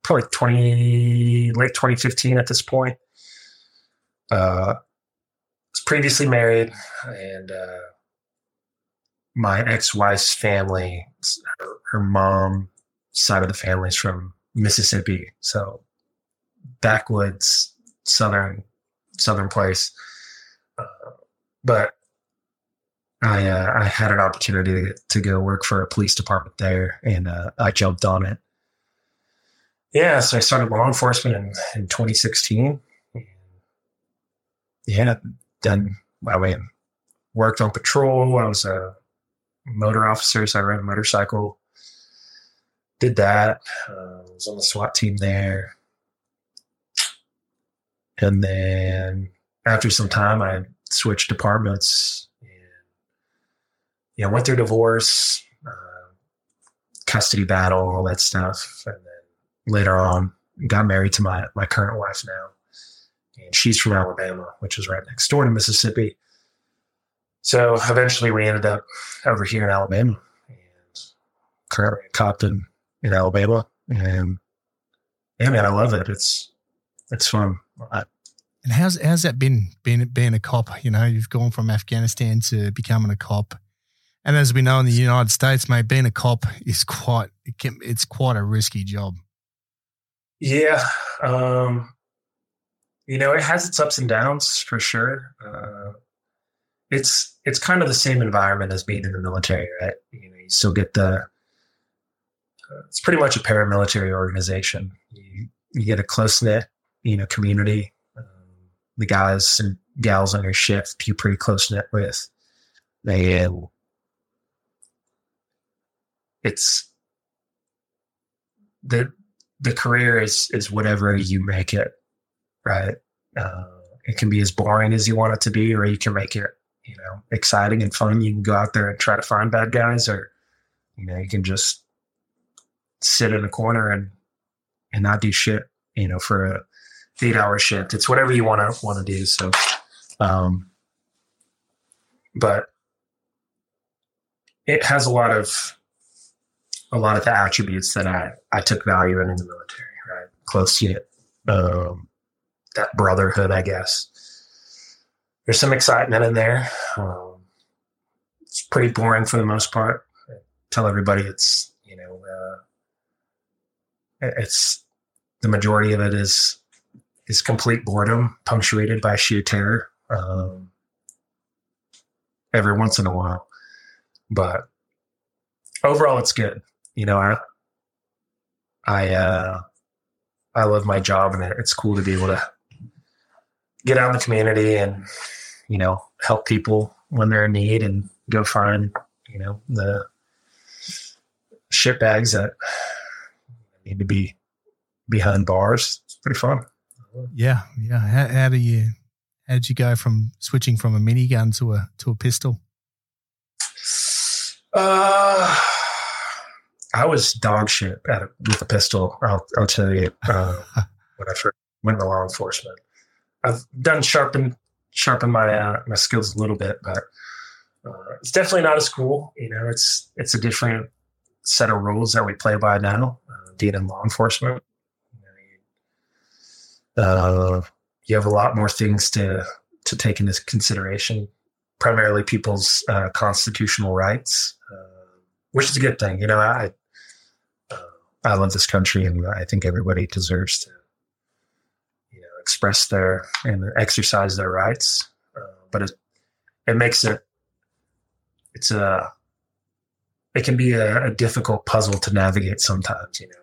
probably twenty late twenty fifteen at this point. Uh, was previously married, and uh, my ex wife's family, her, her mom side of the family is from Mississippi, so backwoods southern southern place. Uh, but I uh, I had an opportunity to, to, go work for a police department there, and uh, I jumped on it. Yeah, so I started law enforcement in, in 2016. Yeah, done. I mean, worked on patrol. I was a motor officer, so I ran a motorcycle. Did that. Uh, was on the SWAT team there. And then after some time, I switched departments and, you know, went through divorce, uh, custody battle, all that stuff. And then later on, got married to my, my current wife now. And she's from Alabama, which is right next door to Mississippi. So eventually we ended up over here in Alabama and currently a cop in, in Alabama. And yeah, man, I love it. It's, it's fun. I, and how's how's that been being being a cop? You know, you've gone from Afghanistan to becoming a cop, and as we know in the United States, mate, being a cop is quite it can, it's quite a risky job. Yeah, um, you know, it has its ups and downs for sure. Uh, it's it's kind of the same environment as being in the military, right? You know, you still get the. Uh, it's pretty much a paramilitary organization. You, you get a close knit, you know, community the guys and gals on your shift you're pretty close knit with. They, uh, it's the the career is is whatever you make it, right? Uh, it can be as boring as you want it to be, or you can make it, you know, exciting and fun. You can go out there and try to find bad guys, or you know, you can just sit in a corner and and not do shit, you know, for a eight hour shift. It's whatever you want to want to do. So, um, but it has a lot of a lot of the attributes that I I took value in in the military. Right, close knit, um, that brotherhood, I guess. There's some excitement in there. Um, it's pretty boring for the most part. I tell everybody it's you know uh, it's the majority of it is is complete boredom, punctuated by sheer terror. Um, every once in a while, but overall, it's good. You know, I, I, uh, I love my job, and it's cool to be able to get out in the community and you know help people when they're in need and go find you know the shit bags that need to be behind bars. It's pretty fun. Yeah, yeah. How, how do you how did you go from switching from a minigun to a to a pistol? Uh, I was dog shit at a, with a pistol. I'll, I'll tell you uh, when I first went into law enforcement. I've done sharpen sharpen my uh, my skills a little bit, but uh, it's definitely not as cool. You know, it's it's a different set of rules that we play by now, uh, being in law enforcement. Uh, you have a lot more things to to take into consideration, primarily people's uh, constitutional rights, uh, which is a good thing. You know, I I love this country, and I think everybody deserves to you express their and exercise their rights. Uh, but it it makes it it's a it can be a, a difficult puzzle to navigate sometimes. You know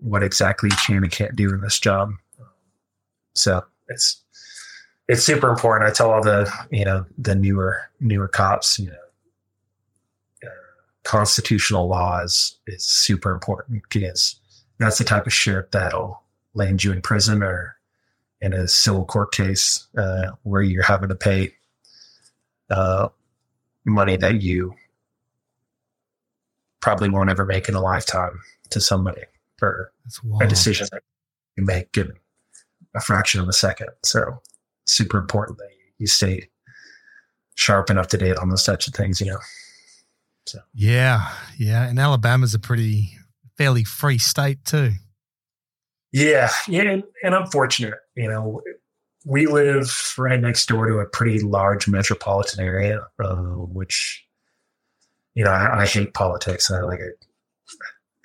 what exactly you can and can't do in this job. So it's it's super important. I tell all the you know the newer newer cops, you know, uh, constitutional law is is super important because that's the type of shit that'll land you in prison or in a civil court case uh, where you're having to pay uh, money that you probably won't ever make in a lifetime to somebody for a decision that you make given a fraction of a second. So super important that you stay sharp and up to date on those types of things, you know. So Yeah, yeah, and Alabama's a pretty fairly free state too. Yeah, yeah, and, and I'm fortunate. You know, we live right next door to a pretty large metropolitan area, uh, which you know I, I hate politics. I like I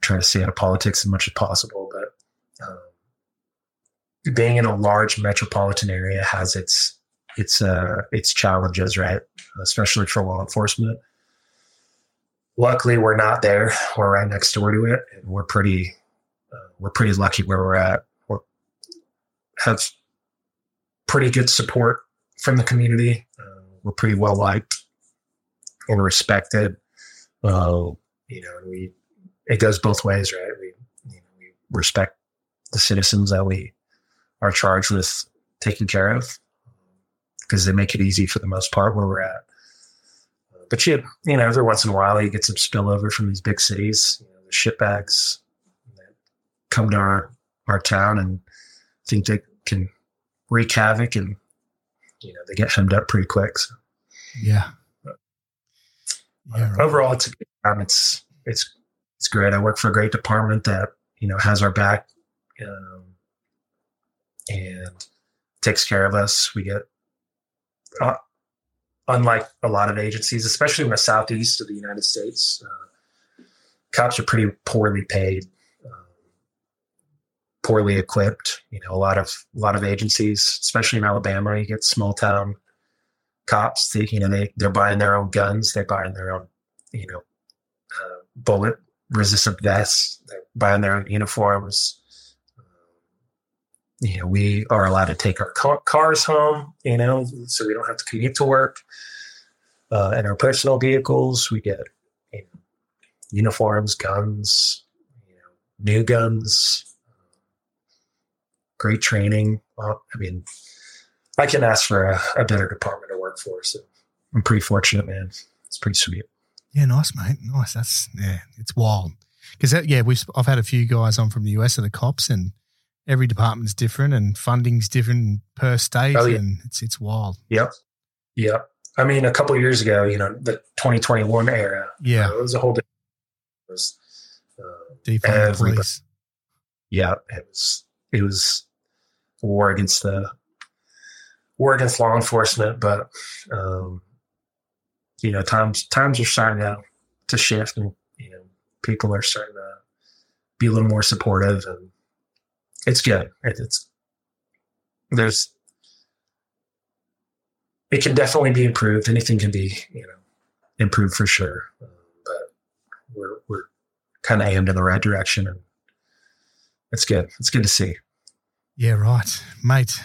try to stay out of politics as much as possible, but um, being in a large metropolitan area has its its uh, its challenges, right? Especially for law enforcement. Luckily, we're not there. We're right next door to it, and we're pretty we're pretty lucky where we're at. We have pretty good support from the community. Uh, we're pretty well liked and respected. Uh, you know, we it goes both ways, right? We you know, we respect the citizens that we are charged with taking care of because they make it easy for the most part where we're at. But you, you know, every once in a while you get some spillover from these big cities, you know, the shitbags come to our, our town and think they can wreak havoc and, you know, they get hemmed up pretty quick. So Yeah. Yeah, right. overall, it's a good time. It's, it's, it's great. I work for a great department that, you know, has our back um, and takes care of us. We get, uh, unlike a lot of agencies, especially in the southeast of the United States, uh, cops are pretty poorly paid, poorly equipped. You know, a lot of a lot of agencies, especially in Alabama, you get small town cops. They, you know, they they're buying their own guns, they're buying their own, you know, uh, bullet resistant vests, they're buying their own uniforms you know, we are allowed to take our car- cars home, you know, so we don't have to commute to work. Uh, and our personal vehicles, we get you know, uniforms, guns, you know, new guns, great training. Well, I mean, I can ask for a, a better department to work for. So I'm pretty fortunate, man. It's pretty sweet. Yeah, nice, mate. Nice. That's yeah, it's wild. Because yeah, we've I've had a few guys on from the US that the cops, and every department's different, and funding's different per state, Oh, yeah. and it's it's wild. Yep. Yep. I mean, a couple of years ago, you know, the 2021 era, Yeah, uh, it was a whole different. It was, uh, defund police. yeah, it was it was war against the war against law enforcement, but um, you know, times times are starting to to shift, and you know, people are starting to be a little more supportive, and it's good. It, it's there's it can definitely be improved. Anything can be you know improved for sure, um, but we're we're kind of aimed in the right direction, and it's good. It's good to see. Yeah, right, mate.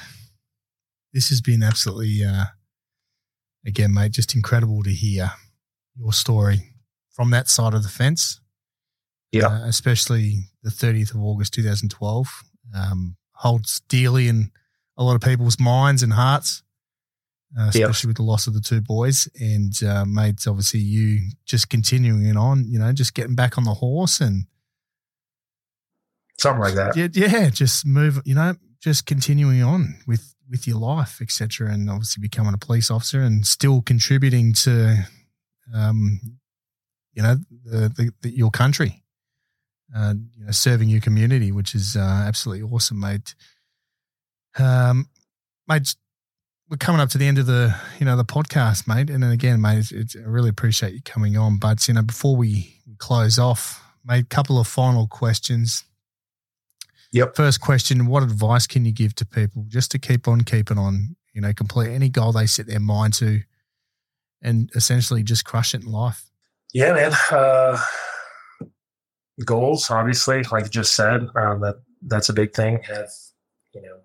This has been absolutely, uh, again, mate, just incredible to hear your story from that side of the fence. Yeah. uh, especially the 30th of August 2012 um, holds dearly in a lot of people's minds and hearts, uh, especially with the loss of the two boys. And uh, mate, obviously you just continuing it on, you know, just getting back on the horse and Something like that. yeah, yeah, just move, you know, just continuing on with with your life, etc. And obviously becoming a police officer and still contributing to, um, you know, the, the, the your country, uh, you know, serving your community, which is uh, absolutely awesome, mate. Um, mate, we're coming up to the end of the you know the podcast, mate. And again, mate, it's, it's, I really appreciate you coming on. But you know, before we close off, mate, a couple of final questions. Yep. First question: What advice can you give to people just to keep on keeping on? You know, complete any goal they set their mind to, and essentially just crush it in life. Yeah, man. Uh, goals, obviously, like you just said, um, that that's a big thing. Have you know,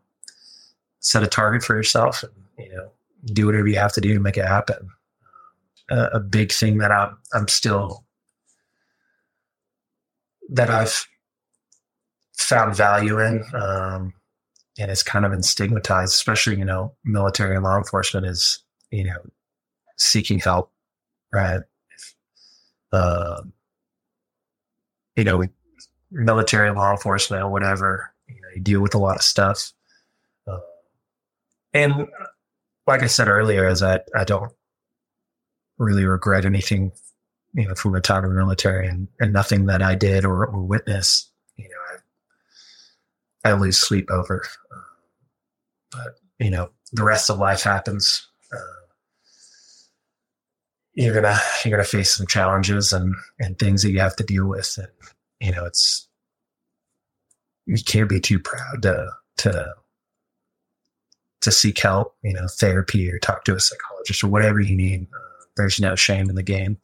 set a target for yourself, and you know, do whatever you have to do to make it happen. Uh, a big thing that I'm I'm still that I've found value in, um, and it's kind of been stigmatized, especially you know, military and law enforcement is you know, seeking help, right? um, you know, military law enforcement or whatever, you know, you deal with a lot of stuff. Uh, and like I said earlier, is that I don't really regret anything you know, from the time of the military and, and nothing that I did or, or witnessed, I, lose sleep over. But, you know, the rest of life happens. Uh, you're gonna you're gonna face some challenges and and things that you have to deal with, and you know it's you can't be too proud to to to seek help, you know, therapy or talk to a psychologist or whatever you need. Uh, there's no shame in the game.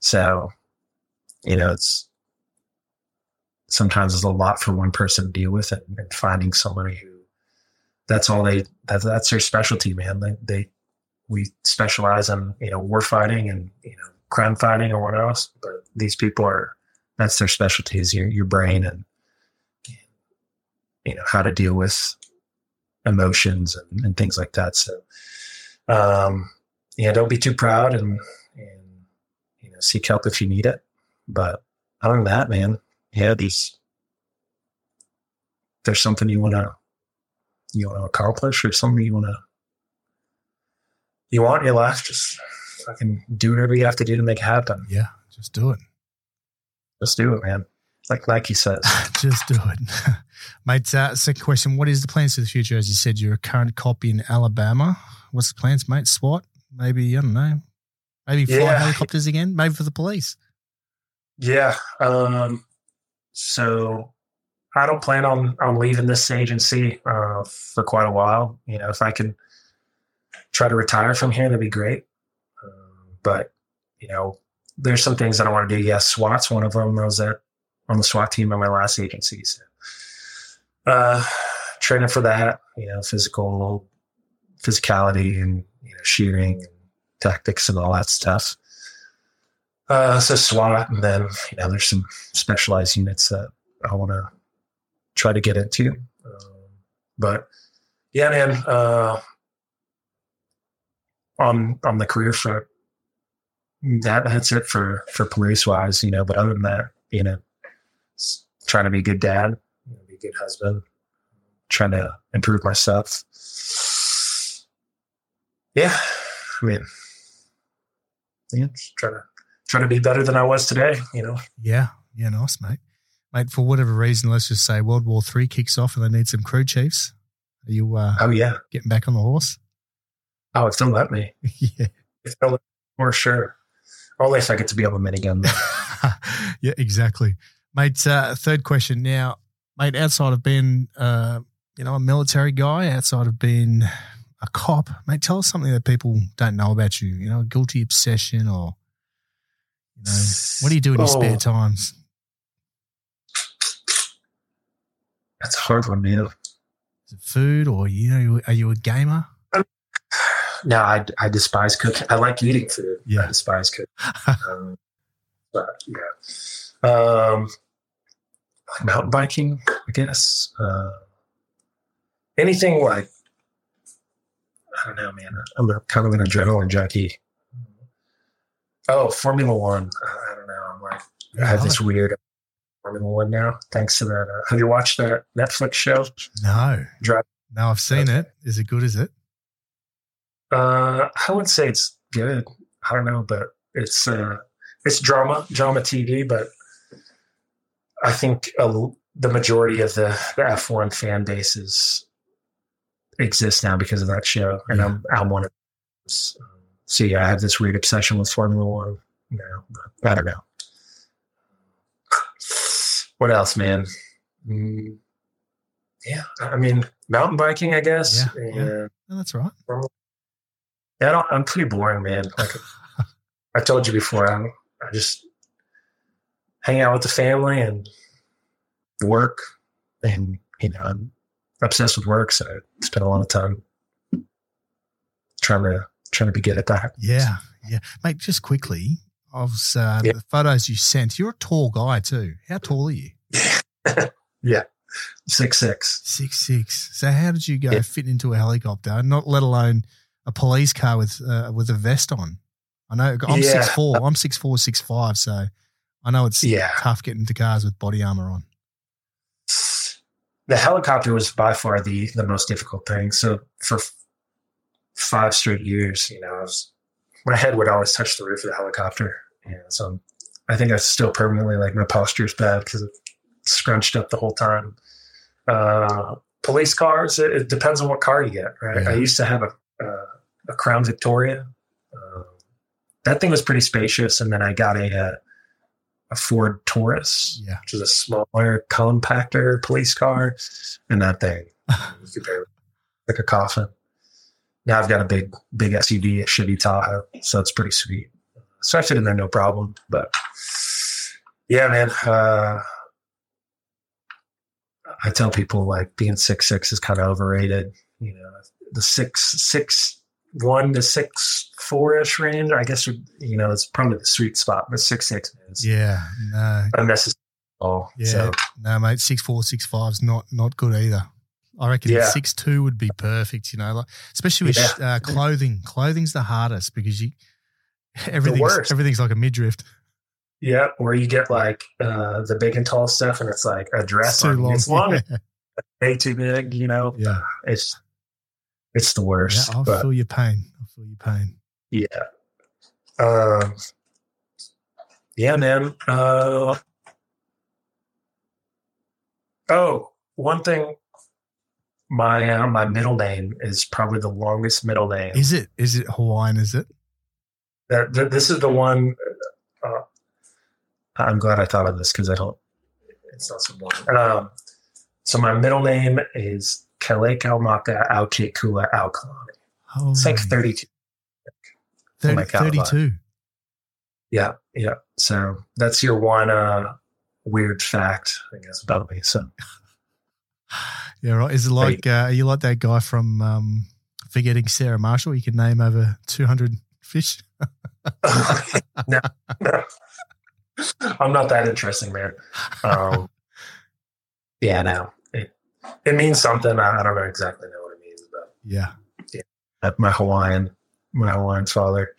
So, you know, it's sometimes it's a lot for one person to deal with, and, finding somebody who that's all they that, that's their specialty, man. They they we specialize in you know war fighting and you know crime fighting or what else, but these people are that's their specialties, your your brain and you know how to deal with emotions and, and things like that. So, um, yeah, don't be too proud and and you know seek help if you need it. But other than that, man, yeah, these there's something you want to you want to accomplish or something you want to you want in your life, just fucking do whatever you have to do to make it happen. Yeah, just do it. Just do it, man. Like Nike says. just do it. mate, uh, second question. What is the plans for the future? As you said, you're a current cop in Alabama. What's the plans, mate? SWAT? Maybe, I don't know. Maybe fly yeah. helicopters again? Maybe for the police? Yeah. Um, so I don't plan on on leaving this agency uh, for quite a while. You know, if I can – try to retire from here, that'd be great. Um, but you know, there's some things that I want to do. Yes, SWAT's one of them. I was at on the SWAT team at my last agency. So, uh, training for that, you know, physical physicality and you know, shearing tactics and all that stuff. Uh, so SWAT, and then you know, there's some specialized units that I want to try to get into. Um, but yeah, man, uh, on on the career front. That that's it for for police wise, you know. But other than that, you know, trying to be a good dad, be a good husband, trying to improve myself. Yeah, I mean, yeah, just trying to trying to be better than I was today. You know. Yeah, yeah, nice, mate. Mate, for whatever reason, let's just say World War Three kicks off and they need some crew chiefs. Are you? Uh, oh yeah, getting back on the horse. Oh, it's don't let me. yeah. It's for sure. Only if I get to be able to minigun. yeah, exactly. Mate, uh, third question now. Mate, outside of being, uh, you know, a military guy, outside of being a cop, mate, tell us something that people don't know about you. You know, a guilty obsession or, you know, what do you do in your oh. spare times? That's a hard one, man. Is it food or, you know, are you a gamer? no, I, I despise cooking. I like eating food. Yeah. I despise cooking. um, but yeah. Um, mountain biking, I guess. Uh, anything like, I don't know, man. I'm kind of an adrenaline junkie. Oh, Formula One. I, don't know. I'm like, I have this weird Formula One now, thanks to that. Uh, have you watched that Netflix show? No. Drive. No, I've seen it. Is it good? Is it? Uh, I wouldn't say it's good. I don't know, but it's uh, it's drama, drama TV. But I think uh, the majority of the, the F1 fan bases exist now because of that show, and yeah. I'm I'm one of those. So yeah, I have this weird obsession with Formula One now. I don't know. What else, man? Mm, yeah, I mean mountain biking, I guess. Yeah, yeah. yeah that's right. Formula yeah, I am pretty boring, man. Like I told you before, i I just hang out with the family and work, and you know, I'm obsessed with work, so I spend a lot of time trying to trying to be good at that. Yeah, yeah, mate. Just quickly, I was uh, yeah. the photos you sent. You're a tall guy too. How tall are you? yeah, six six. Six six. So how did you go yeah. fit into a helicopter? Not let alone a police car with uh, with a vest on. I know I'm six four. I'm six four, six five. So I know it's yeah. tough getting into cars with body armor on. The helicopter was by far the the most difficult thing. So for five straight years, you know, I was, my head would always touch the roof of the helicopter. Yeah, so I think I still permanently like my posture is bad because it's scrunched up the whole time. Uh, police cars, it, it, depends on what car you get, right? Yeah. I used to have a, uh, a Crown Victoria. Um, that thing was pretty spacious, and then I got a uh, a Ford Taurus, Yeah. which is a smaller compactor police car, and that thing you could barely- like a coffin. Now I've got a big big SUV, a Chevy Tahoe, so it's pretty sweet. So I fit in there no problem. But yeah, man, uh, I tell people like being six six is kind of overrated. You know, the six six one to six four ish range. I guess you know it's probably the sweet spot, but six six is Yeah. No. unnecessary. Oh, Yeah. so No, mate. Six four, six five's not not good either. I reckon Yeah. six two would be perfect. You know, like especially with Yeah. uh, clothing. Clothing's the hardest because you everything's everything's like a midriff. yeah, or you get like uh, the big and tall stuff, and it's like a dress. It's too long. It's long, Yeah. way too big. You know, Yeah. it's it's the worst. Yeah, I but feel your pain. I feel your pain. yeah, um, yeah, man. Uh, oh, one thing. My uh, my middle name is probably the longest middle name. Is it? Is it Hawaiian? Is it? this is the one. Uh, I'm glad I thought of this because I don't. It's not so boring. Um, so my middle name is Kele Kaumaka Aukekua Aukalani. Oh, It's like 32. 30, my God, 32. Yeah, yeah. So that's your one uh, weird fact, I guess, about me. So Yeah, right. Is it like, uh, are you like that guy from um, Forgetting Sarah Marshall? You can name over 200 fish. no, no. I'm not that interesting, man. Um, yeah, no. It, it means something. I, I don't know exactly know what it means, but Yeah. uh, my Hawaiian, my Hawaiian father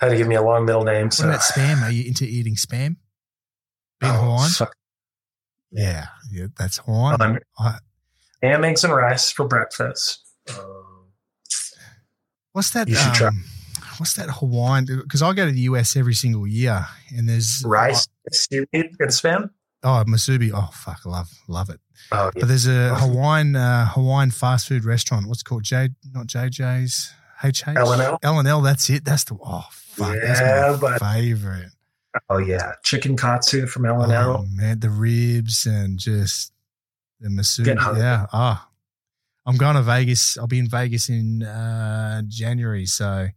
had to give me a long middle name. What So about spam? Are you into eating spam? Being Oh, Hawaiian? fuck. Yeah. Yeah, that's Hawaiian. Um, ham, eggs, and rice for breakfast. Um, What's that? You should try. um, What's that Hawaiian? Because I go to the US every single year, and there's rice, seaweed, and spam. Oh, Musubi. Oh, fuck, love love it. Oh, But there's a Hawaiian uh, Hawaiian fast food restaurant. What's it called? J, not JJ's. HH. L&L? L and L. That's it. That's the. Oh fuck. Yeah, that's my favorite. Oh yeah, chicken katsu from L and Oh L. man, the ribs and just the Musubi. Yeah. Ah, I'm going to Vegas. I'll be in Vegas in uh, January. So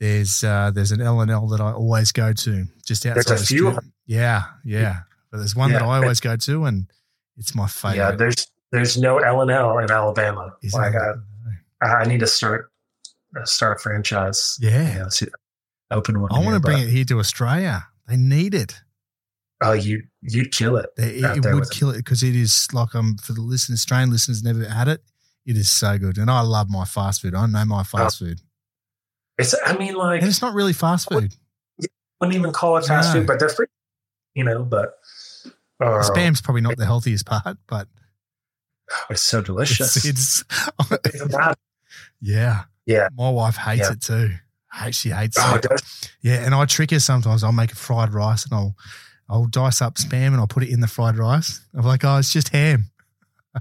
there's uh, there's an L and L that I always go to just outside. There's a few. Yeah, yeah. But there's one that I always go to, and it's my favorite. Yeah, there's there's no L and L in Alabama. Like? I, I need to start uh, start a franchise. Yeah. You know, open one. I want to bring it here to Australia. They need it. Oh, you you'd kill it. They, out it would it. kill it because it is like um for the listeners, Australian listeners never had it. It is so good, and I love my fast food. I know my fast food, It's I mean like and it's not really fast food. I wouldn't even call it fast No. food, but they're free. You know, but uh, Spam's probably not the healthiest part, but it's so delicious. it's, it's yeah, Yeah. My wife hates Yeah. it too. She hates oh, it. Yeah, and I trick her sometimes. I'll make a fried rice and I'll I'll dice up spam and I'll put it in the fried rice. I'm like, oh, it's just ham.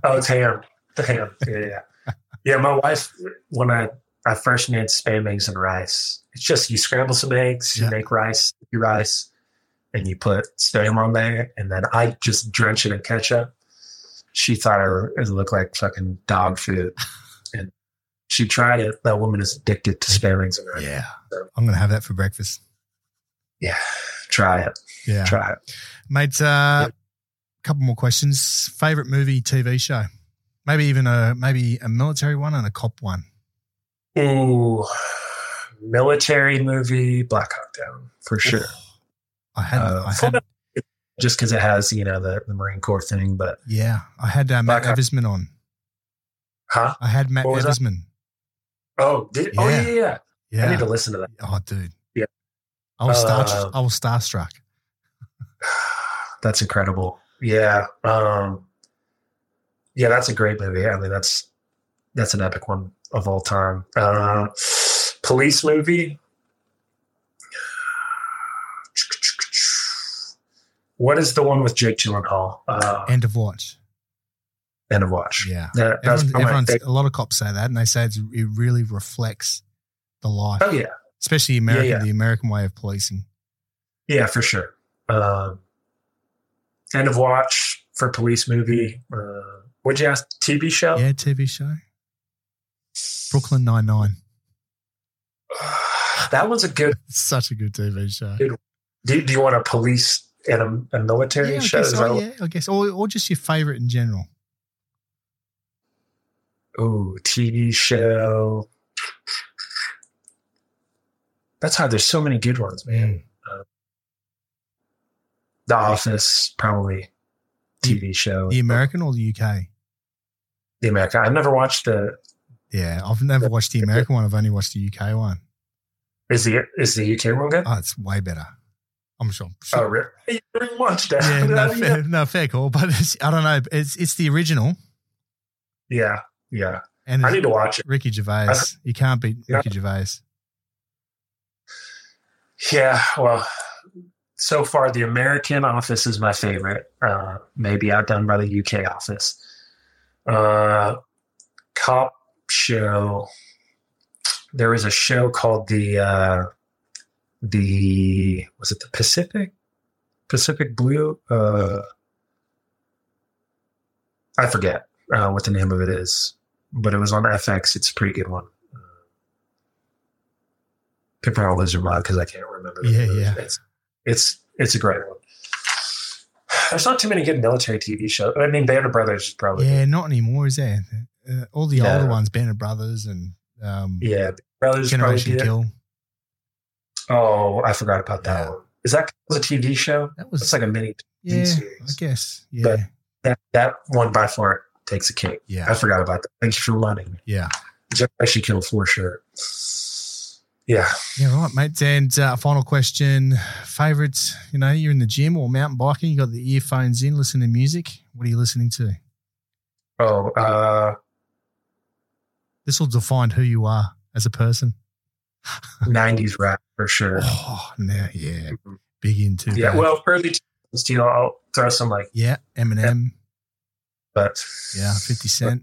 Oh, it's ham. The ham. Yeah, yeah. Yeah, my wife, when I, I first made spam eggs and rice, it's just you scramble some eggs, you Yeah. make rice, you rice, and you put spam on there, and then I just drench it in ketchup. She thought it looked like fucking dog food. She tried it. That woman is addicted to spam eggs and rice. Yeah, I'm gonna have that for breakfast. Yeah. Try it. Yeah, Try it. mate. Uh, couple more questions. Favorite movie, TV show, maybe even a maybe a military one and a cop one. Ooh. Military movie, Black Hawk Down, for sure. I had, Uh, I had, just because it has you know the, the Marine Corps thing. But yeah, I had uh, Matt Black Eversman on. huh? I had Matt was that? Oh, did, oh, yeah. oh yeah, yeah, yeah. I need to listen to that. Oh, dude. Yeah. I was uh, star, I was starstruck. that's incredible. Yeah. Um, yeah, that's a great movie. I mean, that's that's an epic one of all time. Uh, police movie. What is the one with Jake Gyllenhaal? Uh, End of Watch. End of Watch. Yeah. That, that's Everyone, everyone's, a lot of cops say that, and they say it's, it really reflects the life, Oh yeah, especially American, yeah. the American way of policing. yeah, for sure. Um, End of Watch for police movie. Uh, what'd you ask? TV show? Yeah, TV show. Brooklyn Nine Nine. that was a good. Such a good TV show. Do, do you want a police and a, a military Yeah, I show? guess, oh, yeah, I guess, or, or just your favorite in general. Ooh, TV show. That's hard. There's so many good ones, man. Uh, the Office, probably TV show. The American or the UK? The American. I've never watched the. Yeah, I've never watched the American one. I've only watched the UK one. Is the is the UK one good? Oh, it's way better. I'm sure. oh, really? You didn't watch that? Yeah, no, How fair, no, fair call. But it's, I don't know. It's it's the original, yeah, yeah. and I need to watch it. Ricky Gervais. You can't beat Yeah. Ricky Gervais. Yeah, well, so far the American Office is my favorite. Uh, maybe outdone by the UK Office. Uh, cop show. There was a show called the uh, the was it the Pacific Pacific Blue? Uh, I forget uh, what the name of it is, but it was on FX. It's a pretty good one. Are all losing mind because I can't remember. the Yeah, yeah. It's it's it's a great one. There's not too many good military TV shows. I mean, Band of Brothers is probably Yeah, not anymore, is there? Uh, all the No. older ones, Band of Brothers and um, yeah. Brothers Generation good. Kill. Oh, I forgot about that Yeah. one. Is that was a TV show? That was It's like a mini. yeah, I guess. Yeah, But- That that one by far takes a cake. yeah, I forgot about that. Thank you for me. yeah, Generation Kill for sure. Yeah. yeah. Right, mate. And uh, final question: favorites? You know, you're in the gym or mountain biking. You got the earphones in, listening to music. What are you listening to? Oh, uh, This will define who you are as a person. 90s rap for sure. Oh, no, yeah, big into Yeah. that. Well, early steel. I'll throw some like, yeah, Eminem, but yeah, Fifty Cent,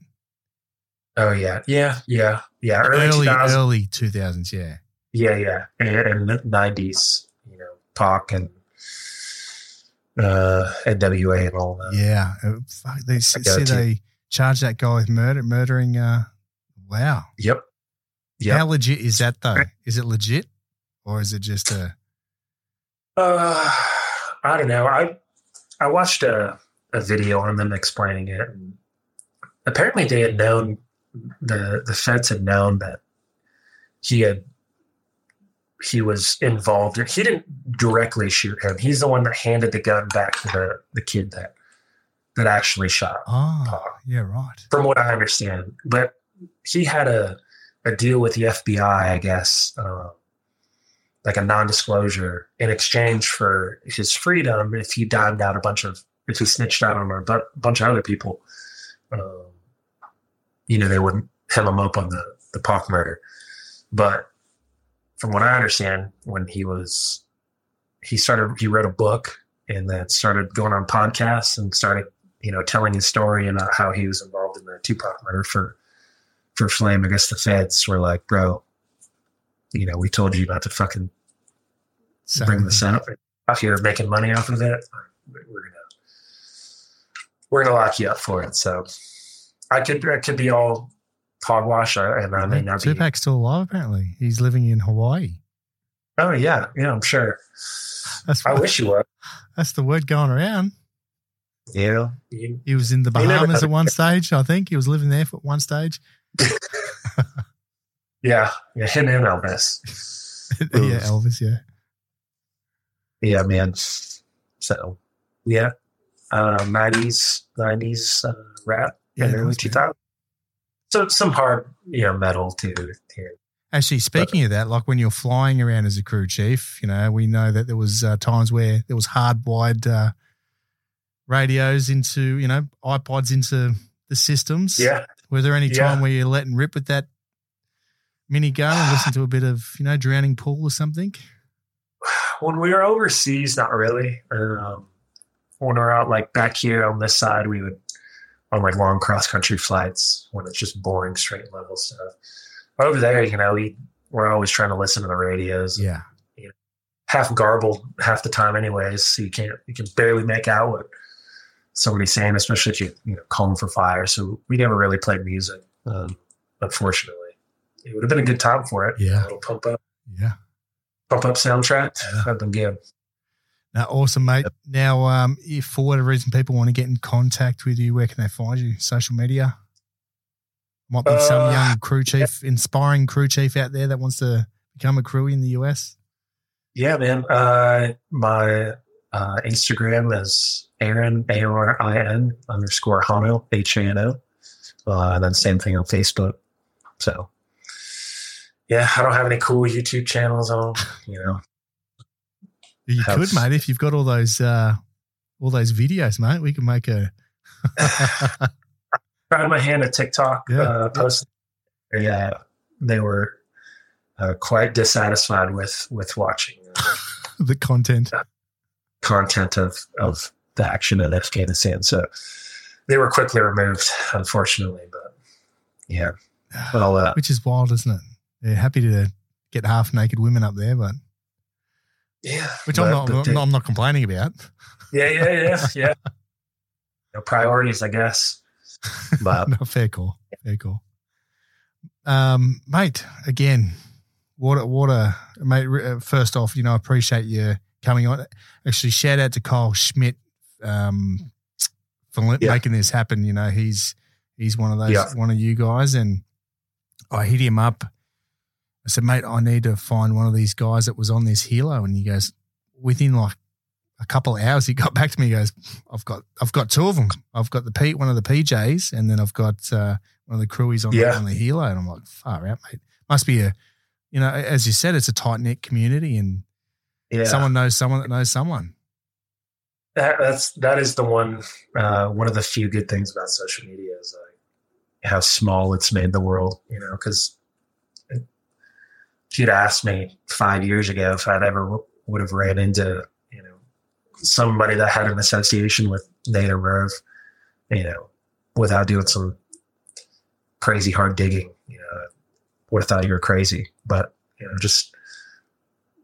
Oh yeah, yeah, yeah, yeah. Early, early, 2000s, early two thousands. Yeah, yeah, yeah, and, and nineties. You know, Pac and uh, NWA and all that. yeah. Uh, fuck, they see they charge that guy with murder, murdering. Uh, wow. Yep. Yep. How legit is that though? Is it legit, or is it just a? Uh, I don't know. I I watched a a video on them explaining it. And apparently, they had known the the feds had known that he had he was involved. He didn't directly shoot him. He's the one that handed the gun back to the the kid that that actually shot. Oh, Pac. yeah, right. from what I understand. But he had a, a deal with the FBI, I guess, uh, like a non-disclosure in exchange for his freedom. If he dimed out a bunch of, if he snitched out on a bunch of other people, um, you know, they wouldn't hem him up on the the Pac murder. But from what I understand, when he was, he started, he wrote a book and then started going on podcasts and started you know, telling his story and uh, how he was involved in the Tupac murder for for Flame. I guess the feds were like, "Bro, you know, we told you not to fucking So, bring this up. Out here making money off of it, we're gonna we're gonna lock you up for it." So I could I could be all hogwash, and I may not be. Tupac's still alive. Apparently, he's living in Hawaii. Oh yeah, yeah, I'm sure. That's I wish you were. that's the word going around. Yeah, you, He was in the Bahamas at one stage. I think he was living there for one stage. yeah, yeah. Him and Elvis. yeah, Elvis. Yeah, Yeah, man. So, yeah, uh, nineties, nineties uh, rap, Yeah, and early two thousand. So some hard, you know, metal too. Here. Actually, speaking of that, like when you're flying around as a crew chief, you know, we know that there was uh, times where there was hardwired uh, radios into, you know, iPods into the systems. Yeah, Were there any Yeah. time where you're letting rip with that mini gun and listen to a bit of, you know, Drowning Pool or something? when we were overseas, not really. Um, when we're out like back here on this side, we would on like long cross country flights when it's just boring straight level stuff. Over there, you know, we we're always trying to listen to the radios. Yeah. Half garbled half the time, anyways. So you can't you can barely make out what somebody's saying, especially if you you know calling for fire. So we never really played music, um, unfortunately. It would have been a good time for it. Yeah. a little pump up, Yeah. pump up soundtrack. Yeah. That'd been good. Now, awesome, mate. Now, um, if for whatever reason people want to get in contact with you, where can they find you? Social media? Might be some Uh, young crew chief, inspiring crew chief out there that wants to become a crew in the US. Yeah, man. Uh, my uh, Instagram is Arin A R I N underscore Hano H A N O, uh, and then same thing on Facebook. So, yeah, I don't have any cool YouTube channels on. You know, You Have- could, mate, if you've got all those uh, all those videos, mate. We can make a tried my hand at TikTok Yeah. uh, post. Yeah, they were uh, quite dissatisfied with with watching uh, the content. content of of the action in Afghanistan. So they were quickly removed, unfortunately. But yeah, well, uh, Which is wild, isn't it? They're happy to get half naked women up there, but yeah, which but- I'm not. but I'm not- I'm not complaining about. yeah, yeah, yeah, yeah. Priorities, I guess. But no, fair call. Fair call. Um, mate, again, what a, what a mate. uh, First off, you know, I appreciate you coming on. Actually, shout out to Kyle Schmidt um, for Yeah. making this happen. You know, he's he's one of those Yeah. one of you guys, and I hit him up. I said, mate, I need to find one of these guys that was on this helo, and he goes within like a couple of hours. He got back to me. He goes, I've got I've got two of them. I've got the P one of the PJs, and then I've got uh, one of the crewies on, the, Yeah. on the helo. And I'm like, far out, mate. Must be a, you know, as you said, it's a tight knit community, and yeah, someone knows someone that knows someone. that, that's that is the one uh, one of the few good things about social media is like how small it's made the world. You know, because you'd asked me five years ago if I'd ever would have ran into you know somebody that had an association with Native Rev, you know, without doing some crazy hard digging, you know, would have thought you were crazy. But you know, just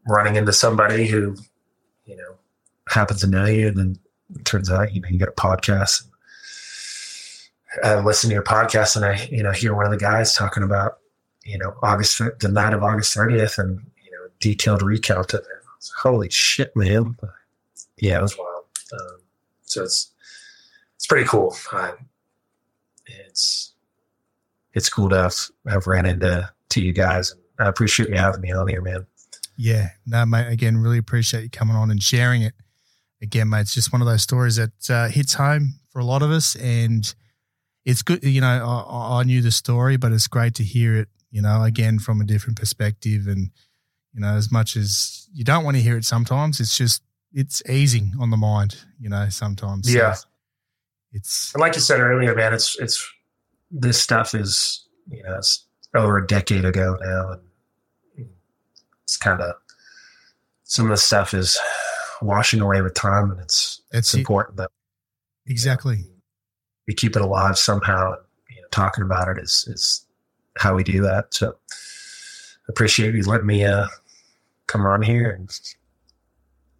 running into somebody who you know happens to know you, and then turns out you know you got a podcast. And I listen to your podcast, and I you know hear one of the guys talking about you know August the night of August thirtieth, and you know detailed recount of it. Holy shit, man! Yeah, it was wild. Um, so it's it's pretty cool. I, it's it's cool to have, have ran into to you guys, and I appreciate you having me on here, man. Yeah, no, mate. Again, really appreciate you coming on and sharing it. Again, mate, it's just one of those stories that uh, hits home for a lot of us, and it's good. You know, I, I knew the story, but it's great to hear it. You know, again from a different perspective, and you know, as much as you don't want to hear it, sometimes it's just it's easing on the mind. You know, sometimes. So Yeah. it's And like you said earlier, man, it's it's this stuff is you know it's over a decade ago now, and it's kind of some of the stuff is washing away with time, and it's That's it's important that exactly. we keep it alive somehow. You know, talking about it is is how we do that. So appreciate you letting me uh, come on here and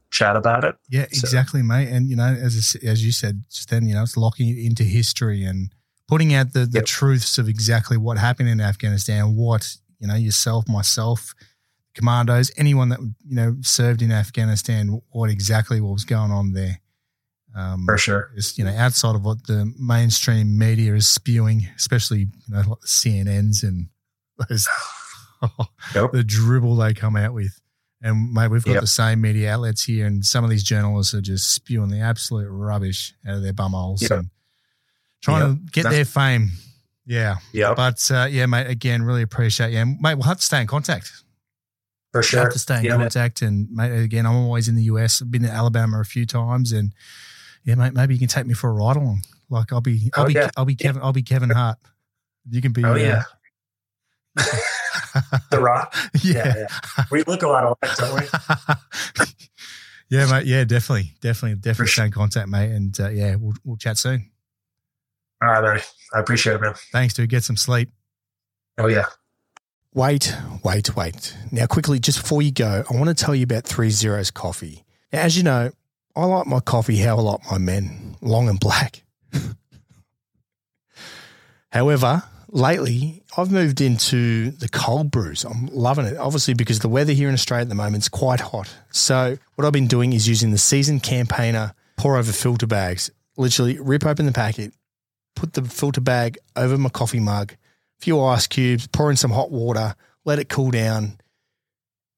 chat about it. Yeah, So- exactly, mate. And you know, as as you said just then, you know, it's locking it into history and putting out the the Yep. truths of exactly what happened in Afghanistan, what you know, yourself, myself, commandos, anyone that you know served in Afghanistan, what exactly what was going on there. Um, For sure. Is you know, outside of what the mainstream media is spewing, especially you know, like the CNNs and those Yep. the dribble they come out with. And mate, we've got Yep. the same media outlets here, and some of these journalists are just spewing the absolute rubbish out of their bumholes Yep. and trying to get That's- their fame. Yeah, Yep. but uh, yeah, mate. Again, really appreciate you, and mate. We'll have to stay in contact. For sure. have to stay in Yeah, man. contact, and mate. Again, I'm always in the US. I've been to Alabama a few times, and yeah, mate. Maybe you can take me for a ride along. Like I'll be, I'll Oh, be, yeah. I'll be Kevin, I'll be Kevin Hart. You can be. Oh uh, yeah. the Rock. yeah. Yeah, We look a lot alike, don't we? Yeah, mate. Yeah, definitely, definitely, definitely For stay in contact, mate. And uh, yeah, we'll we'll chat soon. All right, buddy. I appreciate it, man. Thanks, dude. Get some sleep. Oh yeah. Wait, wait, wait. Now, quickly, just before you go, I want to tell you about Three Zeros Coffee. Now, as you know, I like my coffee how I like my men, long and black. However, lately I've moved into the cold brews. I'm loving it, obviously, because the weather here in Australia at the moment is quite hot. So, what I've been doing is using the seasoned campaigner pour over filter bags. Literally, rip open the packet, put the filter bag over my coffee mug, a few ice cubes, pour in some hot water, let it cool down,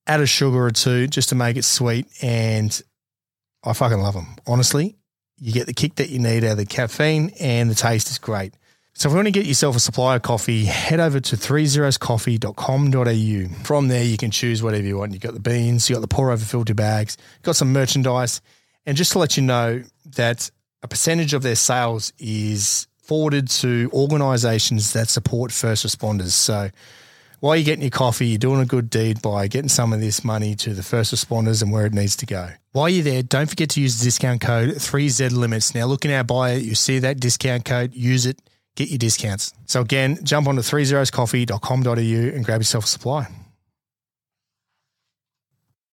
add a sugar or two just to make it sweet, and I fucking love them. Honestly, you get the kick that you need out of the caffeine, and the taste is great. So if you want to get yourself a supply of coffee, head over to 3zeroscoffee.com.au. From there, you can choose whatever you want. You've got the beans, you've got the pour over filter bags, you've got some merchandise. And just to let you know that a percentage of their sales is forwarded to organisations that support first responders. So while you're getting your coffee, you're doing a good deed by getting some of this money to the first responders and where it needs to go. While you're there, don't forget to use the discount code 3Z Limits. Now, look in our bio, you see that discount code, use it, get your discounts. So again, jump onto 3zeroscoffee.com.au and grab yourself a supply.